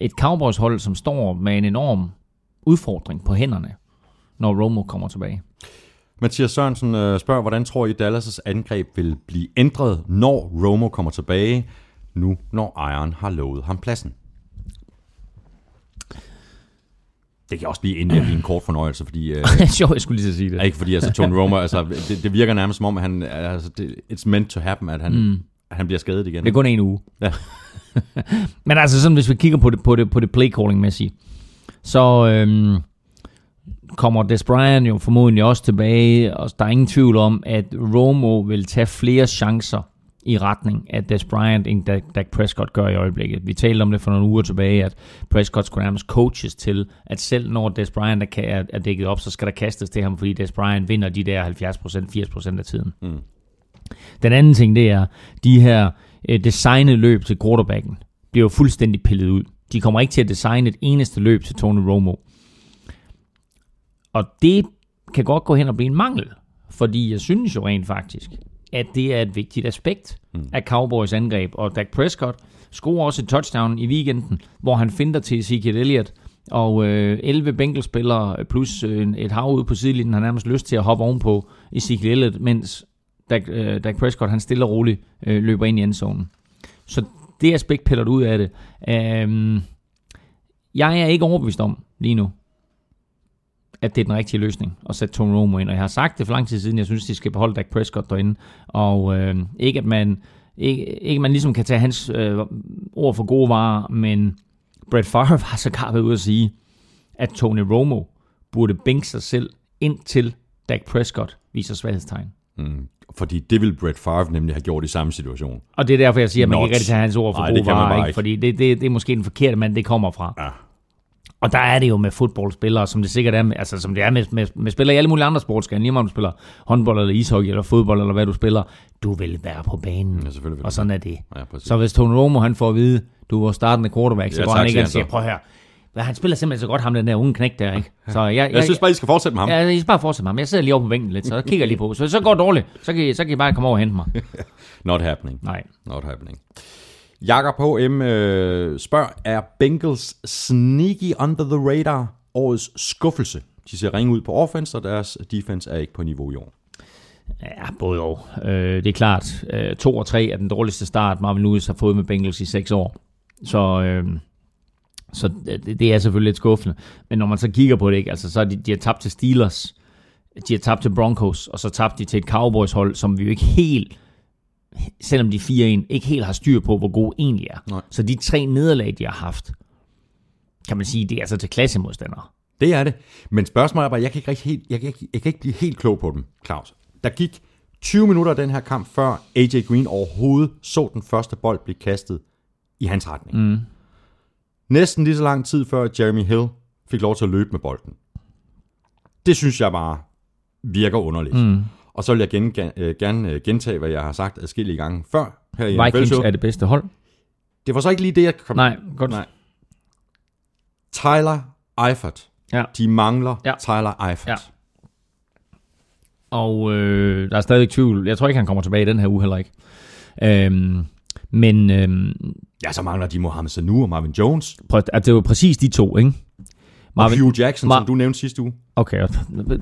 et Cowboys-hold, som står med en enorm udfordring på hænderne, når Romo kommer tilbage. Mathias Sørensen øh, spørger, hvordan tror I, Dallas' angreb vil blive ændret, når Romo kommer tilbage, nu når ejeren har lovet ham pladsen? Det kan også blive at blive en kort fornøjelse, fordi... Øh, Sjov, jeg skulle lige sige det. ikke fordi altså, Tony Romo, altså, det, det, virker nærmest som om, at han, altså, det, it's meant to happen, at han, mm. at han bliver skadet igen. Det er kun en uge. Ja. Men altså sådan, hvis vi kigger på det, på det, på det play calling mæssigt, så øhm, kommer Des Bryant jo formodentlig også tilbage, og der er ingen tvivl om, at Romo vil tage flere chancer i retning af Des Bryant, end Dak, Dak Prescott gør i øjeblikket. Vi talte om det for nogle uger tilbage, at Prescott skulle nærmest coaches til, at selv når Des Bryant er, er, dækket op, så skal der kastes til ham, fordi Des Bryant vinder de der 70%, 80% af tiden. Mm. Den anden ting, det er, de her øh, designede løb til quarterbacken bliver jo fuldstændig pillet ud. De kommer ikke til at designe et eneste løb til Tony Romo. Og det kan godt gå hen og blive en mangel, fordi jeg synes jo rent faktisk, at det er et vigtigt aspekt mm. af Cowboys angreb. Og Dak Prescott scorer også et touchdown i weekenden, hvor han finder til Ezekiel Elliott, og øh, 11 Bengals-spillere plus øh, et hav ude på sidelinjen har nærmest lyst til at hoppe ovenpå Ezekiel Elliott, mens Dak, øh, Dak Prescott han stille og roligt øh, løber ind i endzonen. Så det aspekt piller du ud af det. Um, jeg er ikke overbevist om lige nu, at det er den rigtige løsning at sætte Tony Romo ind. Og jeg har sagt det for lang tid siden, jeg synes, de skal beholde Dak Prescott derinde. Og øh, ikke at man ikke, ikke man ligesom kan tage hans øh, ord for gode varer, men Brett Favre har sågar været ude at sige, at Tony Romo burde bænke sig selv indtil Dak Prescott viser svaghedstegn. Mm. Fordi det vil Brett Favre nemlig have gjort i samme situation. Og det er derfor, jeg siger, at man Not. ikke rigtig tage hans ord for Nej, gode varer, ikke? ikke. fordi det, det, det er måske den forkerte mand, det kommer fra. Ja. Og der er det jo med fodboldspillere, som det sikkert er, med, altså som det er med, med, med spillere i alle mulige andre sportsgrene, lige om du spiller håndbold eller ishockey eller fodbold eller hvad du spiller, du vil være på banen. Ja, selvfølgelig vil og sådan er det. Ja, præcis. så hvis Tony Romo han får at vide, du var startende quarterback, så Ja, går tak, han ikke og siger, prøv her, hvad, han spiller simpelthen så godt, ham den der unge knæk der, ikke? Så jeg, jeg, Jeg synes bare, I skal fortsætte med ham. Ja, jeg skal bare fortsætte med ham. Jeg sidder lige over på bænken lidt, så jeg kigger lige på. Så så går det dårligt, så kan, I, så kan I bare komme over og hente mig. Not happening. Nej. Not happening. Jakob H.M. Øh, spørger, er Bengals sneaky under the radar årets skuffelse? De ser ringe ud på offense, og deres defense er ikke på niveau i år. Ja, både og. Øh, det er klart, øh, 2 og 3 er den dårligste start, Marvin Lewis har fået med Bengals i 6 år. Så, øh, så det, det er selvfølgelig lidt skuffende. Men når man så kigger på det, ikke, altså, så er de, de har tabt til Steelers, de har tabt til Broncos, og så tabte de til et Cowboys-hold, som vi jo ikke helt, selvom de er 4-1, ikke helt har styr på, hvor gode egentlig er. Nej. Så de tre nederlag, de har haft, kan man sige, det er altså til klassemodstandere. Det er det. Men spørgsmålet er bare, jeg kan ikke, rigtig helt, jeg kan ikke, jeg kan ikke blive helt klog på dem, Claus. Der gik 20 minutter af den her kamp, før AJ Green overhovedet så den første bold blive kastet i hans retning. Mm. Næsten lige så lang tid før Jeremy Hill fik lov til at løbe med bolden. Det synes jeg bare virker underligt. Mm. Og så vil jeg gen, øh, gerne øh, gentage, hvad jeg har sagt adskillige gange før her i Vikings er det bedste hold. Det var så ikke lige det, jeg kom... Nej, godt. Nej. Tyler Eifert. Ja. De mangler Ja. Tyler Eifert. Ja. Og øh, der er stadig tvivl. Jeg tror ikke, han kommer tilbage i den her uge heller ikke. Øhm, men øhm, Ja, så mangler de Mohamed Sanu og Marvin Jones. prøv, at det var præcis de to, ikke? Marvin, og Hugh Jackson, Mar- som du nævnte sidste uge. Okay,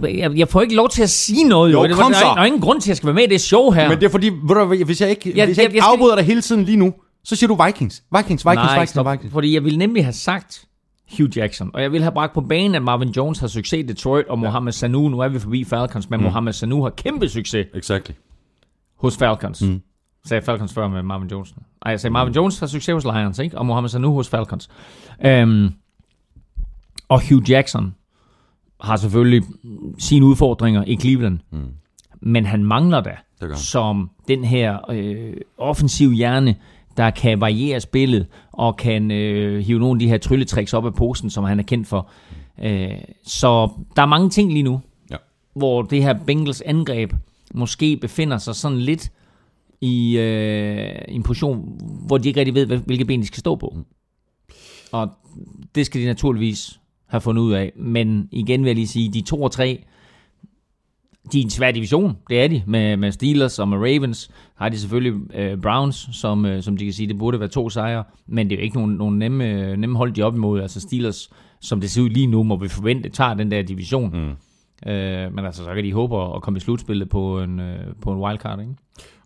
jeg, jeg får ikke lov til at sige noget. Jo, det, kom der, så. er, der er ingen grund til, at jeg skal være med i det show her. Men det er fordi, ved du, hvis jeg ikke, Ja, hvis jeg jeg- ikke jeg skal afbryder dig hele tiden lige nu, så siger du Vikings. Vikings, Vikings, Nej, Vikings, stop, Vikings. fordi jeg ville nemlig have sagt Hugh Jackson, og jeg ville have bragt på banen, at Marvin Jones har succes i Detroit, og Mohamed Sanu, nu er vi forbi Falcons, men mm. Mohamed Sanu har kæmpe succes Exactly. hos Falcons. Mm. Sagde Falcons før med Marvin Jones. Nej, jeg sagde Marvin Jones har succes hos Lions, ikke? Og Mohamed Sanu hos Falcons. Øhm, og Hugh Jackson har selvfølgelig sine udfordringer i Cleveland. Mm. Men han mangler da som den her øh, offensiv hjerne, der kan variere spillet og kan øh, hive nogle af de her trylletricks op af posen, som han er kendt for. Øh, så der er mange ting lige nu, Ja. hvor det her Bengals angreb måske befinder sig sådan lidt i øh, en position, hvor de ikke rigtig ved, hvilke ben de skal stå på. Og det skal de naturligvis have fundet ud af. Men igen vil jeg lige sige, de to og tre, de er en svær division, det er de, med, med Steelers og med Ravens. Har de selvfølgelig øh, Browns, som, øh, som de kan sige, det burde være to sejre, men det er jo ikke nogen, nogen nemme, øh, nemme hold, de er op imod. Altså Steelers, som det ser ud lige nu, må vi forvente, tager den der division. Mm. Øh, men altså, så kan de håbe at komme i slutspillet på en, øh, på en wildcard, ikke?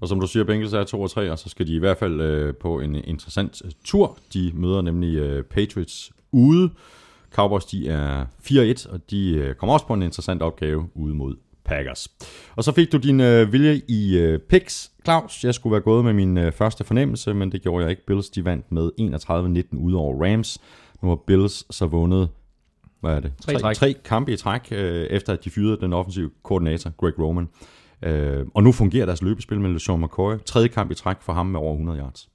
Og som du siger, Bengals er 2 og 3, og så skal de i hvert fald øh, på en interessant tur. De møder nemlig øh, Patriots ude. Cowboys, de er 4-1, og de øh, kommer også på en interessant opgave ude mod Packers. Og så fik du din øh, vilje i øh, picks, Claus. Jeg skulle være gået med min øh, første fornemmelse, men det gjorde jeg ikke. Bills, de vandt med 31-19 ude over Rams. Nu har Bills så vundet hvad er det? Tre træk. tre kampe i træk, øh, efter at de fyrede den offensive koordinator, Greg Roman. Øh, og nu fungerer deres løbespil med LeSean McCoy. Tredje kamp i træk for ham med over 100 yards.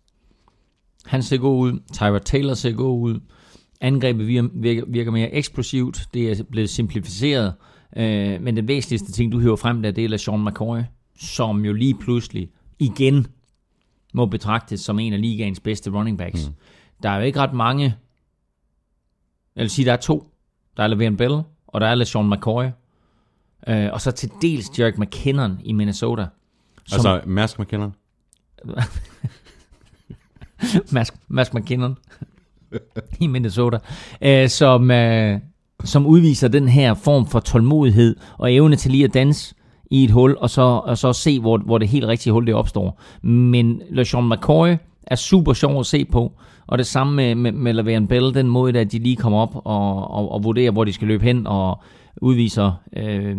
Han ser god ud. Tyra Taylor ser god ud. Angrebet virker, virker, mere eksplosivt. Det er blevet simplificeret. Øh, men den væsentligste ting, du hører frem der, det er LeSean McCoy, som jo lige pludselig igen må betragtes som en af ligaens bedste running backs. Mm. Der er jo ikke ret mange, jeg vil sige, der er to. Der er Le'Veon Bell, og der er LeSean McCoy. Øh, og så til dels Jerick McKinnon i Minnesota. Som, Altså, Mask McKinnon. Mask, Mask McKinnon i Minnesota, øh, som, øh, som udviser den her form for tålmodighed og evne til lige at danse i et hul, og så, og så se, hvor, hvor det helt rigtige hul det opstår. Men LeSean McCoy er super sjov at se på, og det samme med, med, med Le'Veon Bell, den måde, at de lige kommer op og, og, og vurderer, hvor de skal løbe hen, og udviser øh,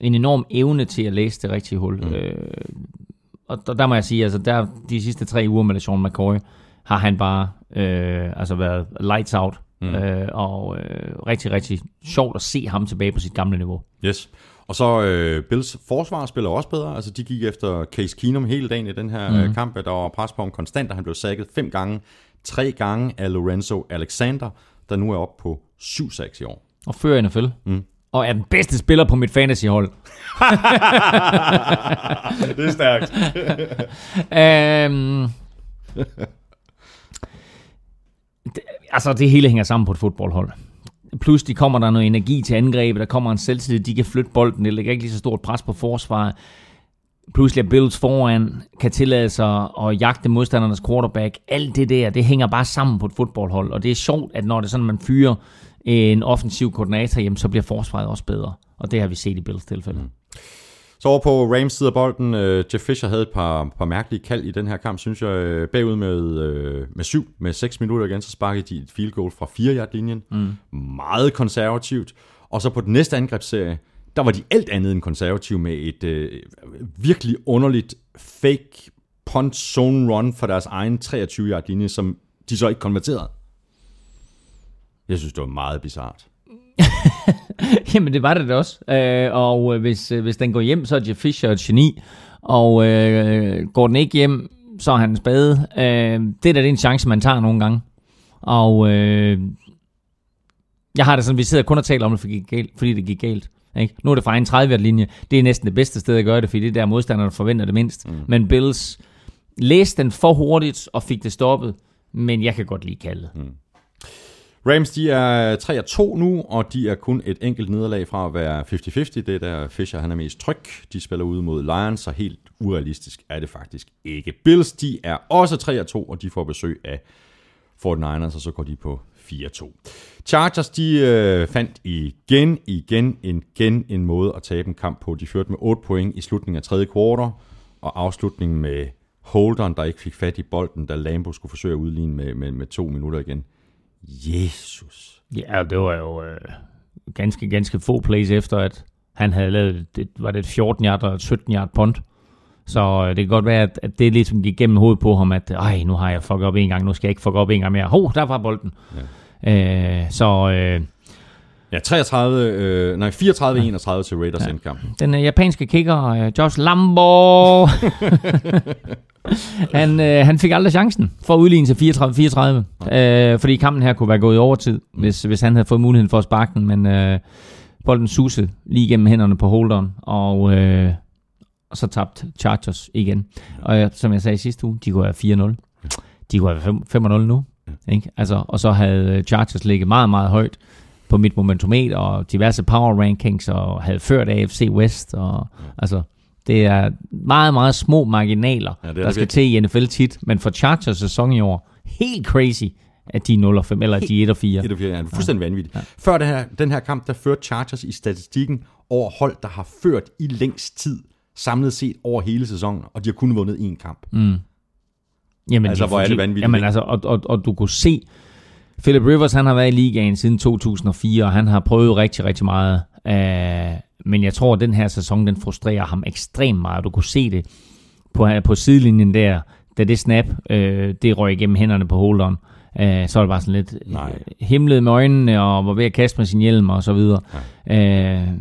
en enorm evne til at læse det rigtige hul. Mm. Øh, og der, der må jeg sige, altså der de sidste tre uger med LeSean McCoy, har han bare øh, altså været lights out. Mm. Øh, og øh, rigtig, rigtig sjovt at se ham tilbage på sit gamle niveau. Yes. Og så øh, Bills forsvar spiller også bedre. Altså, de gik efter Case Keenum hele dagen i den her mm. kamp. Der var pres på ham konstant, og han blev sækket fem gange. Tre gange af Lorenzo Alexander, der nu er oppe på 7-6 i år. Og fører NFL. Mm. Og er den bedste spiller på mit fantasyhold. det er stærkt. øhm, det, altså, det hele hænger sammen på et fodboldhold. Pludselig kommer der noget energi til angrebet, der kommer en selvtillid, de kan flytte bolden, det lægger ikke lige så stort pres på forsvaret. Pludselig er Bills foran, kan tillade sig at jagte modstandernes quarterback. Alt det der, det hænger bare sammen på et fodboldhold, og det er sjovt, at når det er sådan, man fyrer en offensiv koordinator, jamen, så bliver forsvaret også bedre. Og det har vi set i Bills tilfælde. Mm. Så over på Rams side af bolden, uh, Jeff Fisher havde et par, par mærkelige kald i den her kamp, synes jeg. Bagud med, uh, med syv, med 6 minutter igen, så sparkede de et field goal fra 4 yard linjen mm. Meget konservativt. Og så på den næste angrebsserie, der var de alt andet end konservative med et uh, virkelig underligt fake punt zone run for deres egen 23 yard linje, som de så ikke konverterede. Jeg synes, det var meget bizart. Jamen, det var det da også. Øh, og øh, hvis, øh, hvis den går hjem, så er Jeff Fisher et geni. Og øh, går den ikke hjem, så er han spade. Øh, det er da en chance, man tager nogle gange. Og øh, jeg har det sådan, vi sidder kun og taler om det, fordi det gik galt. Fordi det gik galt. Ikke? Nu er det fra en 30 linje. Det er næsten det bedste sted at gøre det, fordi det er der modstanderne forventer det mindst. Mm. Men Bills læste den for hurtigt og fik det stoppet. Men jeg kan godt lide kaldet. Mm. Rams, de er 3-2 nu, og de er kun et enkelt nederlag fra at være 50-50. Det er der Fischer, han er mest tryg. De spiller ude mod Lions, så helt urealistisk er det faktisk ikke. Bills, de er også 3-2, og de får besøg af 49ers, og så går de på 4-2. Chargers, de øh, fandt igen, igen, igen en måde at tabe en kamp på. De førte med 8 point i slutningen af tredje kvartal, og afslutningen med holderen, der ikke fik fat i bolden, da Lambo skulle forsøge at udligne med, med, med to minutter igen. Jesus. Ja, det var jo øh, ganske, ganske få plays efter, at han havde lavet, det, var det et 14 yard og 17 yard punt. Så øh, det kan godt være, at, at det ligesom gik gennem hovedet på ham, at ej, nu har jeg fucket op en gang, nu skal jeg ikke fuck op en gang mere. Ho, der var bolden. Ja. Øh, så... Øh, Ja, 33, øh, nej, 34-31 til Raiders ja. endkamp. Den øh, japanske kicker, øh, Josh Lambo, han, øh, han fik aldrig chancen for at udligne til 34-34, øh, fordi kampen her kunne være gået i overtid, mm. hvis, hvis han havde fået muligheden for at sparke den, men øh, bolden susede lige gennem hænderne på holderen, og, øh, og så tabte Chargers igen. Og øh, som jeg sagde sidste uge, de være 4-0. De være 5-0 nu. Ikke? Altså, og så havde Chargers ligget meget, meget højt på mit momentometer og diverse power rankings og havde ført AFC West. Og, ja. Altså, det er meget, meget små marginaler, ja, der skal til i NFL tit. Men for Chargers sæson i år, helt crazy, at de er 0 og 5, eller de er 1 og 4. 1 og 4, ja, det er fuldstændig ja. vanvittigt. Ja. Før det her, den her kamp, der førte Chargers i statistikken over hold, der har ført i længst tid, samlet set over hele sæsonen, og de har kun vundet én kamp. Mm. Jamen, altså, hvor er det vanvittigt. Jamen, altså, og, og, og du kunne se, Philip Rivers, han har været i ligaen siden 2004, og han har prøvet rigtig, rigtig meget. Uh, men jeg tror, at den her sæson, den frustrerer ham ekstremt meget. Du kunne se det på, på sidelinjen der, da det snap, uh, det røg igennem hænderne på holderen. Uh, så var det bare sådan lidt Nej. himlet med øjnene, og var ved at kaste med sin hjelm og så videre. Uh,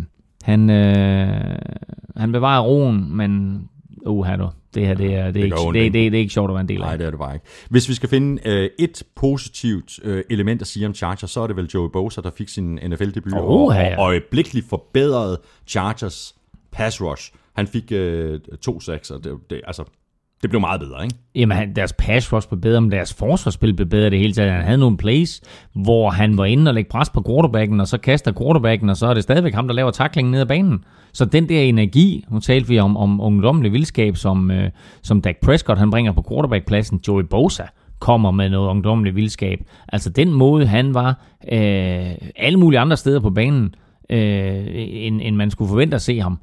han, uh, han bevarer roen, men uh, her du, det her, det er, det, det, er ikke, det, det, det, det er ikke sjovt at være en del af. Nej, det er det bare ikke. Hvis vi skal finde øh, et positivt øh, element at sige om Chargers, så er det vel Joey Bosa, der fik sin NFL-debut oh, og, og øjeblikkeligt forbedrede Chargers pass rush. Han fik øh, to sacks, og det, det, altså, det blev meget bedre, ikke? Jamen, deres pass rush blev bedre, men deres forsvarsspil blev bedre det hele taget. Han havde nogle plays, hvor han var inde og lægge pres på quarterbacken, og så kaster quarterbacken, og så er det stadigvæk ham, der laver taklingen ned ad banen. Så den der energi, nu talte vi om, om ungdommelig vildskab, som, øh, som Dak Prescott han bringer på quarterbackpladsen, Joey Bosa kommer med noget ungdommelig vildskab. Altså den måde, han var øh, alle mulige andre steder på banen, øh, end, end man skulle forvente at se ham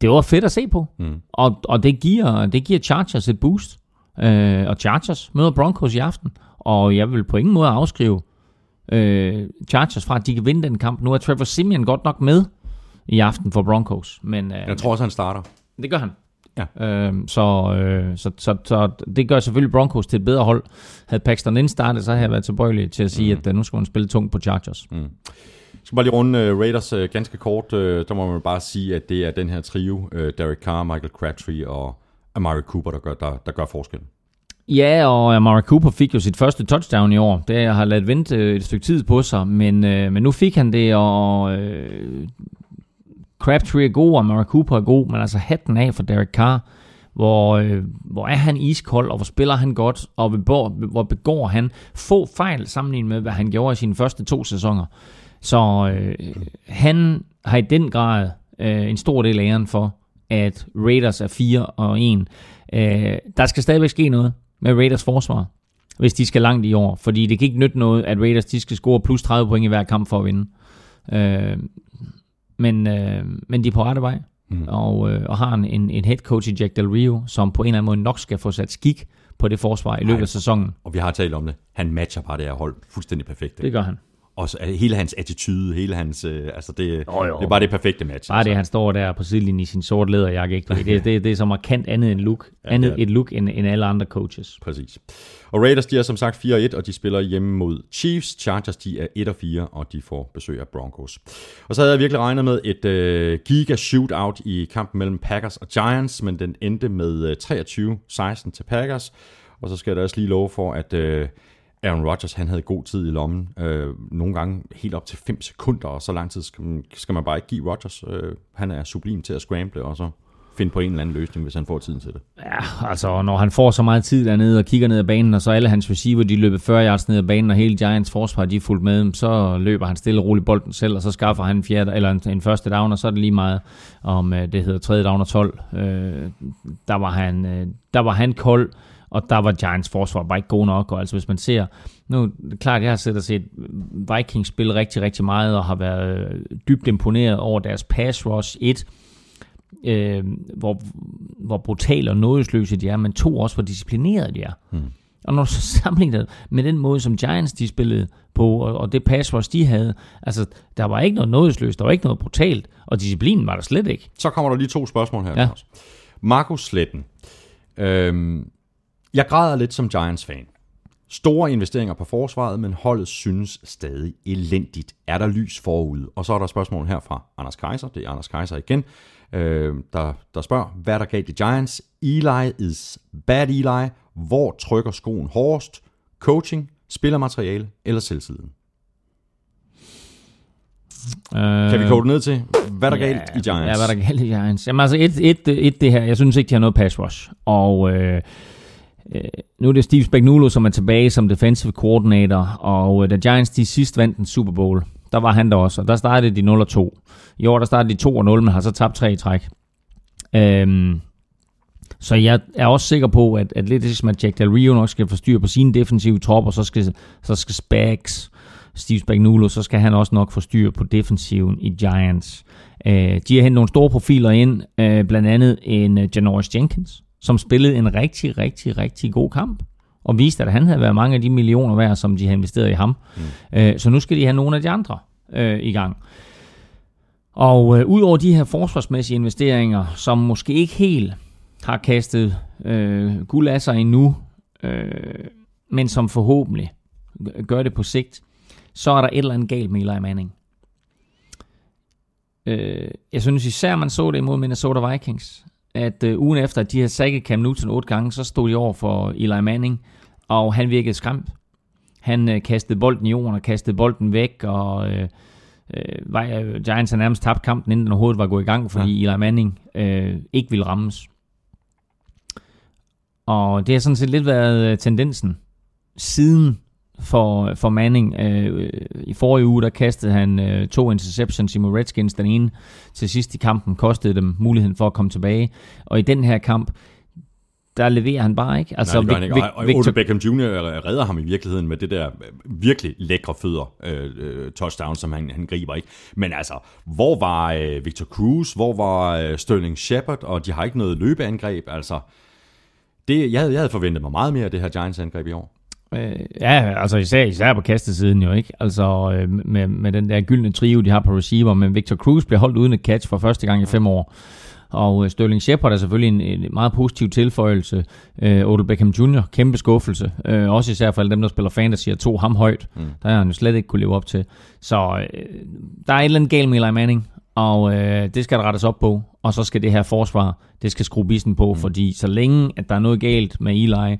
det var fedt at se på. Mm. Og, og det, giver, det giver Chargers et boost. Øh, og Chargers møder Broncos i aften. Og jeg vil på ingen måde afskrive øh, Chargers fra, at de kan vinde den kamp. Nu er Trevor Simeon godt nok med i aften for Broncos. Men, øh, jeg tror også, han starter. Det gør han. Ja. Øhm, så, øh, så, så, så det gør selvfølgelig Broncos til et bedre hold. Havde Paxton Lynch startet, så havde jeg været tilbøjelig til at sige, mm. at uh, nu skal man spille tungt på Chargers. Mm. Jeg skal bare lige runde uh, Raiders uh, ganske kort. Uh, der må man bare sige, at det er den her trio, uh, Derek Carr, Michael Crabtree og Amari Cooper, der gør, der, der gør forskellen. Ja, og Amari Cooper fik jo sit første touchdown i år. Det har ladet vente et stykke tid på sig, men, øh, men nu fik han det, og øh, Crabtree er god, og Amari Cooper er god, men altså hatten af for Derek Carr. Hvor, øh, hvor er han iskold, og hvor spiller han godt, og hvor, hvor begår han få fejl sammenlignet med, hvad han gjorde i sine første to sæsoner. Så øh, han har i den grad øh, en stor del af æren for, at Raiders er 4 og 1. Øh, der skal stadigvæk ske noget med Raiders forsvar, hvis de skal langt i år. Fordi det kan ikke nytte noget, at Raiders de skal score plus 30 point i hver kamp for at vinde. Øh, men, øh, men de er på rette vej. Mm. Og, øh, og har en, en, en head coach i Jack Del Rio, som på en eller anden måde nok skal få sat skik på det forsvar i løbet af sæsonen. Og vi har talt om det. Han matcher bare det her hold fuldstændig perfekt. Det gør han. Og så, hele hans attitude, hele hans, øh, altså det, oh, det er bare det perfekte match. Bare altså. det, han står der på sidelinjen i sin sorte læderjakke. Ikke? Det, det, det er så markant andet end look, ja, andet et look end, end alle andre coaches. Præcis. Og Raiders, de er som sagt 4-1, og de spiller hjemme mod Chiefs. Chargers, de er 1-4, og de får besøg af Broncos. Og så havde jeg virkelig regnet med et øh, giga shootout i kampen mellem Packers og Giants, men den endte med øh, 23-16 til Packers. Og så skal jeg da også lige love for, at... Øh, Aaron Rodgers, han havde god tid i lommen. Øh, nogle gange helt op til 5 sekunder, og så lang tid skal man, skal man bare ikke give Rodgers. Øh, han er sublim til at scramble, og så finde på en eller anden løsning, hvis han får tiden til det. Ja, altså når han får så meget tid dernede og kigger ned ad banen, og så alle hans receiver, de løber 40 yards ned ad banen, og hele Giants forsvar, de er fuldt med, dem, så løber han stille og roligt bolden selv, og så skaffer han en, fjerde, eller en, en første down, og så er det lige meget om øh, det hedder tredje down og 12. Øh, der, var han, øh, der var han kold, og der var Giants forsvar bare ikke god nok, og altså hvis man ser, nu klart, jeg har set og set Vikings spille rigtig, rigtig meget, og har været øh, dybt imponeret over deres pass rush, et, øh, hvor, hvor brutale og nådesløse de er, men to også, hvor disciplinerede de er. Hmm. Og når du så sammenligner det med den måde, som Giants de spillede på, og, og det pass rush, de havde, altså, der var ikke noget nådesløst, der var ikke noget brutalt, og disciplinen var der slet ikke. Så kommer der lige to spørgsmål her. Ja. Markus Sletten. Øhm, jeg græder lidt som Giants-fan. Store investeringer på forsvaret, men holdet synes stadig elendigt. Er der lys forud? Og så er der spørgsmål her fra Anders Kaiser. Det er Anders Kaiser igen, øh, der, der spørger, hvad er der galt i Giants? Eli is bad Eli. Hvor trykker skoen hårdest? Coaching, spillermateriale eller selvtilliden? Øh, kan vi kode ned til, hvad der ja, galt i Giants? Ja, hvad der galt i Giants. Jamen altså, et, et, et det her, jeg synes ikke, de har noget pass rush. Og øh, Øh, nu er det Steve Spagnuolo, som er tilbage som defensive coordinator, og øh, da Giants de sidst vandt en Super Bowl, der var han der også, og der startede de 0-2. I år der startede de 2-0, men har så tabt tre i træk. Øhm, så jeg er også sikker på, at, at lidt ligesom at Jack Del Rio nok skal forstyrre på sine defensive tropper, så skal, så skal Spags, Steve Spagnuolo, så skal han også nok forstyrre på defensiven i Giants. Øh, de har hentet nogle store profiler ind, øh, blandt andet en øh, Janoris Jenkins, som spillede en rigtig, rigtig, rigtig god kamp, og viste, at han havde været mange af de millioner værd, som de har investeret i ham. Mm. Øh, så nu skal de have nogle af de andre øh, i gang. Og øh, ud over de her forsvarsmæssige investeringer, som måske ikke helt har kastet øh, guld af sig endnu, øh, men som forhåbentlig gør det på sigt, så er der et eller andet galt med Eli Manning. Øh, jeg synes især, man så det imod Minnesota Vikings at øh, ugen efter, at de havde sækket Cam Newton otte gange, så stod de over for Eli Manning, og han virkede skræmt. Han øh, kastede bolden i jorden og kastede bolden væk, og øh, øh, Giants har nærmest tabt kampen, inden den overhovedet var gået i gang, fordi ja. Eli Manning øh, ikke ville rammes. Og det har sådan set lidt været øh, tendensen siden for, for Manning. Øh, I forrige uge, der kastede han øh, to interceptions imod Redskins. Den ene til sidst i kampen kostede dem muligheden for at komme tilbage. Og i den her kamp, der leverer han bare ikke. Altså, Nej, det gør han ikke. Og, Victor... Beckham Jr. redder ham i virkeligheden med det der virkelig lækre fødder uh, touchdown, som han, han griber ikke. Men altså, hvor var uh, Victor Cruz, hvor var uh, Sterling Shepard, og de har ikke noget løbeangreb. Altså, det, jeg, havde, jeg havde forventet mig meget mere af det her Giants-angreb i år. Øh, ja, altså især, især på kastesiden jo, ikke? Altså øh, med, med den der gyldne trio, de har på receiver, men Victor Cruz bliver holdt uden et catch for første gang i fem år. Og øh, Sterling Shepard er selvfølgelig en, en meget positiv tilføjelse. Øh, Odell Beckham Jr., kæmpe skuffelse. Øh, også især for alle dem, der spiller fantasy og tog ham højt. Mm. Der har han jo slet ikke kunne leve op til. Så øh, der er et eller andet galt med Eli Manning, og øh, det skal der rettes op på. Og så skal det her forsvar, det skal skrue bissen på, mm. fordi så længe at der er noget galt med Eli,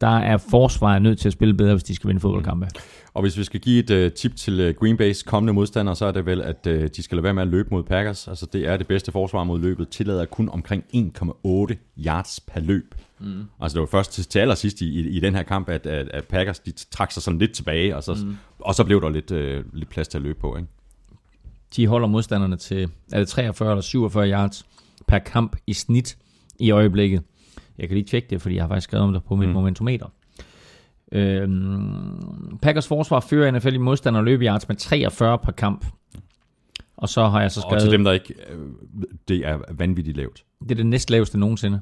der, er forsvaret nødt til at spille bedre, hvis de skal vinde fodboldkampe. Mm. Og hvis vi skal give et uh, tip til uh, Green Bay's kommende modstandere, så er det vel, at uh, de skal lade være med at løbe mod Packers. Altså det er det bedste forsvar mod løbet. Tillader kun omkring 1,8 yards per løb. Mm. Altså det var først til, til allersidst i, i, i den her kamp, at, at, at Packers de trak sig sådan lidt tilbage, og så, mm. og så blev der lidt, uh, lidt plads til at løbe på. Ikke? De holder modstanderne til er det 43 eller 47 yards per kamp i snit i øjeblikket. Jeg kan lige tjekke det, fordi jeg har faktisk skrevet om det på mit mm. momentometer. Øhm, Packers forsvar fører NFL i modstander løb yards med 43 per kamp. Og så har jeg så skrevet... Og til dem, der ikke... øh, Det er vanvittigt lavt. Det er det næstlaveste nogensinde.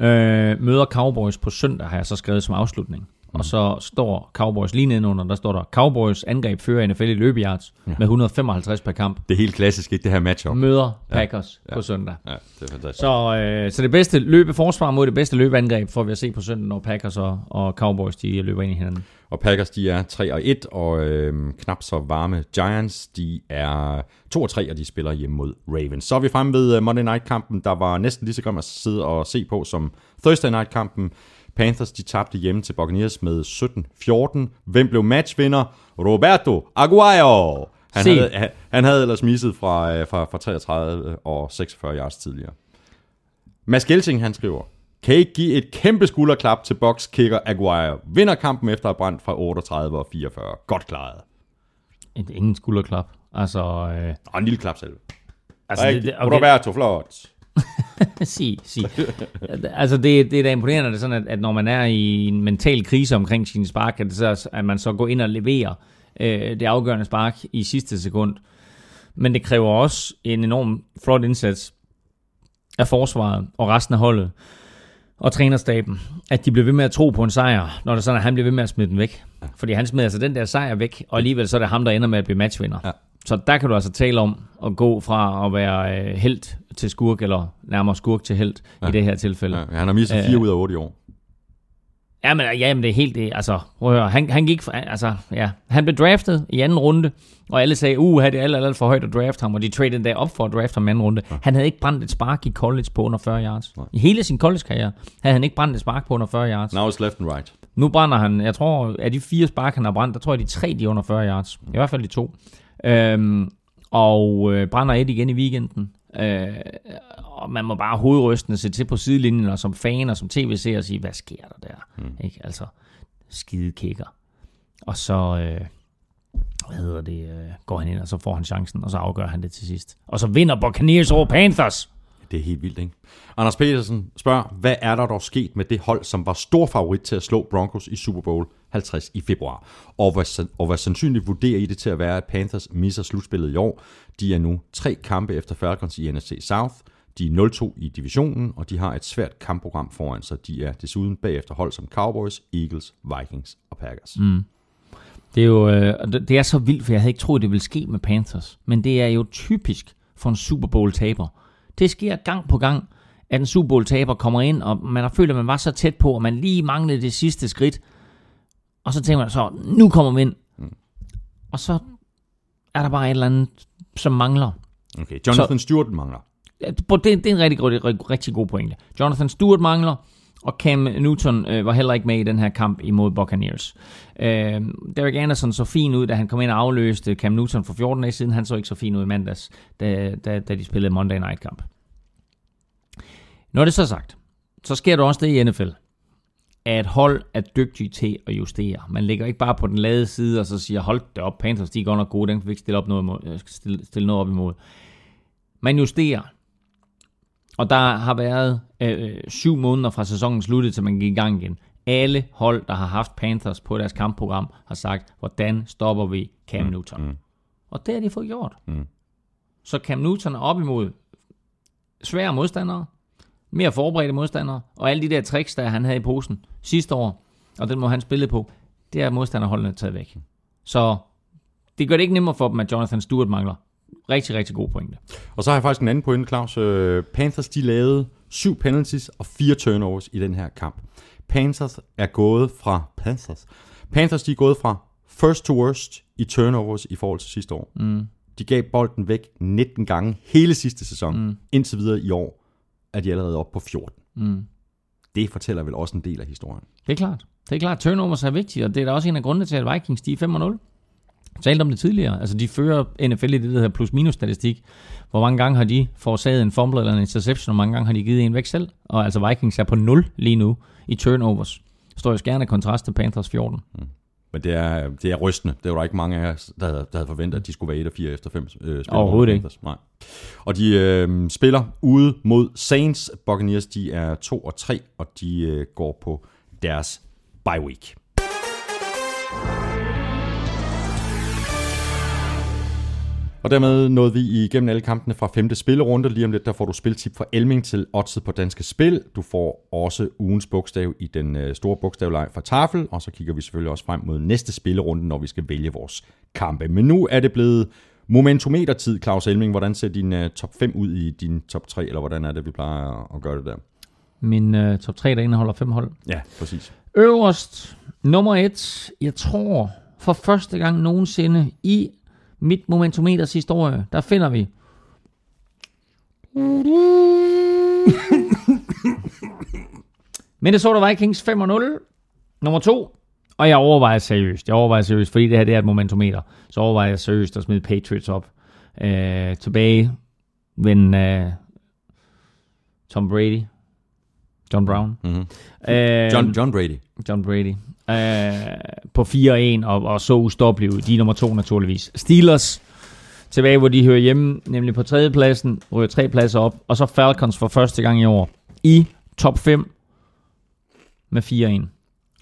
Ja. Øh, møder Cowboys på søndag, har jeg så skrevet som afslutning. Og så står Cowboys lige nedenunder, der står der, Cowboys angreb fører NFL i løbeyards ja. med 155 per kamp. Det er helt klassisk, ikke det her matchup. Møder Packers ja. Ja. på søndag. Ja, det er fantastisk. Så, øh, så det bedste løbeforsvar mod det bedste løbeangreb får vi at se på søndag, når Packers og, og Cowboys de løber ind i hinanden. Og Packers, de er 3 og 1, og øh, knap så varme Giants, de er 2 og 3, og de spiller hjemme mod Ravens. Så er vi fremme ved øh, Monday Night-kampen, der var næsten lige så godt at sidde og se på som Thursday Night-kampen. Panthers, de tabte hjemme til Buccaneers med 17-14. Hvem blev matchvinder? Roberto Aguayo! Han Se. havde, han, han havde ellers misset fra, øh, fra, fra 33 og 46 yards tidligere. Mads Gelsing, han skriver, kan I ikke give et kæmpe skulderklap til box kicker Aguirre. Vinder kampen efter at brændt fra 38 og 44. Godt klaret. Et, ingen skulderklap. Altså, øh, Og en lille klap selv. altså Rigtig. Roberto, flot. sig, sig. altså det, det er da imponerende, det sådan, at, at når man er i en mental krise omkring sin spark, at, det så, at man så går ind og leverer øh, det afgørende spark i sidste sekund. Men det kræver også en enorm flot indsats af forsvaret og resten af holdet og trænerstaben, at de bliver ved med at tro på en sejr, når det sådan, at han bliver ved med at smide den væk. Fordi han smider altså den der sejr væk, og alligevel så er det ham, der ender med at blive matchvinder. Ja. Så der kan du altså tale om at gå fra at være øh, held til skurk, eller nærmere skurk til held ja. i det her tilfælde. Ja, han har misset 4 ud af 8 i år. Ja, men, ja, men det er helt det. Altså, prøv at høre, han, han gik, altså, ja, han blev draftet i anden runde, og alle sagde, uh, det er alt, alt for højt at drafte ham, og de traded der op for at drafte ham i anden runde. Ja. Han havde ikke brændt et spark i college på under 40 yards. Nej. I hele sin college-karriere havde han ikke brændt et spark på under 40 yards. Now it's left and right. Nu brænder han, jeg tror, af de fire spark, han har brændt, der tror jeg, de tre, de er under 40 yards. I hvert fald de to. Øhm, og øh, brænder et igen i weekenden. Øh, og man må bare hovedrystende se til på sidelinjen, og som fan og som tv-seer og sige, hvad sker der der? Mm. Ikke? Altså, skide kicker. Og så, øh, hvad hedder det, øh, går han ind, og så får han chancen, og så afgør han det til sidst. Og så vinder Buccaneers over Panthers. Det er helt vildt, ikke? Anders Petersen spørger, hvad er der dog sket med det hold, som var stor favorit til at slå Broncos i Super Bowl 50 i februar? Og hvad, og hvad sandsynligt vurderer I det til at være, at Panthers misser slutspillet i år? De er nu tre kampe efter Falcons i NFC South. De er 0-2 i divisionen, og de har et svært kampprogram foran sig. De er desuden bagefter hold som Cowboys, Eagles, Vikings og Packers. Mm. Det er jo øh, det er så vildt, for jeg havde ikke troet, det ville ske med Panthers. Men det er jo typisk for en Super Bowl-taber. Det sker gang på gang, at en Super Bowl-taber kommer ind, og man har følt, at man var så tæt på, og man lige manglede det sidste skridt. Og så tænker man så, nu kommer vi ind. Og så er der bare et eller andet, som mangler. Okay, Jonathan Stewart mangler. Det, det er en rigtig, rigtig, rigtig god pointe. Jonathan Stewart mangler, og Cam Newton øh, var heller ikke med i den her kamp imod Buccaneers. Øh, Derek Anderson så fin ud, da han kom ind og afløste Cam Newton for 14 dage siden. Han så ikke så fin ud i mandags, da, da, da de spillede Monday Night Kamp. Når det så er sagt, så sker der også det i NFL, at hold er dygtige til at justere. Man ligger ikke bare på den lade side og så siger, hold det op, Panthers de er godt nok gode, den kan vi ikke stille, op noget imod, øh, stille, stille noget op imod. Man justerer. Og der har været øh, syv måneder fra sæsonen sluttede, til man gik i gang igen. Alle hold, der har haft Panthers på deres kampprogram, har sagt, hvordan stopper vi Cam Newton? Mm. Og det har de fået gjort. Mm. Så Cam Newton er op imod svære modstandere, mere forberedte modstandere, og alle de der tricks, der han havde i posen sidste år, og den må han spille på, det er modstanderholdene taget væk. Så det gør det ikke nemmere for dem, at Jonathan Stewart mangler. Rigtig, rigtig god pointe. Og så har jeg faktisk en anden pointe, Claus. Øh, Panthers, de lavede syv penalties og fire turnovers i den her kamp. Panthers er gået fra... Panthers? Panthers, de er gået fra first to worst i turnovers i forhold til sidste år. Mm. De gav bolden væk 19 gange hele sidste sæson. Mm. Indtil videre i år er de allerede oppe på 14. Mm. Det fortæller vel også en del af historien. Det er klart. Det er klart, turnovers er vigtigt, og det er da også en af grundene til, at Vikings de er 5-0. Jeg talte om det tidligere. Altså, de fører NFL i det, der hedder plus-minus-statistik. Hvor mange gange har de forårsaget en fumble eller en interception, og mange gange har de givet en væk selv. Og altså, Vikings er på 0 lige nu i turnovers. Står jo skærende kontrast til Panthers 14. Men det er, det er rystende. Det var der ikke mange af os, der havde, der havde forventet, at de skulle være 1 og 4 efter 5 øh, spil. Overhovedet ikke. Nej. Og de øh, spiller ude mod Saints. Buccaneers, de er 2 og 3, og de øh, går på deres bye week. Og dermed nåede vi igennem alle kampene fra femte spillerunde. Lige om lidt, der får du spiltip fra Elming til oddset på Danske Spil. Du får også ugens bogstav i den øh, store bogstavleg fra Tafel, og så kigger vi selvfølgelig også frem mod næste spillerunde, når vi skal vælge vores kampe. Men nu er det blevet momentometertid, Claus Elming. Hvordan ser din uh, top 5 ud i din top 3, eller hvordan er det, vi plejer at- gøre det der? Min uh, top 3, der indeholder fem hold. Ja, præcis. Øverst, nummer et. Jeg tror, for første gang nogensinde i mit momentometers historie, der finder vi... Minnesota Vikings 5-0. Nummer to. Og jeg overvejer seriøst. Jeg overvejer seriøst, fordi det her det er et momentometer. Så overvejer jeg seriøst at smide Patriots op. Øh, tilbage, men øh, Tom Brady. John Brown. Mm-hmm. Øh, John, John Brady. John Brady. Øh, på 4-1 og, og så ustoppelige ud. De er nummer to naturligvis. Steelers tilbage, hvor de hører hjemme, nemlig på tredjepladsen, ryger tre pladser op. Og så Falcons for første gang i år i top 5 med 4-1.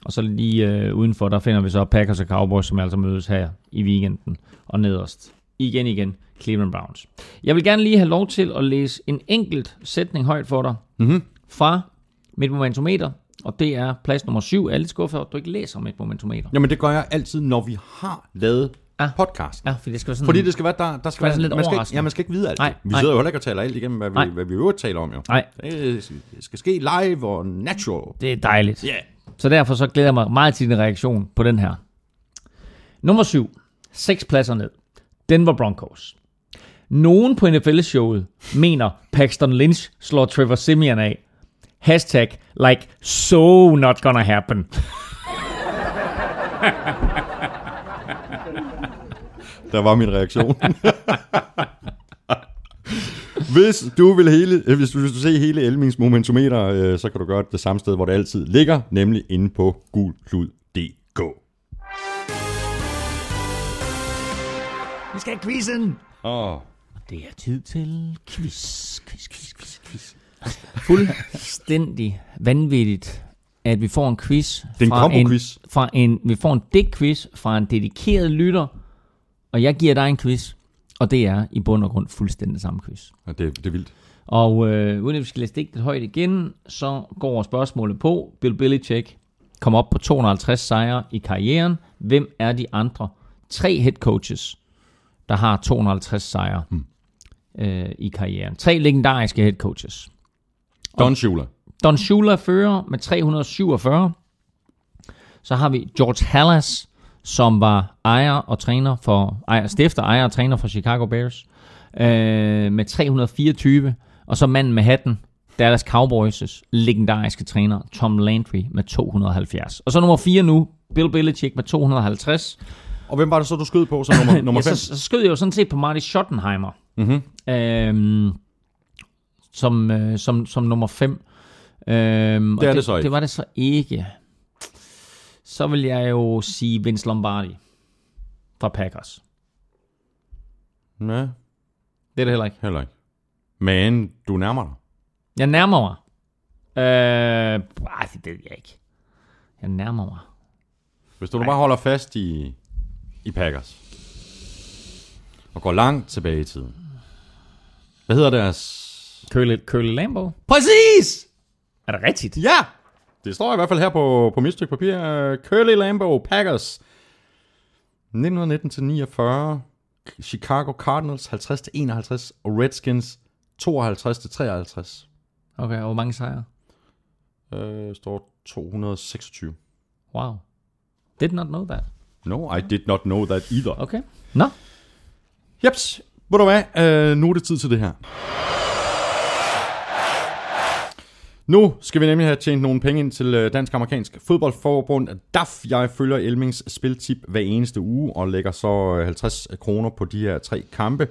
Og så lige øh, udenfor, der finder vi så Packers og Cowboys, som altså mødes her i weekenden. Og nederst, igen igen, Cleveland Browns. Jeg vil gerne lige have lov til at læse en enkelt sætning højt for dig. Mm-hmm. Fra mit momentometer, og det er plads nummer 7. Jeg er lidt skuffet for, at du ikke læser mit momentometer. Jamen, det gør jeg altid, når vi har lavet Ah. podcast. Ja, for det skal være sådan... Fordi det skal være, der, der skal være være, sådan lidt man skal, ikke, ja, man skal ikke vide alt. Nej, vi nej. sidder jo heller ikke og taler alt igennem, hvad vi, Nej. hvad vi øvrigt taler om jo. Nej, Det skal ske live og natural. det er dejligt. Ja. Yeah. Så derfor så glæder jeg mig meget til din reaktion på den her. Nummer 7. Seks pladser ned. Denver Broncos. Nogen på NFL-showet mener, Paxton Lynch slår Trevor Simeon af. Hashtag like so not gonna happen. Der var min reaktion. hvis du vil hele, øh, hvis du, hvis du se hele Elmings momentometer, øh, så kan du gøre det det samme sted, hvor det altid ligger, nemlig inde på gulklud.dk. Vi skal have quizzen. Åh, Det er tid til quiz, quiz, quiz, quiz. Fuldstændig vanvittigt, at vi får en quiz. det er en fra kombo-quiz. Fra en, vi får en dæk-quiz fra en dedikeret lytter, og jeg giver dig en quiz, og det er i bund og grund fuldstændig samme quiz. Ja, det, det er vildt. Og øh, uden at vi skal læse digtet højt igen, så går spørgsmålet på, Bill Belichick kom op på 250 sejre i karrieren. Hvem er de andre tre head coaches, der har 250 sejre hmm. øh, i karrieren? Tre legendariske head coaches. Don Shula. Don Shula fører med 347. Så har vi George Halas, som var ejer og træner for, ejer, stifter, ejer og træner for Chicago Bears, øh, med 324. Og så manden med hatten, Dallas Cowboys' legendariske træner, Tom Landry, med 270. Og så nummer 4 nu, Bill Belichick med 250. Og hvem var det så, du skød på som nummer, nummer ja, 5? så, så skød jeg jo sådan set på Marty Schottenheimer, Mm-hmm. øhm, som, øh, som, som nummer 5. Øhm, Det er og det så ikke. Det var det så ikke. Så vil jeg jo sige Vince Lombardi fra Packers. Nej, Det er det heller ikke. heller ikke. Men du nærmer dig. Jeg nærmer mig. Øh, ej, det ved jeg ikke. Jeg nærmer mig. Hvis du nu bare holder fast i, i Packers, og går langt tilbage i tiden. Hvad hedder deres... Curly, Curly Lambo? Præcis! Er det rigtigt? Ja! Det står i hvert fald her på, på mit stykke papir. Curly Lambeau, Packers. 1919-49. Chicago Cardinals 50-51. Og Redskins 52-53. Okay, og hvor mange sejre? Øh, står 226. Wow. Did not know that. No, I did not know that either. Okay. Nå, Jeps, ved du hvad? Øh, nu er det tid til det her. Nu skal vi nemlig have tjent nogle penge ind til øh, Dansk Amerikansk Fodboldforbund. DAF, jeg følger Elmings spiltip hver eneste uge og lægger så øh, 50 kroner på de her tre kampe,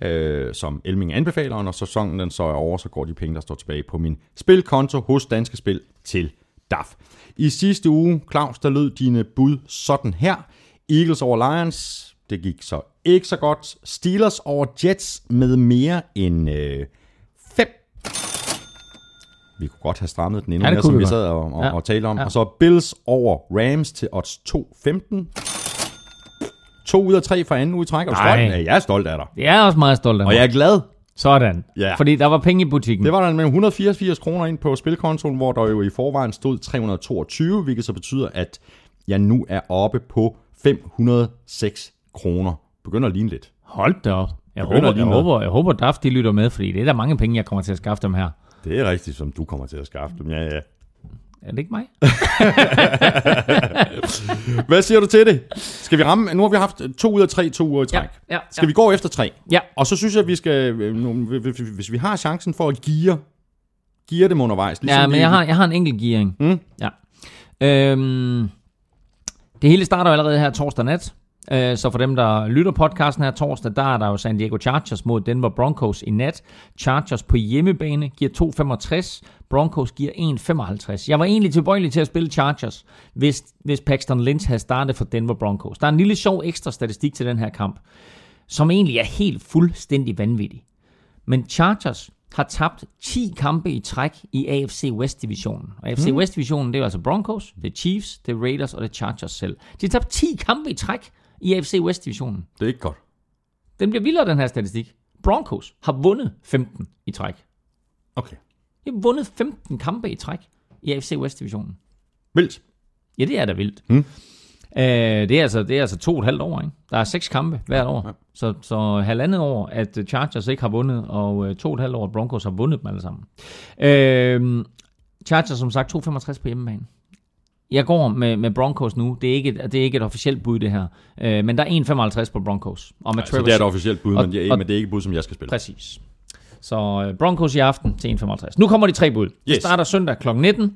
øh, som Elming anbefaler. Og når sæsonen den så er over, så går de penge, der står tilbage på min spilkonto hos Danske Spil til DAF. I sidste uge, Claus, der lød dine bud sådan her. Eagles over Lions, det gik så ikke så godt. Steelers over Jets med mere end Øh, vi kunne godt have strammet den endnu Ja, mere, som vi vi sad og, og, Ja. og talte om. Ja. Og så Bills over Rams til odds 2.15. To ud af tre fra anden uge i træk. Er stolt? Ja, jeg er stolt af dig. jeg er også meget stolt af Og mig. jeg er glad. Sådan. Ja. Fordi der var penge i butikken. Det var der med 184 kroner ind på spilkontoen, hvor der jo i forvejen stod 322, hvilket så betyder, at jeg nu er oppe på 506 kroner. Begynder at ligne lidt. Hold da op. Jeg Begynder håber, jeg, håber, jeg håber, DAF de lytter med, fordi det er der mange penge, jeg kommer til at skaffe dem her. Det er rigtigt, som du kommer til at skaffe dem. Ja, ja. Er det ikke mig? Hvad siger du til det? Skal vi ramme? Nu har vi haft to ud af tre to uger i træk. Ja, ja, Skal vi gå efter tre? Ja. Og så synes jeg, at vi skal, øh, hvis- vi har chancen for at geare, geare dem undervejs. Ja, men jeg har, jeg har en enkelt gearing. Mm. Ja. Øhm, det hele starter allerede her torsdag nat. Øh, Så for dem, der lytter podcasten her torsdag, der er der jo San Diego Chargers mod Denver Broncos i nat. Chargers på hjemmebane giver 2,65. Broncos giver 1,55. Jeg var egentlig tilbøjelig til at spille Chargers, hvis, hvis Paxton Lynch havde startet for Denver Broncos. Der er en lille sjov ekstra statistik til den her kamp, som egentlig er helt fuldstændig vanvittig. Men Chargers har tabt 10 kampe i træk i AFC West-divisionen. Og AFC Hmm. West-divisionen, det er altså Broncos, det er Chiefs, det er Raiders og det er Chargers selv. De har tabt 10 kampe i træk i AFC West-divisionen. Det er ikke godt. Den bliver vildere, den her statistik. Broncos har vundet 15 i træk. Okay. De har vundet 15 kampe i træk i AFC West-divisionen. Vildt. Ja, det er da vildt. Hmm. Øh, det, er altså, det er altså to og et halvt år, ikke? Der er seks kampe hvert år. Ja. Så, så halvandet år, at Chargers ikke har vundet, og øh, to og et halvt år, at Broncos har vundet dem alle sammen. Øh, Chargers, som sagt, 2,65 på hjemmebane. Jeg går med, med Broncos nu. Det er, ikke et, det er ikke et officielt bud, det her. Øh, men der er 1,55 på Broncos. Og med Så det er et officielt bud, og- men, det er, og- men det er ikke et bud, som jeg skal spille. Præcis. Så øh, Broncos i aften til 1,55. Nu kommer de tre bud. Det Yes. starter søndag kl. 19.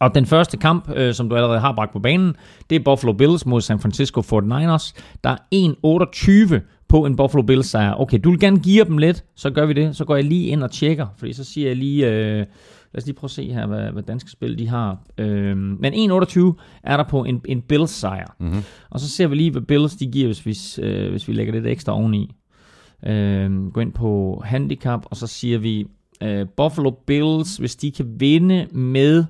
Og den første kamp, øh, som du allerede har bragt på banen, det er Buffalo Bills mod San Francisco 49ers. Der er 1,28 på en Buffalo Bills sejr. Okay, du vil gerne give dem lidt, så gør vi det. Så går jeg lige ind og tjekker, fordi så siger jeg lige... Øh, Lad os lige prøve at se her, hvad, hvad danske spil de har. Øhm, men 1,28 er der på en, en Bills sejr. Mm-hmm. Og så ser vi lige, hvad Bills de giver, hvis vi, øh, hvis vi lægger lidt ekstra oveni. Øh, gå ind på handicap, og så siger vi øh, Buffalo Bills, hvis de kan vinde med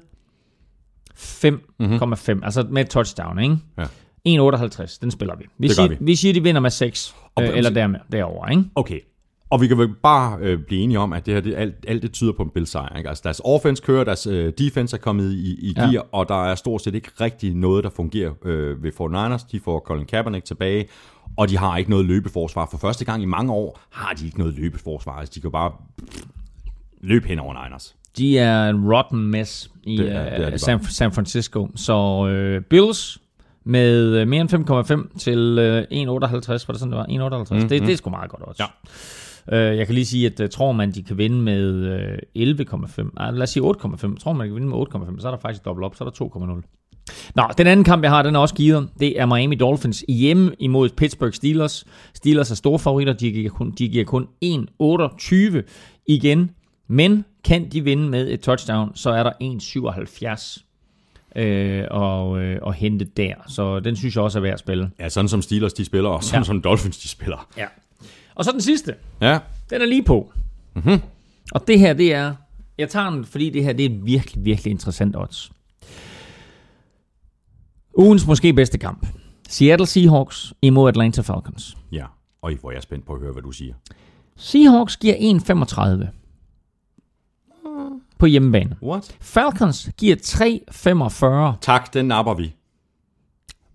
5,5, mm-hmm. altså med et touchdown, ikke? Ja. 1,58, den spiller vi. Vi, Det siger, vi. vi siger, de vinder med 6, Og- øh, eller der, derovre, ikke? Okay. Og vi kan vel bare øh, blive enige om, at det her, det, alt, alt det tyder på en Bills sejr. Ikke? Altså deres offense kører, deres øh, defense er kommet i, i gear, ja. og der er stort set ikke rigtig noget, der fungerer øh, ved 49ers. De får Colin Kaepernick tilbage, og de har ikke noget løbeforsvar. For første gang i mange år har de ikke noget løbeforsvar. Altså, de kan bare løbe hen over Niners. De er en rotten mess i Det er- det er de øh. San, San Francisco. Så øh, Bills med øh, mere end 5,5 til øh, 1,58. Var det sådan, det var? 1,58. Mm, det, det er sgu meget godt også. Ja. Øh, jeg kan lige sige, at uh, tror man, de kan vinde med øh, 11,5. Ej, lad os sige 8,5. Tror man, de kan vinde med 8,5, så er der faktisk dobbelt op, så er der 2,0. Nå, den anden kamp, jeg har, den er også givet. Det er Miami Dolphins hjemme imod Pittsburgh Steelers. Steelers er store favoritter. De giver kun, de giver kun 1,28 igen. Men kan de vinde med et touchdown, så er der 1,77 øh, og, øh, og hente der. Så den synes jeg også er værd at spille. Ja, sådan som Steelers de spiller, og sådan ja. som Dolphins de spiller. Ja. Og så den sidste. Ja, Den er lige på. Mm-hmm. Og det her, det er... Jeg tager den, fordi det her, det er virkelig, virkelig interessant odds. Ugens måske bedste kamp. Seattle Seahawks imod Atlanta Falcons. ja. Og hvor er jeg spændt på at høre, hvad du siger. Seahawks giver 1,35. på hjemmebane. What? Falcons giver 3,45. Tak, den napper vi.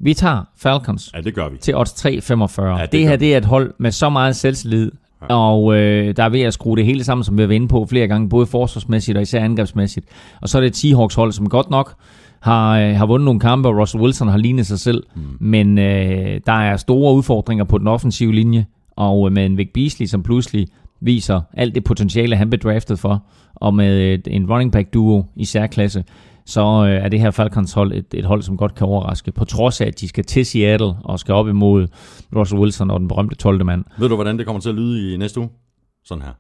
Vi tager Falcons Ja, det gør vi. til odds 3,45. Ja, det det, her det er et hold med så meget selvtillid, ja. og øh, der er ved at skrue det hele sammen, som vi har været inde på flere gange, både forsvarsmæssigt og især angrebsmæssigt. Og så er det et Seahawks hold, som godt nok har, øh, har vundet nogle kampe, og Russell Wilson har lignet sig selv, mm. men øh, der er store udfordringer på den offensive linje, og øh, med en Vic Beasley, som pludselig viser alt det potentiale, han blev draftet for, og med et, en running back duo i særklasse, så øh, er det her Falcons hold et, et hold, som godt kan overraske, på trods af, at de skal til Seattle og skal op imod Russell Wilson og den berømte 12. mand. Ved du, hvordan det kommer til at lyde i næste uge? Sådan her.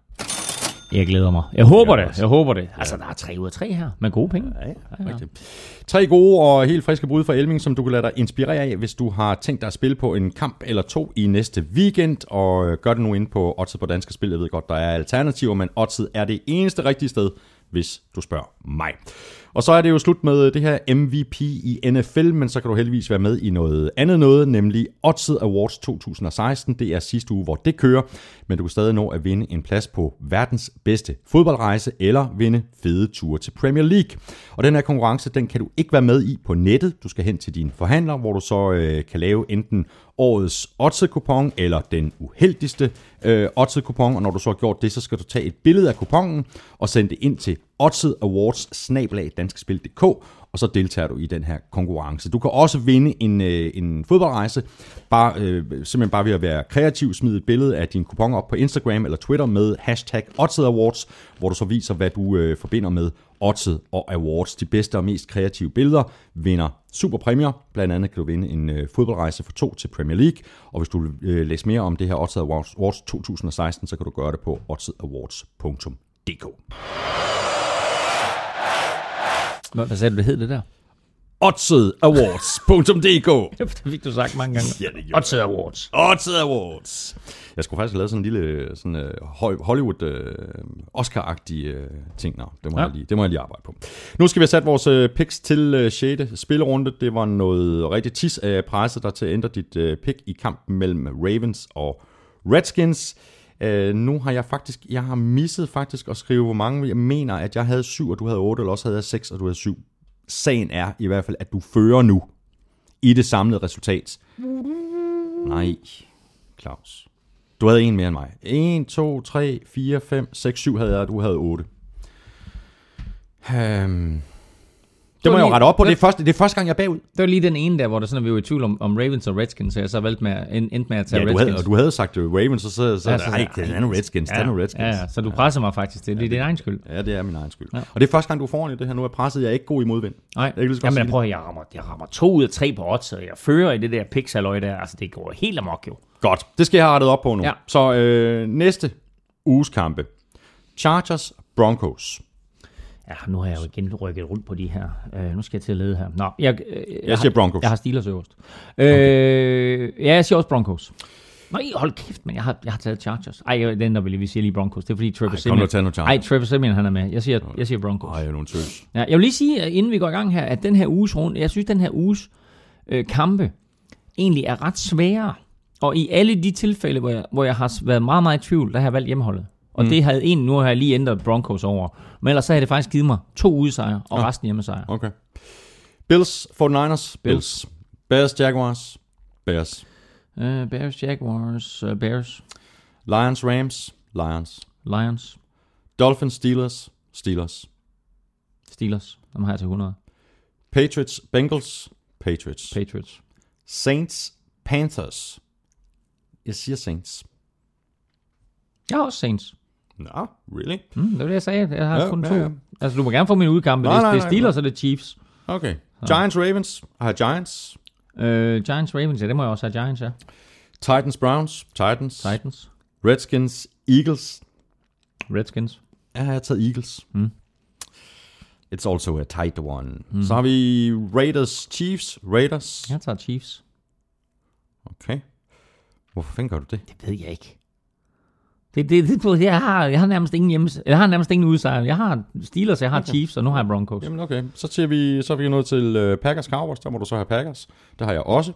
Jeg glæder mig. Jeg håber det. Jeg håber det. Altså, der er tre ud af tre her med gode penge. Ja, ja. Rigtigt. Tre gode og helt friske bud fra Elming, som du kan lade dig inspirere af, hvis du har tænkt dig at spille på en kamp eller to i næste weekend, og øh, gør det nu inde på Oddset på Danske Spil. Jeg ved godt, der er alternativer, men Oddset er det eneste rigtige sted, hvis du spørger mig. Og så er det jo slut med øh, det her MVP i NFL, men så kan du heldigvis være med i noget andet noget, nemlig Oddset Awards 2016. Det er sidste uge, hvor det kører, men du kan stadig nå at vinde en plads på verdens bedste fodboldrejse, eller vinde fede ture til Premier League. Og den her konkurrence, den kan du ikke være med i på nettet. Du skal hen til din forhandler, hvor du så øh, kan lave enten årets Oddset-kupon, eller den uheldigste øh, Oddset-kupon, og når du så har gjort det, så skal du tage et billede af kuponen og sende det ind til Oddset Awards danskespil.dk, og så deltager du i den her konkurrence. Du kan også vinde en, øh, en fodboldrejse, bare, øh, simpelthen bare ved at være kreativ, smide et billede af din kupon op på Instagram eller Twitter med hashtag Oddset Awards, hvor du så viser, hvad du øh, forbinder med Oddset og Awards. De bedste og mest kreative billeder vinder super præmier. Blandt andet kan du vinde en øh, fodboldrejse for to til Premier League, og hvis du vil øh, læse mere om det her Oddset Awards, Awards 2016, så kan du gøre det på oddsedawards.dk. Hvad, hvad sagde du, det hed det der? oddsedawards.dk Det fik du sagt mange gange. Ja, det gjorde Odds Awards. Odds Awards. Jeg skulle faktisk have lavet sådan en lille sådan, uh, Hollywood uh, Oscar-agtig uh, ting. Nå, det, må Ja. ja. jeg lige, det må jeg lige arbejde på. Nu skal vi have sat vores uh, picks til uh, 6. spillerunde. Det var noget rigtig tis af presset der til at ændre dit uh, pick i kampen mellem Ravens og Redskins. Uh, Øh, nu har jeg faktisk, jeg har misset faktisk at skrive, hvor mange jeg mener, at jeg havde syv, og du havde otte, eller også havde jeg seks, og du havde syv. Sagen er i hvert fald, at du fører nu i det samlede resultat. Nej, Claus. Du havde en mere end mig. 1, 2, 3, 4, 5, 6, 7 havde jeg, og du havde 8. Um, øhm det må jeg jo rette op på. Det er, første, det er første gang, jeg er bagud. Det var lige den ene der, hvor der sådan, vi var i tvivl om, om Ravens og Redskins, så jeg så valgte med, at- end- endte med at tage Ja, du Redskins. havde, og du havde sagt uh, Ravens, og så, så, Ja, ja, nej, det er nu Redskins, det er Redskins. Ja, ja, så du presser mig faktisk til. Det er din egen skyld. Ja, det er min egen skyld. Ja. Ja. Og det er første gang, du er foran i det her. Nu er presset, jeg er ikke god i modvind. Nej, Jeg godt Jamen, jeg det. prøver, jeg rammer, jeg rammer to ud af tre på odds, og jeg fører i det der pixaløj der. Altså, det går helt amok jo. Godt, det skal jeg have rettet op på nu. Ja. Så øh, næste uges kampe. Chargers, Broncos. Ja, nu har jeg jo igen rykket rundt på de her. Uh, nu skal jeg til at lede her. Nå, jeg, øh, jeg, Jeg siger har, Broncos. Jeg har Steelers øverst. Okay. Øh, ja, jeg siger også Broncos. Nej, hold kæft, men jeg har, jeg har taget Chargers. Ej, jeg- den der vil jeg lige sige lige Broncos. Det er fordi Trevor Ej, Simeon... nu Chargers. Ej, Trevor Simeon han er med. Jeg siger, jeg siger Broncos. Ej, jeg er nogle tøs. Ja, jeg vil lige sige, at inden vi går i gang her, at den her uges runde, jeg synes, den her uges øh, kampe egentlig er ret svære. Og i alle de tilfælde, hvor jeg, hvor jeg har været meget, meget i tvivl, der har jeg valgt hjemmeholdet. Og mm. det havde en, nu har jeg lige ændret Broncos over. Men ellers så havde det faktisk givet mig to udsejre og Ja. resten hjemmesejre. Okay. Bills, 49ers, Bills. Bears, Jaguars, Bears. Uh, Bears, Jaguars, uh, Bears, Lions, Rams, Lions. Lions, Dolphins, Steelers, Steelers. Steelers. Dem har jeg til 100. Patriots, Bengals, Patriots. Patriots. Saints, Panthers. Jeg siger Saints. Jeg har også Saints. Nå, really? Mm, det var det, jeg sagde. Jeg har Ja, kun ja, to. ja. Altså, du må gerne få min udkampe. Nej, Det, nej, det er nej, Steelers og det er Chiefs. Okay. Giants, Ravens. Jeg har Giants. Uh, Giants, Ravens. Ja, det må jeg også have Giants, ja. Titans, Browns. Titans. Titans. Redskins, Eagles. Redskins. Jeg har taget Eagles. Mm. It's also a tight one. Mm. Så har vi Raiders, Chiefs. Raiders. Jeg tager Chiefs. Okay. Hvorfor fanden gør du det? Det ved jeg ikke. Det, det, det, det, jeg, har, jeg har nærmest ingen hjemme, jeg har nærmest ingen udsejr. Jeg har Steelers, jeg har okay. Chiefs, og nu har jeg Broncos. Jamen okay, så, ser vi, så er vi nået til uh, Packers Cowboys, der må du så have Packers. Det har jeg også.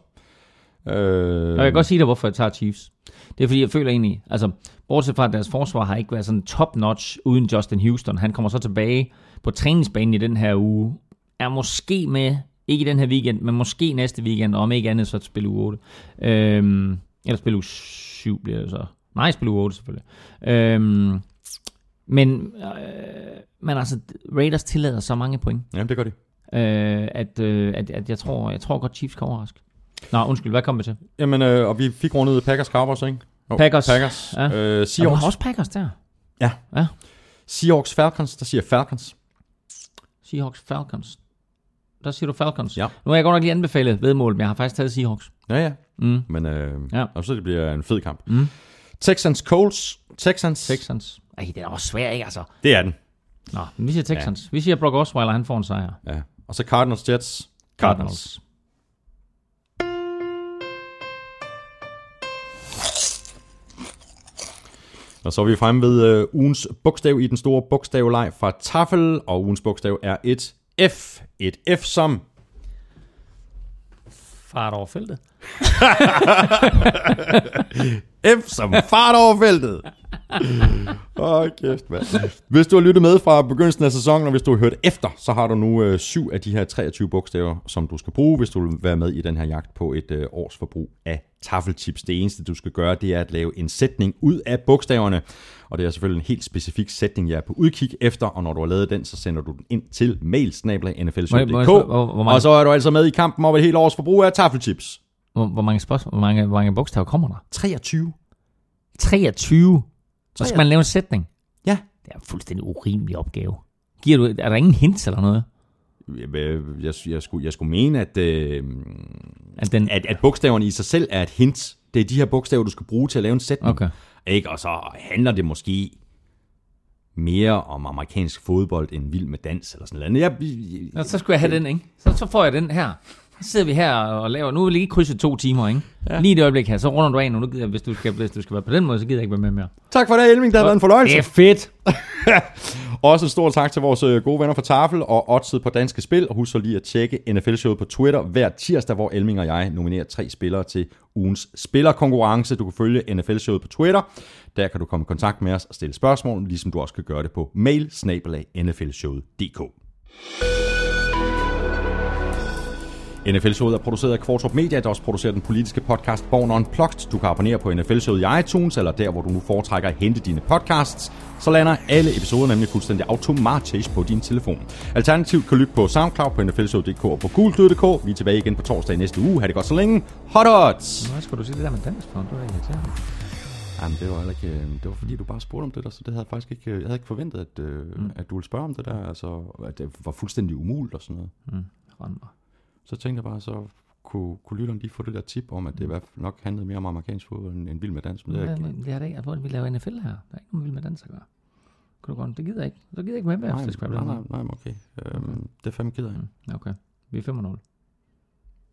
Øh, Og jeg kan godt sige dig, hvorfor jeg tager Chiefs. Det er fordi, jeg føler egentlig, altså, bortset fra, at deres forsvar har ikke været sådan top-notch uden Justin Houston. Han kommer så tilbage på træningsbanen i den her uge. Er måske med, ikke i den her weekend, men måske næste weekend, og om ikke andet, så spille uge 8. Øhm, eller spille uge 7 bliver det så. Nej, spille uge 8 selvfølgelig. Øhm, men, øh, men altså, Raiders tillader så mange point, Jamen, det gør de. øh, at, øh, at, at jeg, tror, jeg tror godt Chiefs kan overraske. Nå, undskyld, hvad kom vi til? Jamen, øh, og vi fik rundet Packers Cowboys, ikke? Jo, Packers. Packers. Ja. Øh, Og du Seahawks, har også Packers der. Ja. Ja. Seahawks Falcons, der siger Falcons. Seahawks Falcons. Der siger du Falcons. Ja. Nu har jeg godt nok lige anbefalet vedmål, men jeg har faktisk taget Seahawks. Ja, ja. Mm. Men øh, Ja. ja. og så det bliver en fed kamp. Mm. Texans Colts. Texans. Texans. Ej, det er også svært, ikke altså? Det er den. Nå, men vi siger Texans. Ja. Vi siger Brock Osweiler, han får en sejr. Ja. Og så Cardinals Jets. Cardinals. Og så er vi fremme ved øh, ugens bogstav i den store bogstavleg fra Tafel, og ugens bogstav er et F. Et F som... Fart over feltet. F som fart over feltet. Åh, oh, kæft, mand. Hvis du har lyttet med fra begyndelsen af sæsonen, og hvis du har hørt efter, så har du nu øh, syv af de her 23 bogstaver, som du skal bruge, hvis du vil være med i den her jagt på et øh, års forbrug af taffelchips. Det eneste, du skal gøre, det er at lave en sætning ud af bogstaverne. Og det er selvfølgelig en helt specifik sætning, jeg er på udkig efter, og når du har lavet den, så sender du den ind til spørge, hvor- hvor Og så er du altså med i kampen om et helt års forbrug af taffelchips. Hvor, hvor mange spørgsmål, hvor mange, hvor mange bogstaver kommer der? 23. 23. Så skal man lave en sætning. Ja. Det er en fuldstændig urimelig opgave. Giver du, er der ingen hints eller noget? Jeg, jeg, jeg, skulle, jeg skulle mene, at, øh, At den, at, at bogstaverne i sig selv er et hint. Det er de her bogstaver, du skal bruge til at lave en sætning. okay. Ikke? Og så handler det måske mere om amerikansk fodbold end vild med dans eller sådan noget. Jeg, jeg, Nå, så skulle jeg have den, ikke? Så, så får jeg den her. Så sidder vi her og laver... Nu er vi lige krydset to timer, ikke? Ja. Lige det øjeblik her, så runder du af nu. nu gider, jeg- hvis, du skal, hvis du skal være på den måde, så gider jeg ikke være med mere. tak for det, Elming. Det har været en fornøjelse. Det er fedt. Også en stor tak til vores øh, gode venner fra Tafel og Oddset på Danske Spil. Og husk så lige at tjekke NFL-showet på Twitter hver tirsdag, hvor Elming og jeg nominerer tre spillere til ugens spillerkonkurrence. Du kan følge NFL-showet på Twitter. Der kan du komme i kontakt med os og stille spørgsmål, ligesom du også kan gøre det på mail nflshowet.dk. NFL-showet er produceret af Kvartrup Media, der også producerer den politiske podcast Born Unplugged. Du kan abonnere på NFL-showet i iTunes, eller der, hvor du nu foretrækker at hente dine podcasts. Så lander alle episoder nemlig fuldstændig automatisk på din telefon. Alternativt kan du lytte på SoundCloud på nflshow.dk og på gulklyd.dk. Vi er tilbage igen på torsdag i næste uge. Ha' det godt så længe. Hot odds! Hvad skal du sige det der med dans for? Det var irriterende. Jamen, det var heller ikke, øh, det var fordi, du bare spurgte om det der, så det havde jeg faktisk ikke, jeg havde ikke forventet, at, øh, mm. at du ville spørge om det der, altså, at det var fuldstændig umuligt og sådan noget. Mm. Mig. Så tænkte jeg bare, så kunne, kunne lytteren lige få det der tip om, at det i nok handlede mere om amerikansk fodbold end, end vild med dans. Men det er, er, det er det ikke. Altså, vi laver NFL her. Der er ikke nogen vild med dans at gøre. Kan du godt? Det gider jeg ikke. Så gider jeg ikke med, nej, hvis det skal nej, nej, nej, okay. Øhm, det er fandme ked af. Mm, Okay. Vi er 5-0.